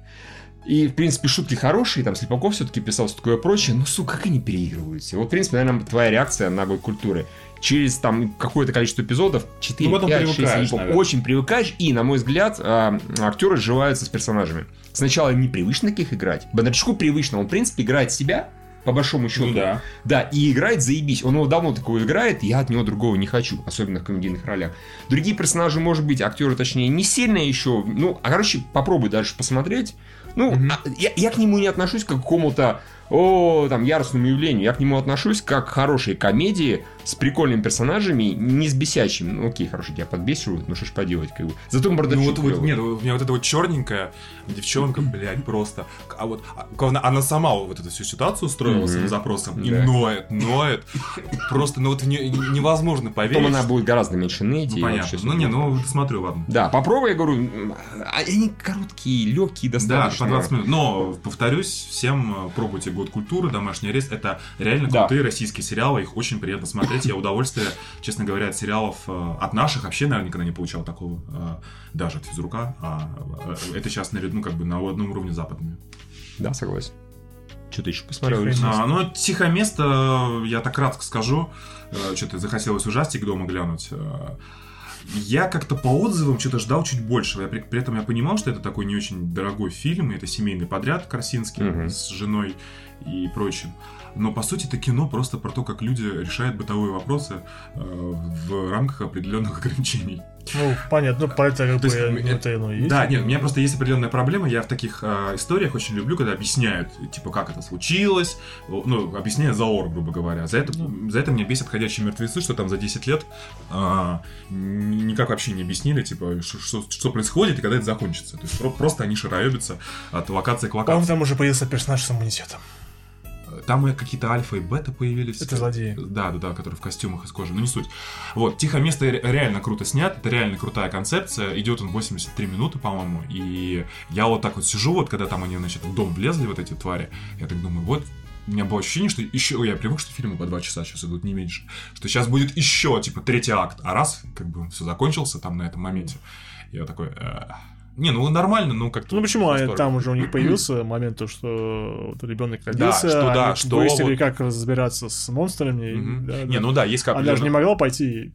и, в принципе, шутки хорошие, там Слепаков все-таки писал все такое прочее, но, сука, как они переигрываются. Вот, в принципе, наверное, твоя реакция на год культуры. Через там какое-то количество эпизодов, 4, Ну, потом 5, 6, привыкаешь, я не помню, наверное. очень привыкаешь, и, на мой взгляд, а, актеры сживаются с персонажами. Сначала непривычно таких играть. Бондарчуку привычно, он, в принципе, играет себя, по большому счету. Ну да. Да, и играет заебись. Он его давно такого играет, я от него другого не хочу, особенно в комедийных ролях. Другие персонажи, может быть, актеры, точнее, не сильно еще. Ну, а короче, попробуй дальше посмотреть. Ну, а, я, я к нему не отношусь как к какому-то о, там, яростному явлению. Я к нему отношусь как к хорошей комедии с прикольными персонажами, не с бесячими. Ну, окей, хорошо, тебя подбесивают, ну что ж поделать, как бы. Зато Ну Бондарчук вот, вот, нет, у меня вот эта вот черненькая девчонка, блядь, просто. А вот а, главное, она сама вот эту всю ситуацию устроила с этим запросом и Да. ноет, ноет. Просто, ну вот невозможно поверить. Потом она будет гораздо меньше ныть. Ну понятно. Ну не, ну смотрю, ладно. Да, попробуй, я говорю, м, а они короткие, легкие Да, достаточно. по 20 минут. Но, повторюсь, всем э, пробуйте «Год культуры», «Домашний арест». Это реально Да. крутые российские сериалы, их очень приятно смотреть. Я удовольствие, честно говоря, от сериалов э, от наших вообще, наверное, никогда не получал такого, э, даже от физрука. А э, это сейчас наряду, ну, как бы на одном уровне западными. Да, согласен. Что ты еще посмотрел? А, ну, «Тихое место», я так кратко скажу, что-то захотелось ужастик дома глянуть. Я как-то по отзывам что-то ждал чуть большего. Я при, при этом я понимал, что это такой не очень дорогой фильм, и это семейный подряд Красинский Мгм. с женой и прочим. Но по сути это кино просто про то, как люди решают бытовые вопросы э, в рамках определенных ограничений. Ну, понятно, ну, это как бы, ну, это и есть. Да, нет, у меня просто есть определенная проблема. Я в таких э, историях очень люблю, когда объясняют, типа, как это случилось. Ну, объясняют за ор, грубо говоря. За это, за это меня бесят ходячие мертвецы, что там за 10 лет ни- никак вообще не объяснили, типа, что, что- происходит и когда это закончится. То есть про- просто они шароебятся от локации к локации. там уже появился персонаж с иммунитетом. Там какие-то альфа и бета появились. Это злодеи. Да, да, да, которые в костюмах из кожи. Ну, не суть. Вот, «Тихо место» ре- реально круто снят, это реально крутая концепция. Идет он 83 минуты, по-моему. И я вот так вот сижу, вот когда там они, значит, в дом влезли, вот эти твари. Я так думаю, вот у меня было ощущение, что еще... Я привык, что фильмы по два часа сейчас идут, не меньше. Что сейчас будет еще, типа, третий акт. А раз, как бы, все закончился там на этом моменте. Я такой... «Э, Не, ну нормально, ну как-то... Ну почему? А. Там уже у них появился момент, то, что вот ребенок родился, что да, что выяснили, вот- как разбираться с монстрами. Мгм. да, Не, да. ну да, есть как... Она же не могла пойти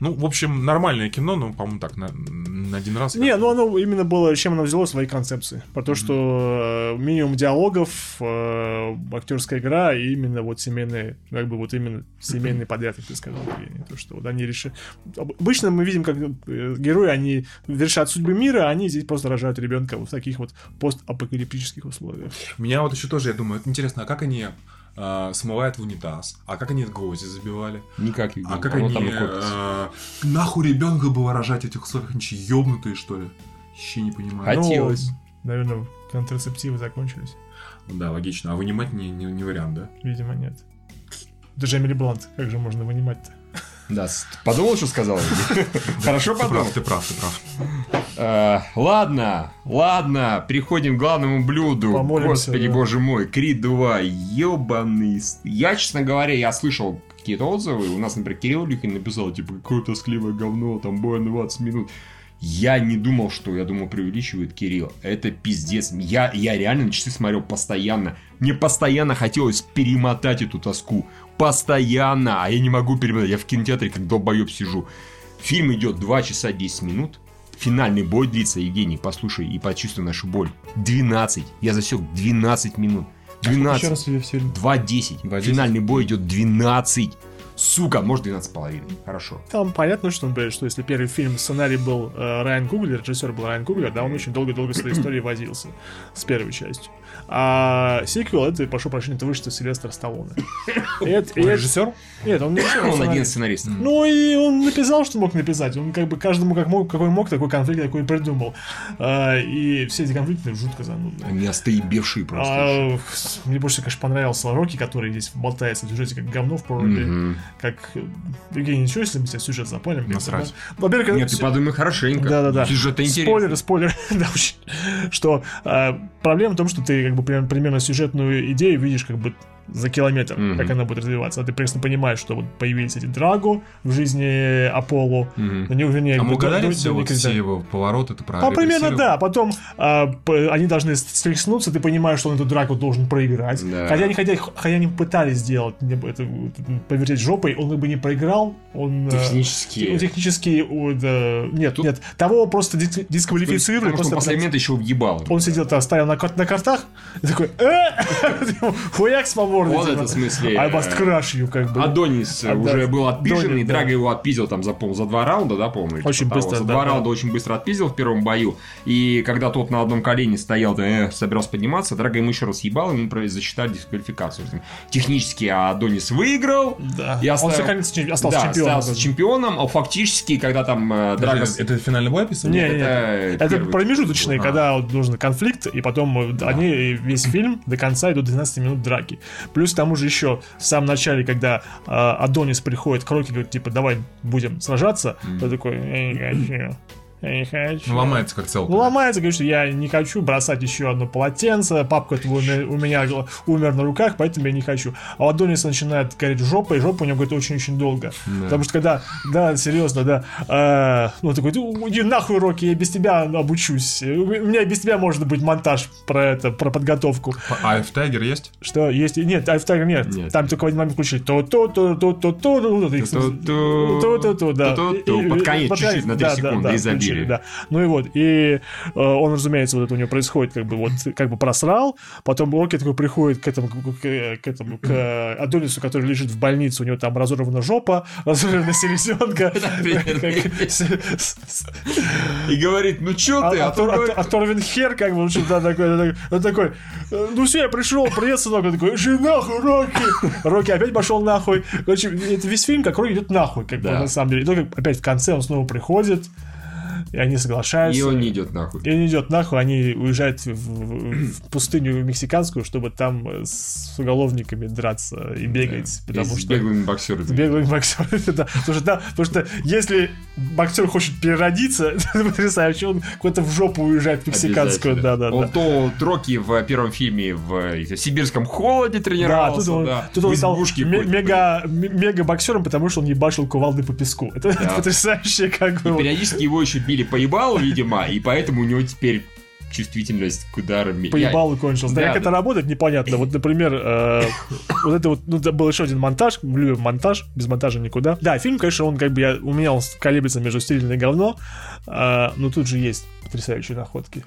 Ну, в общем, нормальное кино, ну, по-моему, так, на, на один раз. Не, ну оно именно было, чем оно взяло свои концепции. Про то, что э, минимум диалогов, э, актерская игра и именно вот семейные, как бы вот именно семейный подряд, как ты сказал, Евгений. То, что вот они решили... Обычно мы видим, как э, герои, они решат судьбы мира, а они здесь просто рожают ребенка вот в таких вот постапокалиптических условиях. Меня вот еще тоже, я думаю, интересно, а как они а, смывают в унитаз? А как они гвозди забивали? Никак, Евгений. А как они... а, нахуй ребенка было рожать в этих условиях? Они че, ёбнутые, что ли? Вообще не понимаю. Хотелось. Ну, наверное, контрацептивы закончились. Да, логично. А вынимать не, не, не вариант, да? Видимо, нет. Это же Эмили Блант. Как же можно вынимать-то? Да, подумал, что сказал? Хорошо подумал. прав, ты прав, ты прав. Э, Ладно, ладно, переходим к главному блюду. Господи, боже мой, Крид 2, ебаный. Я, честно говоря, я слышал какие-то отзывы. У нас, например, Кирилл Люхин написал, типа, какое тоскливое говно, там, бой на 20 минут. Я не думал, что, я думал, преувеличивает Кирилл. Это пиздец. Я, я реально на часы смотрел постоянно. Мне постоянно хотелось перемотать эту тоску. Постоянно. А я не могу перемотать. Я в кинотеатре как долбоеб сижу. Фильм идет 2 часа 10 минут. Финальный бой длится, Евгений, послушай и почувствуй нашу боль. 12. Я засек 12 минут. 12. Еще раз ее все 2.10. 2.10. Финальный бой идет 12. Сука, может 12,5. Хорошо. Там понятно, что, например, что если первый фильм сценарий был э, Райан Куглер, режиссер был Райан Куглер, да, он очень долго-долго с этой историей возился с первой частью. А сиквел, это, прошу прощения, это вышел Сильвестр Сталлоне. Это- Режиссер? Нет, он не режиссер, Он сценарист. один из сценаристов. Ну и он написал, что мог написать. Он как бы каждому как мог, какой мог, такой конфликт такой придумал. А, и все эти конфликты жутко занудные. Они остаебевшие просто. А, мне больше, конечно, понравился Рокки, который здесь болтается в сюжете как говно в проруби. Как... Евгений, ничего, если мы себе сюжет запомним? как-то, Насрать. да? Во-первых, Нет, ты подумай хорошенько. Да-да-да. Сюжет интересный. Да, очень. Что а, проблема в том, что ты как бы примерно, примерно сюжетную идею видишь как бы за километр, Мгм. как она будет развиваться. А ты прекрасно понимаешь, что вот появились эти Драгу в жизни Аполло. Мгм. Ну, не, вернее, А мы угадали все вот все его повороты, ты про А примерно да. Потом а, они должны стряхнуться, ты понимаешь, что он эту драку должен проиграть. Да. Хотя они хотя, хотя они пытались сделать не- это, повертеть жопой, он бы не проиграл. Он э, Технически. ну, технически о, да, нет, Тут- нет. Того просто дис- дисквалифицировали. Потому что Просто последний момент еще въебал. он сидел там, стоял на, на картах, и такой, э, хуяк с мордой. Вот типа. это в смысле, I must crush you, как бы. Адонис А, да. уже был отпизжен, Донис, и да. Драга его отпиздил там за, пол- за два раунда, да, по-моему? или Очень типа того. быстро, За да, два да. раунда очень быстро отпиздил в первом бою. И когда тот на одном колене стоял, да, э, собирался подниматься, Драга ему еще раз ебал, и ему засчитали дисквалификацию. Технически Адонис выиграл. Да. И Он оставил- сохранился, чем- остался да, чемпионом. остался чемпионом, а фактически, когда там э, Драга... Подожди, Это финальный бой описан? Не, Нет, не, не, это это, промежуточный, А. когда вот нужен конфликт, и потом э, они э, весь фильм до конца идут 12 минут драки. Плюс к тому же еще в самом начале, когда э, Адонис приходит к Рокки, говорит, типа, давай будем сражаться, то такой, я не хочу, я не хочу. Ну, ломается как целка. Ну, ломается, говорит, что я не хочу бросать еще одно полотенце, папка твой у меня- умер на руках, поэтому я не хочу. А у Адониса начинает гореть жопа, и жопа у него говорит очень-очень долго. Потому что когда, да, серьезно, да, э, ну, такой, «Ты иди нахуй, Рокки, я без тебя обучусь. У меня без тебя может быть монтаж про это, про подготовку. А в Тайгер есть? Что есть? Нет, Альфтайгер нет. Нет. Там только в один момент включили то то то то то то то то то то да. И- и- Под конец чуть-чуть на три да, да, секунды да, изобилия. Включили, да. Ну и вот, и э, он, разумеется, вот это у него происходит, как бы вот, как бы просрал, потом Рокки такой приходит к этому, к, к- этому, к Адонису, который лежит в больнице, у него там разорвана жопа, разорвана селезенка. И говорит, ну чё А, ты, а, а, а Торвин Хер, как бы, да, такой, он такой, э, ну все, я пришел, привет, сынок, он такой, жи нахуй, Рокки. Рокки опять пошел нахуй. Короче, это весь фильм, как Рокки идет нахуй, как бы, на самом деле. И только опять в конце он снова приходит, и они соглашаются. И он не идет нахуй. И он идет нахуй, они уезжают в, в- в пустыню мексиканскую, чтобы там э, с уголовниками драться и бегать, потому С что... беглыми боксерами. С беглыми боксерами, да. Потому что, да, потому что если боксер хочет переродиться, это потрясающе, он куда-то в жопу уезжает в мексиканскую, да, да, Он да. то Троки в первом фильме в э, сибирском холоде Да, тренировался, тут он, да. тут он в стал мега, мега боксером, потому что он ебашил кувалды по песку. Это, Да. потрясающе, как бы. И периодически его еще били по ебалу, видимо, и поэтому у него теперь чувствительность к ударам. По ебалу кончился. Да, Да, как да. это работает, непонятно. Вот, например, э, вот это вот, ну, это был еще один монтаж, любим монтаж, без монтажа никуда. Да, фильм, конечно, он как бы, я, у меня он колеблется между стерильное говно, э, но тут же есть потрясающие находки.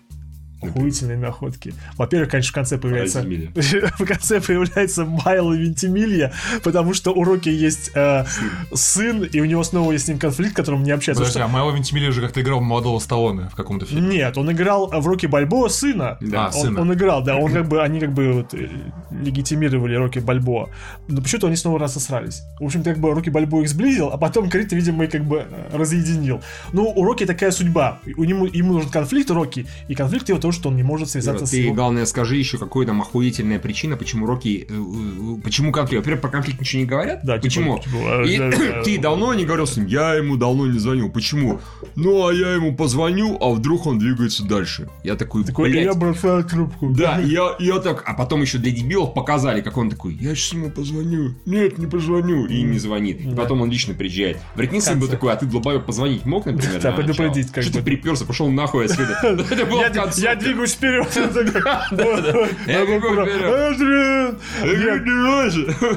Охуительные находки. Во-первых, конечно, в конце появляется... В конце появляется Майло Вентимилья, потому что у Рокки есть э, сын, и у него снова есть с ним конфликт, которым не общается. Подожди, Что- а Майло Вентимилия же как-то играл молодого Сталлоне в каком-то фильме. Нет, он играл в Рокки Бальбоа сына. Да, он, сына. он играл, да, он как бы, они как бы вот, э, легитимировали Рокки Бальбоа. Но почему-то они снова рассосрались. В общем, как бы Рокки Бальбоа их сблизил, а потом Крита, видимо, их как бы э, разъединил. Ну, у Рокки такая судьба. У него, ему нужен конфликт Рокки, и конфликт его то, что он не может связаться с Ты, его... главное, скажи еще, какой там охуительная причина, почему Рокки... э, э, Почему конфликт? Во-первых, про конфликт ничего не говорят. Да, типа, Почему? типа, э, И ты давно не говорил с ним? Я ему давно не звонил. Почему? Ну, а я ему позвоню, а вдруг он двигается дальше. Я такой, Такой, блядь. я бросаю трубку. Да, я, я так, а потом еще для дебилов показали, как он такой, я сейчас ему позвоню, нет, не позвоню, и не звонит. И потом он лично приезжает. Бритнисон конце. такой, а ты долбоеб позвонить мог, например? Да, предупредить, Что ты бы. приперся, пошел нахуй отсюда. Это было в конце. Я двигаюсь вперед.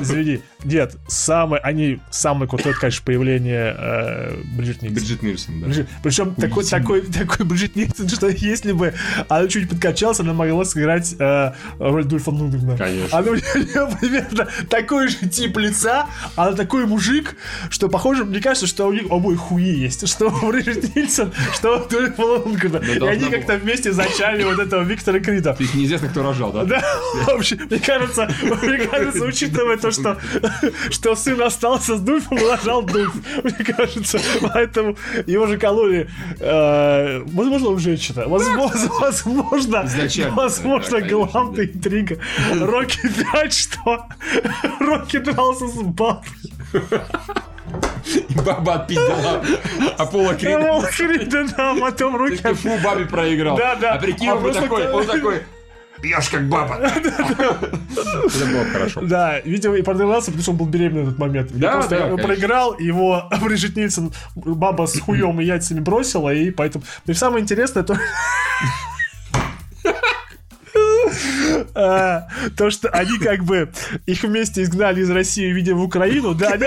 Извини. Нет, самое, они, самое крутое, это, конечно, появление э, Бриджит Нильсон. Бриджит Нильсон, да. Причем такой, такой, такой Бриджит Нильсон, что если бы она чуть подкачалась, она могла сыграть э, роль Дульфа Нундгрена. Конечно. Она у нее примерно такой же тип лица, она такой мужик, что похоже, мне кажется, что у них обоих хуи есть. Что Бриджит Нильсон, что Дульфа Нундгрена. И должна они как-то вместе зачали вот этого Виктора Крида. То есть неизвестно, кто рожал, да? Да, вообще, мне кажется, мне кажется, учитывая то, что, что сын остался с Дульфом, рожал Дульф. Мне кажется, поэтому его же кололи, э, возможно, он женщина, возможно, возможно, Изначально, возможно, да, главная интрига Рокки 5, что Рокки дрался с бабой. И баба отпиздила Аполло Крида. Его Крида, да, потом Рокки... Ты фу, бабе проиграл. Да, да. А прикинь, А он такой, он такой, пьешь как баба. Это было хорошо. Да, видимо, и проигрался, потому что он был беременный в этот момент. Да, просто да, проиграл, его Бриджит Нильсон баба с хуем и яйцами бросила, и поэтому... Ну и самое интересное, то... А, То, что они как бы их вместе изгнали из России, видя в Украину, да, они-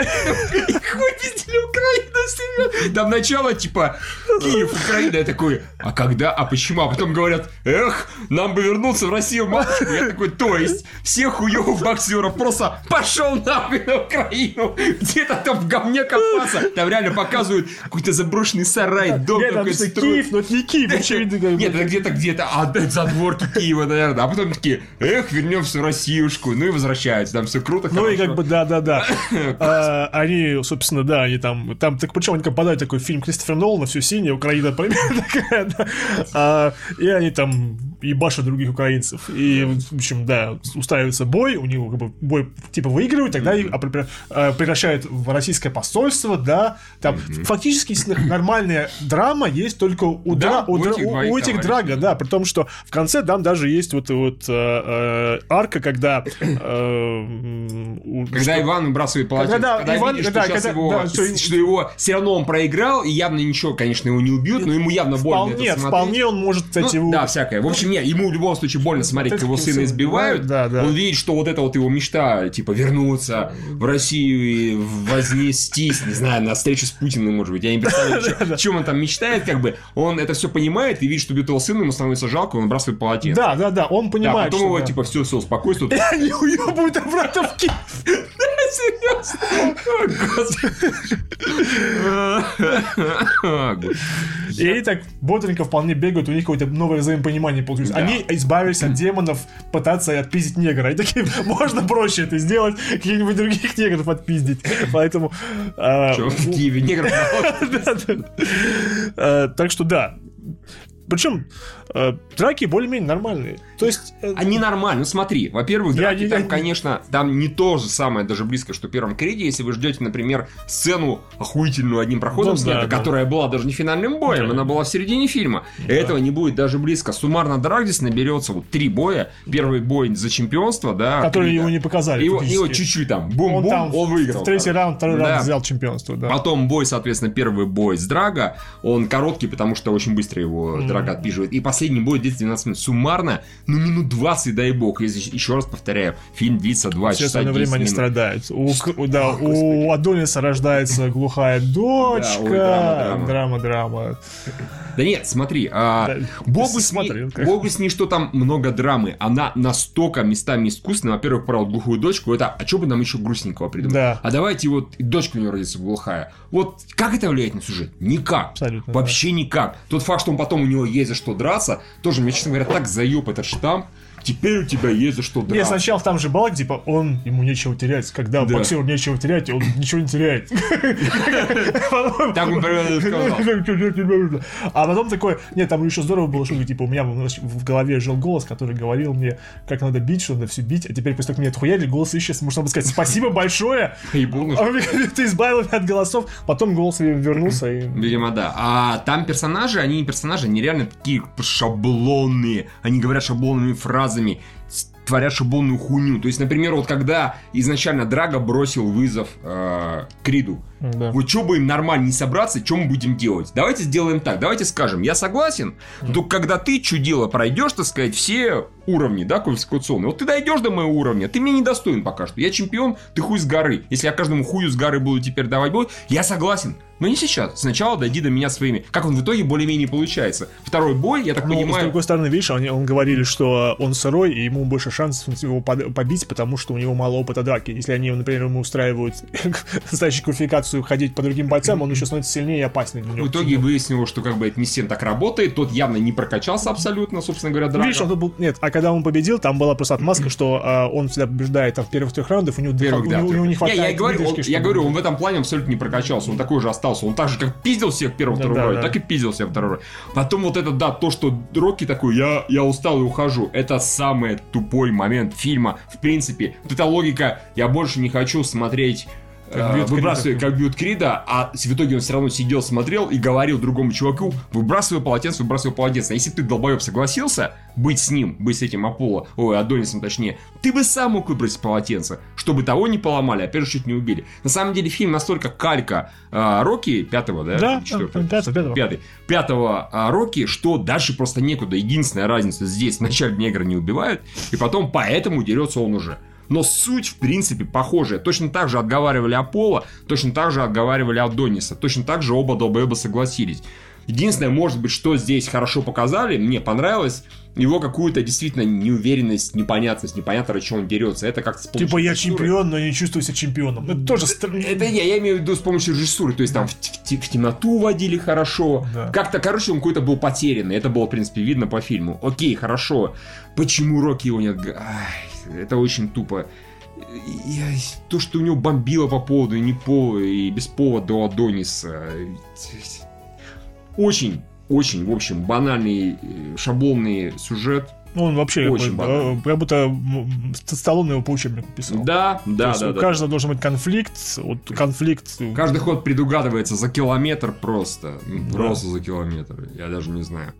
Их выпиздили Украину, серьезно. Там начало, типа, Киев, Украина. Я такой, а когда, а почему? А потом говорят, эх, нам бы вернуться в Россию, матушку. Я такой, то есть, всех хуёвых боксеров просто пошел нахуй на Украину. Где-то там в говне копаться. Там реально показывают какой-то заброшенный сарай, дом Нет, такой строят. Киев, но это не Киев, очевидно. Нет, это где-то где-то, а задворки Киева, наверное. А потом такие, эх, вернемся в Россиюшку. Ну и возвращаются. Там все круто, Ну и как бы, да-да-да. А, Они, собственно, да, они там, там, так причем они как такой фильм Кристофера Нолана, все синее, Украина примерно такая, да. А, И они там ебашат других украинцев. И, в общем, да, устраивается бой, у него как бы бой типа выигрывают, тогда опри- а, превращают в российское посольство, да. Там фактически если нормальная драма есть только у, Да, дра- у, у у- у этих драга, да, при том, что в конце там даже есть вот, вот э, э, арка, когда... э, у- Когда что- Иван выбрасывает полотенце, Когда когда, Иван- видишь, да, что, когда- его, да, что- что его все равно он проиграл, и явно ничего, конечно, его не убьют, но ему явно больно Вполне, вполне он может, кстати, Ну, его- да, всякое. В общем, нет, ему в любом случае больно смотреть, как его сына избивают. да, да. Он видит, что вот это вот его мечта, типа, вернуться в Россию и вознестись, не знаю, на встречу с Путиным, может быть. Я не представляю, о чем он там мечтает, как бы. Он это все понимает и видит, что убит его сына, ему становится жалко, он выбрасывает полотенце. Да, да, да, он Да, понимает, потом что его, да. типа, все, все, успокойся, тут Они уебывают обратно в Киев. Серьезно? И они так бодренько вполне бегают, у них какое-то новое взаимопонимание получилось. Они избавились от демонов пытаться отпиздить негра. И такие, можно проще это сделать, каких-нибудь других негров отпиздить. Поэтому... а, Чё, в Киеве негров да. Э, Так что да. Причем э, драки более-менее нормальные. То есть... э, Они нормально. Ну смотри, во-первых, Я драки не- там, я- конечно, там не то же самое, даже близко, что в первом креде, если вы ждете, например, сцену охуительную одним проходом Ну, снята, да, да. которая была даже не финальным боем, Да. она была в середине фильма. Этого не будет даже близко. Суммарно драк здесь наберется вот три боя. Первый бой за чемпионство, да. Которые Крида. его не показали. Его, его чуть-чуть там, Он бум-бум, там он, выиграл. в третий раунд, второй Да. раунд взял чемпионство, да. Потом бой, соответственно, первый бой с Драга. Он короткий, потому что очень быстро его Драга отпиживает. И последний бой длится 12 минут. Суммарно, ну, минут 20, дай бог. Если, еще раз повторяю, фильм длится 2 Все часа остальное 10 время они страдают. У, у- да, у Адониса рождается глухая дочка. ой, драма, драма. драма, драма. Да нет, смотри, а, Да, богу, с смотрел, ней, как. богу с ней, что там много драмы. Она настолько местами искусственная. Во-первых, про глухую дочку. Это, а что бы нам еще грустненького придумать? Да. А давайте вот и дочка у него родится глухая. Вот как это влияет на сюжет? Никак. Абсолютно, Вообще никак. Тот факт, что он потом у него есть за что драться, тоже, мне, честно говоря, так заеб этот штамп. Теперь у тебя есть за что драться. сначала там же балак, типа, он, ему нечего терять. Когда Да. боксеру нечего терять, он ничего не теряет. Так он примерно и сказал. А потом такой, нет, там еще здорово было, что типа у меня в голове жил голос, который говорил мне, как надо бить, что надо все бить, а теперь после того, как меня отхуяли, голос исчез. Можно было сказать, спасибо большое, ну, а ты избавил меня от голосов. Потом голос вернулся и... Видимо, да. А там персонажи, они не персонажи, они реально такие шаблонные. Они говорят шаблонными фразами. Творят шаблонную хуйню. То есть, например, вот когда изначально Драго бросил вызов э, Криду, Да. вот что бы им нормально не собраться, что мы будем делать? Давайте сделаем так, давайте скажем, я согласен, но только когда ты чудило пройдешь, так сказать, все уровни, да, квалификационные. Вот ты дойдешь до моего уровня, ты мне недостоин пока что. Я чемпион, ты хуй с горы. Если я каждому хую с горы буду теперь давать бой, я согласен. Но не сейчас. Сначала дойди до меня своими. Как он в итоге более-менее получается. Второй бой, я так Ну, с понимаю... другой стороны, видишь, они, он говорили, что он сырой, и ему больше шансов его под- побить, потому что у него мало опыта драки. Если они, например, ему устраивают настоящую квалификацию ходить по другим бойцам, он еще становится сильнее и опаснее для него. В итоге выяснилось, что как бы это не всем так работает. Тот явно не прокачался абсолютно, собственно говоря, Драго. Видишь, он был... Нет, а когда он победил, там была просто отмазка, что а, он всегда побеждает там, в первых трех раундах, у него, Первых, у да, него- у него не хватает я, и говорю, он, я говорю, он в этом плане абсолютно не прокачался. Он такой же остался. Он так же, как пиздил всех в первом Да, втором да, да. так и пиздил всех в втором раунде. Потом вот это, да, то, что Рокки такой, я, я устал и ухожу. Это самый тупой момент фильма. В принципе, вот эта логика, я больше не хочу смотреть Как э, бьют выбрасывая, как бьют Крида, а в итоге он все равно сидел, смотрел и говорил другому чуваку, выбрасывай полотенце, выбрасывай полотенце. А если бы ты, долбоеб, согласился быть с ним, быть с этим Аполло, ой, Адонисом точнее, ты бы сам мог выбросить полотенце, чтобы того не поломали, а первый чуть не убили. На самом деле фильм настолько калька э, Рокки, пятого, да? Да, Четвертого? пятого, пятого. Пятый. Пятого а, Рокки, что дальше просто некуда. Единственная разница здесь, вначале негра не убивают, и потом поэтому дерется он уже. Но суть, в принципе, похожая. Точно так же отговаривали Аполло, точно так же отговаривали Адониса, точно так же оба долбоеба согласились. Единственное, может быть, что здесь хорошо показали, мне понравилось, его какую-то действительно неуверенность, непонятность, непонятно, ради чего он дерется. Это как-то с помощью Типа я режиссуры. чемпион, но не чувствую себя чемпионом. Это тоже стр- Это я, я имею в виду с помощью режиссуры, то есть там в, в- в темноту водили хорошо, Да. как-то, короче, он какой-то был потерянный, это было, в принципе, видно по фильму. Окей, хорошо, почему Рокки его нет? Ай, это очень тупо. Я- то, что у него бомбило по поводу и не по и без повода у Адониса. Очень, очень, в общем, банальный, э, шаблонный сюжет. Ну, он вообще как Очень бы, банально. э, как будто Сталлоне его по учебнику писал. Да, То да, есть да, у да. каждого должен быть конфликт, вот конфликт. Каждый ход предугадывается за километр просто. Ну, Да. Просто за километр. Я даже не знаю.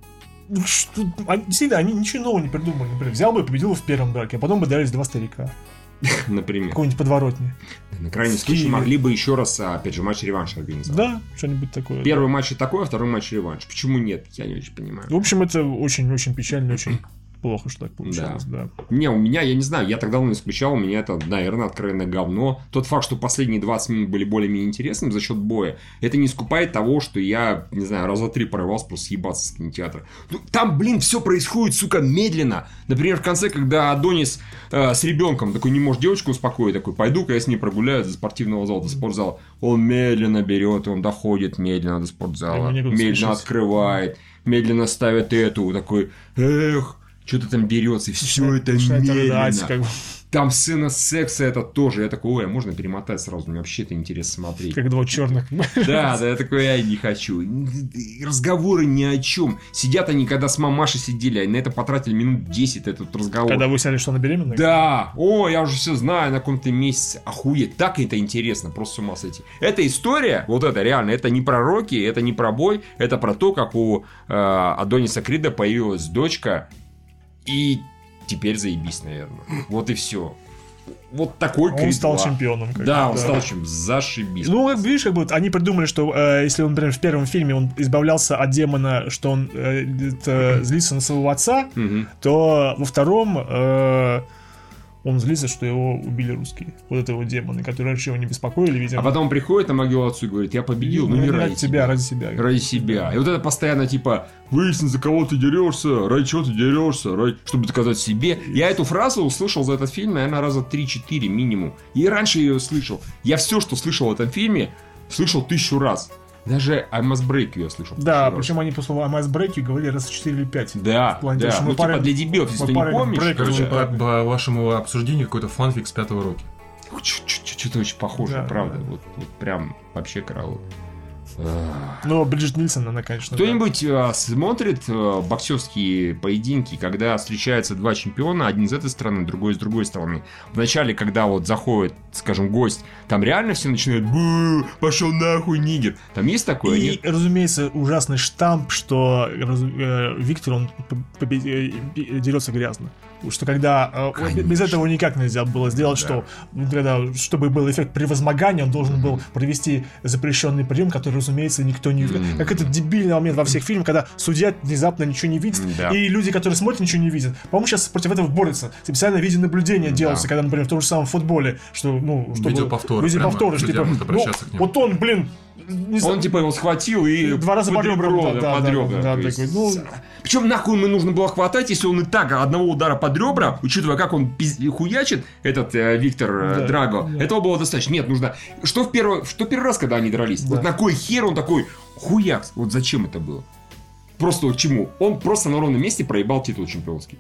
Ну, что- они- Действительно, они ничего нового не придумали. Например, взял бы и победил в первом драке, а потом бы дрались два старика. Например. Какой-нибудь подворотни. На крайний случай могли бы еще раз, а, опять же, матч-реванш организовать. Да, что-нибудь такое. Первый матч такой, а второй матч реванш. Почему нет? Я не очень понимаю. В общем, это очень-очень печально, очень плохо, что так получилось, да. Не, у меня, я не знаю, я так давно не исключал, у меня это, наверное, откровенное говно. Тот факт, что последние 20 минут были более-менее интересными за счет боя, это не искупает того, что я, не знаю, раза три порывался просто съебаться с кинотеатра. Ну, там, блин, все происходит, сука, медленно. Например, в конце, когда Адонис э, с ребенком такой не может девочку успокоить, такой, пойду-ка я с ней прогуляю до спортивного зала, до спортзала. Он медленно берет, он доходит медленно до спортзала, медленно открывает, медленно ставит эту, такой, эх, что-то там берется, и все это медленно. рыдать, как бы, Там сцена секса это тоже. Я такой, ой, а можно перемотать сразу? Мне вообще это интересно смотреть. как два черных. Да, да, я такой, я не хочу. Разговоры ни о чем. Сидят они, когда с мамашей сидели, а на это потратили минут 10 этот разговор. Когда выясняли, что она беременна. Да, о, я уже все знаю, на каком-то месяце. Охуеть, так это интересно, просто с ума сойти. Эта история, вот это реально, это не про Рокки, это не про бой, это про то, как у э, Адониса Крида появилась дочка, и теперь заебись, наверное. Вот и все. Вот такой Он Крид стал 2. чемпионом. как Да, он стал чем зашибись. Ну, как видишь, как вот они придумали, что э, если он, например, в первом фильме он избавлялся от демона, что он э, это, злится на своего отца, то во втором э, он злится, что его убили русские. Вот этого демона, которые раньше его не беспокоили, видимо. А потом приходит на могилу отцу и говорит, я победил, но Ну, не ради ради тебя, ради себя. ради себя. И вот это постоянно типа выясни, за кого ты дерешься, ради чего ты дерешься, ради... чтобы доказать себе. Я эту фразу услышал за этот фильм, наверное, раза 3-4 минимум. И раньше я ее слышал. Я все, что слышал в этом фильме, слышал тысячу раз. Даже I Must Break you я слышал. Да, причем они после Mass Break говорили раз 4 или 5. Да, В плане да. того, что мы ну, типа парень- для дебилов, если мы ты не помнишь. Break Короче, Да. по, по вашему обсуждению какой-то фанфик с пятого роки. Что-то очень похоже, Да, правда. да. Вот, вот прям вообще караул. Но Бриджит Нильсон, она, конечно... да. Кто-нибудь э, смотрит э, боксерские поединки, когда встречаются два чемпиона, один из этой стороны, другой с другой стороны? Вначале, когда вот заходит, скажем, гость, там реально все начинают «Бу, пошел нахуй, нигер». Там есть такое? И, нет? разумеется, ужасный штамп, что разу- э, Виктор, он э, дерется грязно. Что когда... э, Конечно. без этого никак нельзя было сделать, Да. что ну, когда, чтобы был эффект превозмогания, он должен был провести запрещенный прием, который, разумеется, никто не... Мгм. Как это дебильный момент во всех фильмах, когда судья внезапно ничего не видит, Да. и люди, которые смотрят, ничего не видят. По-моему, сейчас против этого борются. Специально видеонаблюдение делается, когда, например, в том же самом футболе, что, ну, чтобы... Видеоповторы Видеоповторы, что, типа, ну, вот он, блин, не Он типа его схватил и Два раза по ребрам, ребро, да, да, под да, ребра. да, То такой, есть, ну- Причем нахуй ему нужно было хватать, если он и так одного удара под ребра, учитывая, как он пиз- хуячит, этот э, Виктор э, Да, Драго, да. этого было достаточно. Нет, нужно... Что в первый, что первый раз, когда они дрались? Вот на кой хер он такой хуякс? Вот зачем это было? Просто вот чему? Он просто на ровном месте проебал титул чемпионский.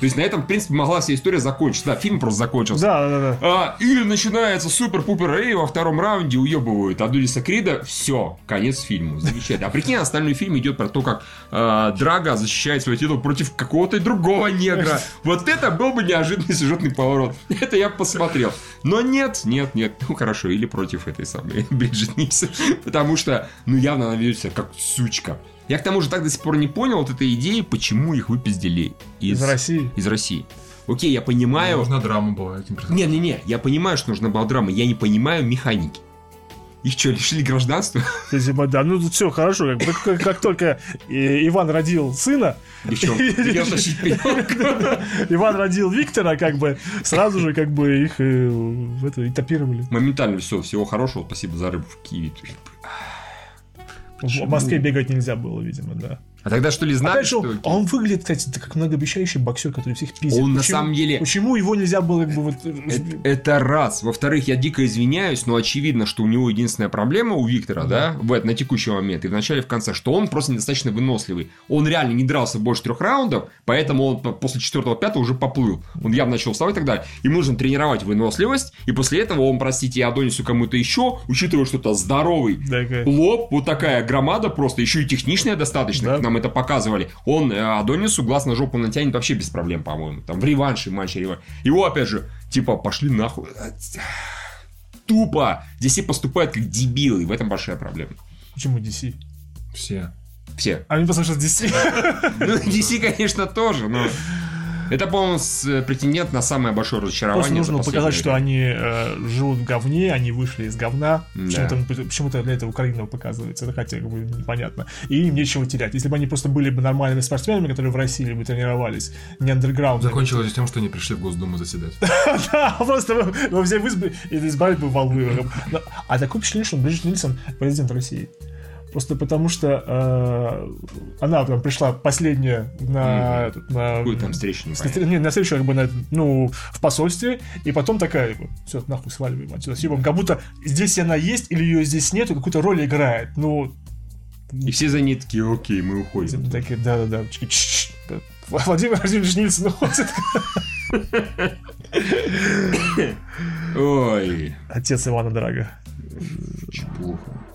То есть на этом, в принципе, могла вся история закончиться. Да, фильм просто закончился. Да, да, да. А, и начинается супер-пупер эй, во втором раунде уебывают Адулиса Крида. Все, конец фильму. Замечательно. А прикинь, остальной фильм идет про то, как а, Драга защищает свой титул против какого-то другого негра. Вот это был бы неожиданный сюжетный поворот. Это я посмотрел. Но нет, нет, нет. Ну хорошо, или против этой самой Бриджит Нильсон. Потому что, ну явно она ведет себя как сучка. Я к тому же так до сих пор не понял вот этой идеи, почему их выпиздили из, Из России. Из России. Окей, я понимаю. Нужна драма бывает. неприятно. Не-не-не, я понимаю, что нужна была драма, я не понимаю механики. Их что, лишили гражданства? Видимо, да. Ну, тут все хорошо. Как, как- как только э, Иван родил сына. Иван родил Виктора, как бы, сразу же, как бы, их э, это, этапировали. Моментально все, всего хорошего, спасибо за рыбу в Киеве. В Москве бегать нельзя было, видимо, да. А тогда что ли знали, Опять же, что... он, он выглядит, кстати, как многообещающий боксер, который всех пиздит. Он на Почему- самом деле- Почему его нельзя было, как бы, вот... Это, это раз. Во-вторых, я дико извиняюсь, но очевидно, что у него единственная проблема у Виктора, да, в, это- на текущий момент, и в начале, и в конце, что он просто недостаточно выносливый. Он реально не дрался больше трех раундов, поэтому он по- после четвертого-пятого уже поплыл. Он явно начал вставать и так далее. Ему нужно тренировать выносливость, и после этого он, простите, Адонису кому-то еще, учитывая, что это здоровый Да, лоб, вот такая громада просто, еще и техничная достаточно, Да. Нам это показывали. Он э, Адонису глаз на жопу натянет вообще без проблем, по-моему. Там в реванше матче реванш. Его, опять же, типа, пошли нахуй. Тупо. Все поступают как дебилы, в этом большая проблема. Почему DC? Все. Все. А мне послушал DC. Ну, DC, конечно, тоже, но... Это, по-моему, с- э, претендент на самое большое разочарование. Просто нужно показать, что последнее они э, живут в говне, они вышли из говна. Да. Почему-то, почему-то для этого Украина показывается, это хотя как бы непонятно. И им нечего терять. Если бы они просто были бы нормальными спортсменами, которые в России бы тренировались, не андерграунд. Закончилось тем, что они пришли в Госдуму заседать. Да, просто вы, вы все вызвали и избавили бы волны. А такое впечатление, что Бриджит Нильсон президент России. Просто потому что э, она там пришла последняя на, этот, на Какую там встречу, не на встречу, как бы, на, ну, в посольстве, и потом такая, все, нахуй сваливаем отсюда. Съебом. Как будто здесь она есть, или ее здесь нету, какую-то роль играет. Ну, И все за ней такие, окей, мы уходим. такие, да-да-да. Владимир Владимирович Нильсон уходит. Ой, Отец Ивана очень плохо.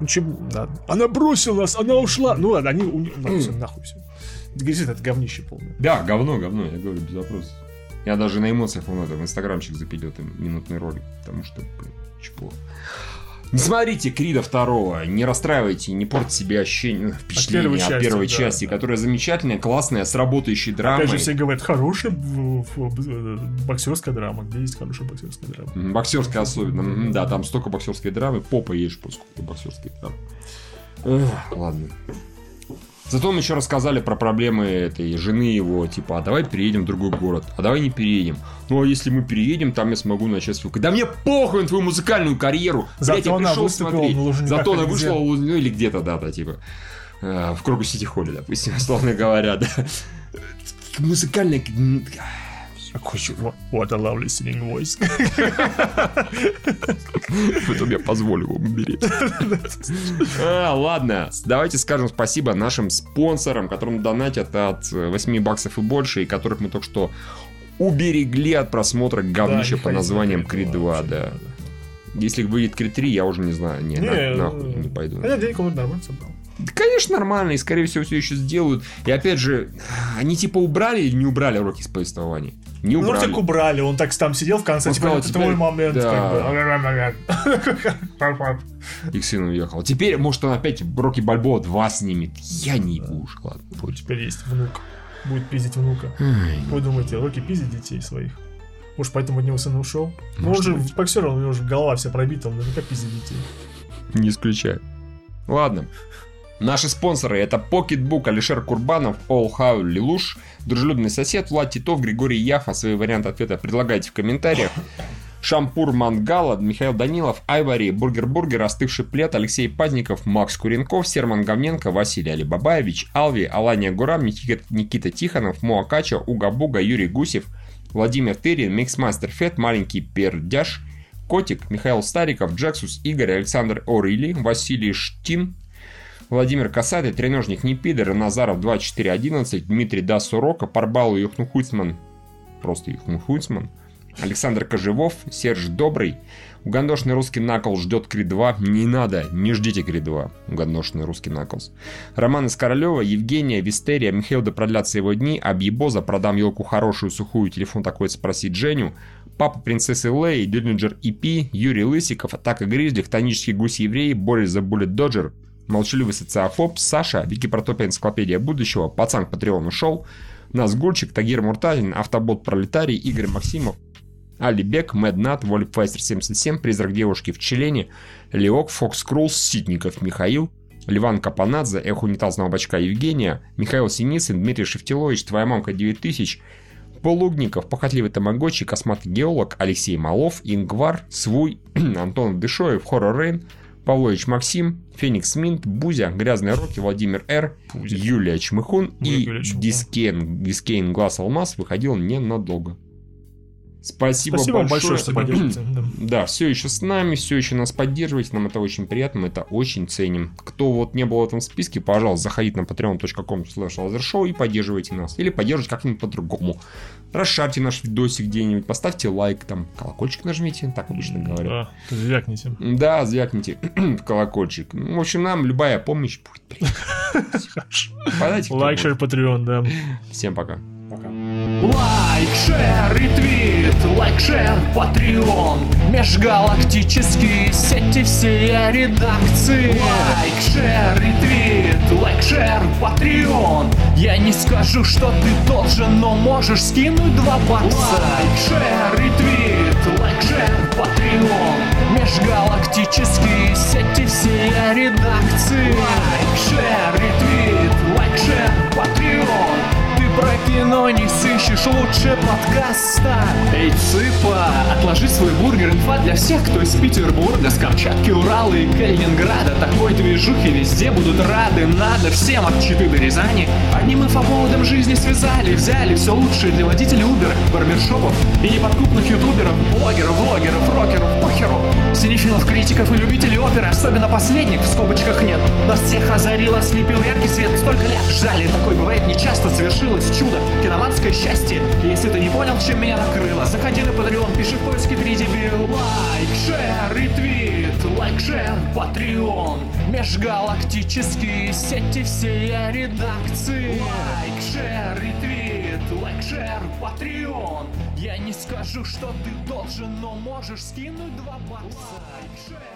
Ну, чем, да. Она бросила нас, она ушла. Ну ладно, они... у- Ладно, все, нахуй все. Говорит, это говнище полное. Да, говно, говно, я говорю, без вопросов. Я даже на эмоциях, по в инстаграмчик запилил там минутный ролик, потому что, блин, плохо. Не смотрите Крида второго, не расстраивайте, не портите себе ощущение, ну, впечатление первой от части, первой да, части, да. которая замечательная, классная, с работающей драмой. Опять же, все говорят, хорошая в- боксерская драма. Где есть хорошая боксерская драма? Боксерская особенно. Да, там столько боксерской драмы, попа ешь после боксерской драмы. Эх, ладно. Зато мы еще рассказали про проблемы этой жены его, типа, а давай переедем в другой город, а давай не переедем. Ну, а если мы переедем, там я смогу начать свою... Да мне похуй на твою музыкальную карьеру! Зато Блядь, я пришел смотреть. Зато она вышла, ну, или где-то, да, да, типа, э, в Кругу Сити Холле, допустим, условно говоря, да. Музыкальная... What what a lovely singing voice. Потом я позволю вам умереть. А, Ладно, давайте скажем спасибо нашим спонсорам, которым донатят от э, 8 баксов и больше, и которых мы только что уберегли от просмотра говнища Да, по названием на 2, Creed да. 2, Если выйдет Крид 3, я уже не знаю. Не, Не, на- ну, нахуй не пойду. Хотя денег он нормально собрал. Да, Конечно, нормально, и скорее всего все еще сделают. И опять же, они типа убрали или не убрали уроки из повествования? Не Ну, убрали. так убрали, он так там сидел в конце, Он типа, это теперь- твой момент, да. как бы. И к сыну уехал. Теперь, может, он опять Рокки Бальбоа 2 снимет. Я не ебу уж, ладно. пусть. Теперь есть внук. Будет пиздить внука. Думаете, Рокки пиздит детей своих? Может, поэтому от него сын ушел? Ну, он же боксер, у него же голова вся пробита, он наверняка пиздит детей. Не исключаю. Ладно. Наши спонсоры это Pocketbook, Алишер Курбанов, How Лилуш, дружелюбный сосед, Влад Титов, Григорий Яфа. Свои варианты ответа предлагайте в комментариях. Шампур Мангала, Михаил Данилов, Айвари, Бургер Бургер, Остывший плед, Алексей Пазников, Макс Куренков, Серман Говненко, Василий Алибабаевич, Алви, Алания Гурам, Никита, Тихонов, Моакача, Уга Буга, Юрий Гусев, Владимир Тырин, Миксмастер Фет, Маленький Пердяш, Котик, Михаил Стариков, Джексус, Игорь, Александр Орили, Василий Штин, Владимир Касатый, Треножник Непидер, Назаров 2411, Дмитрий Дасурока, Парбалу Юхнухуцман, просто Юхнухуцман, Александр Кожевов, Серж Добрый, Угандошный русский Наклз ждет Крид 2. Не надо, не ждите Крид 2. Угандошный русский Наклз. Роман из Королева, Евгения, Вистерия, Михаил да продлятся его дни, Абьебоза, продам елку хорошую, сухую, телефон такой спросить Женю, Папа принцессы Лэй, Диллинджер EP, Юрий Лысиков, Атака Гризли, Хтонический гусь еврей, Борис за Буллет Доджер, Молчаливый социофоб, Саша, Википротопия энциклопедия будущего, Пацан к Патреону шел, Назгульчик, Тагир Муртазин, Автобот Пролетарий, Игорь Максимов, Али Бек, Мэд Нат, Вольпфайстер 77, Призрак девушки в Челене, Леок, Фокс Крулс, Ситников Михаил, Ливан Капанадзе, Эх унитазного бачка Евгения, Михаил Синицын, Дмитрий Шевтилович, Твоя мамка 9000, Полугников, Похотливый Тамагочи, Косматый геолог, Алексей Малов, Ингвар, Свуй, Антон Дышоев, Хоррор Рейн, Павлович Максим, Феникс Минт, Бузя, Грязные Роки, Владимир Р, Юлия Чмыхун и Юлия Чмыхун. Дискен, Дискейн Глаз Алмаз выходил ненадолго. Спасибо, Спасибо большое, большое, что поддержите. Да. Да, все еще с нами, все еще нас поддерживаете, нам это очень приятно, мы это очень ценим. Кто вот не был в этом списке, пожалуйста, заходите на patreon.com slash и поддерживайте нас. Или поддерживайте как-нибудь по-другому. Расшарьте наш видосик где-нибудь, поставьте лайк, там, колокольчик нажмите, так обычно говорят. Да, звякните. Да, звякните колокольчик. Ну, В общем, нам любая помощь будет Лайк, share, Patreon, да. Всем пока. Лайк, share, ретвит, лайк, share, Patreon Межгалактические сети все редакции. Лайк, share, ретвит, лайк, share, Patreon. Я не скажу, что ты должен, но можешь скинуть два бакса. Лайк, share, ретвит, лайк, share, Patreon Межгалактические сети все редакции. Лайк, share, ретвит, лайк, share, Patreon про кино не сыщешь лучше подкаста. Эй, цыпа, отложи свой бургер Инфа для всех, кто из Петербурга С Камчатки, Урала и Калининграда. Такой движухи везде будут рады Надо всем от Читы до Рязани. Одним инфоповодом жизни связали Взяли все лучшее для водителей Uber Барбершопов и неподкупных ютуберов Блогеров, влогеров, рокеров, похеру Синефилов, критиков и любителей оперы Особенно последних в скобочках нет. Нас всех озарило, слепил яркий свет Столько лет ждали, такое бывает нечасто Совершилось чудо, киноманское счастье. Если ты не понял, чем меня накрыло Заходи на Patreon, пиши в поиске 3 дебил Лайк, шер, ретвит, лайк, шер, Patreon Межгалактические сети все редакции. Лайк, share, ретвит, лайк, share, Patreon Я не скажу, что ты должен, но можешь скинуть два бакса. Лайк, share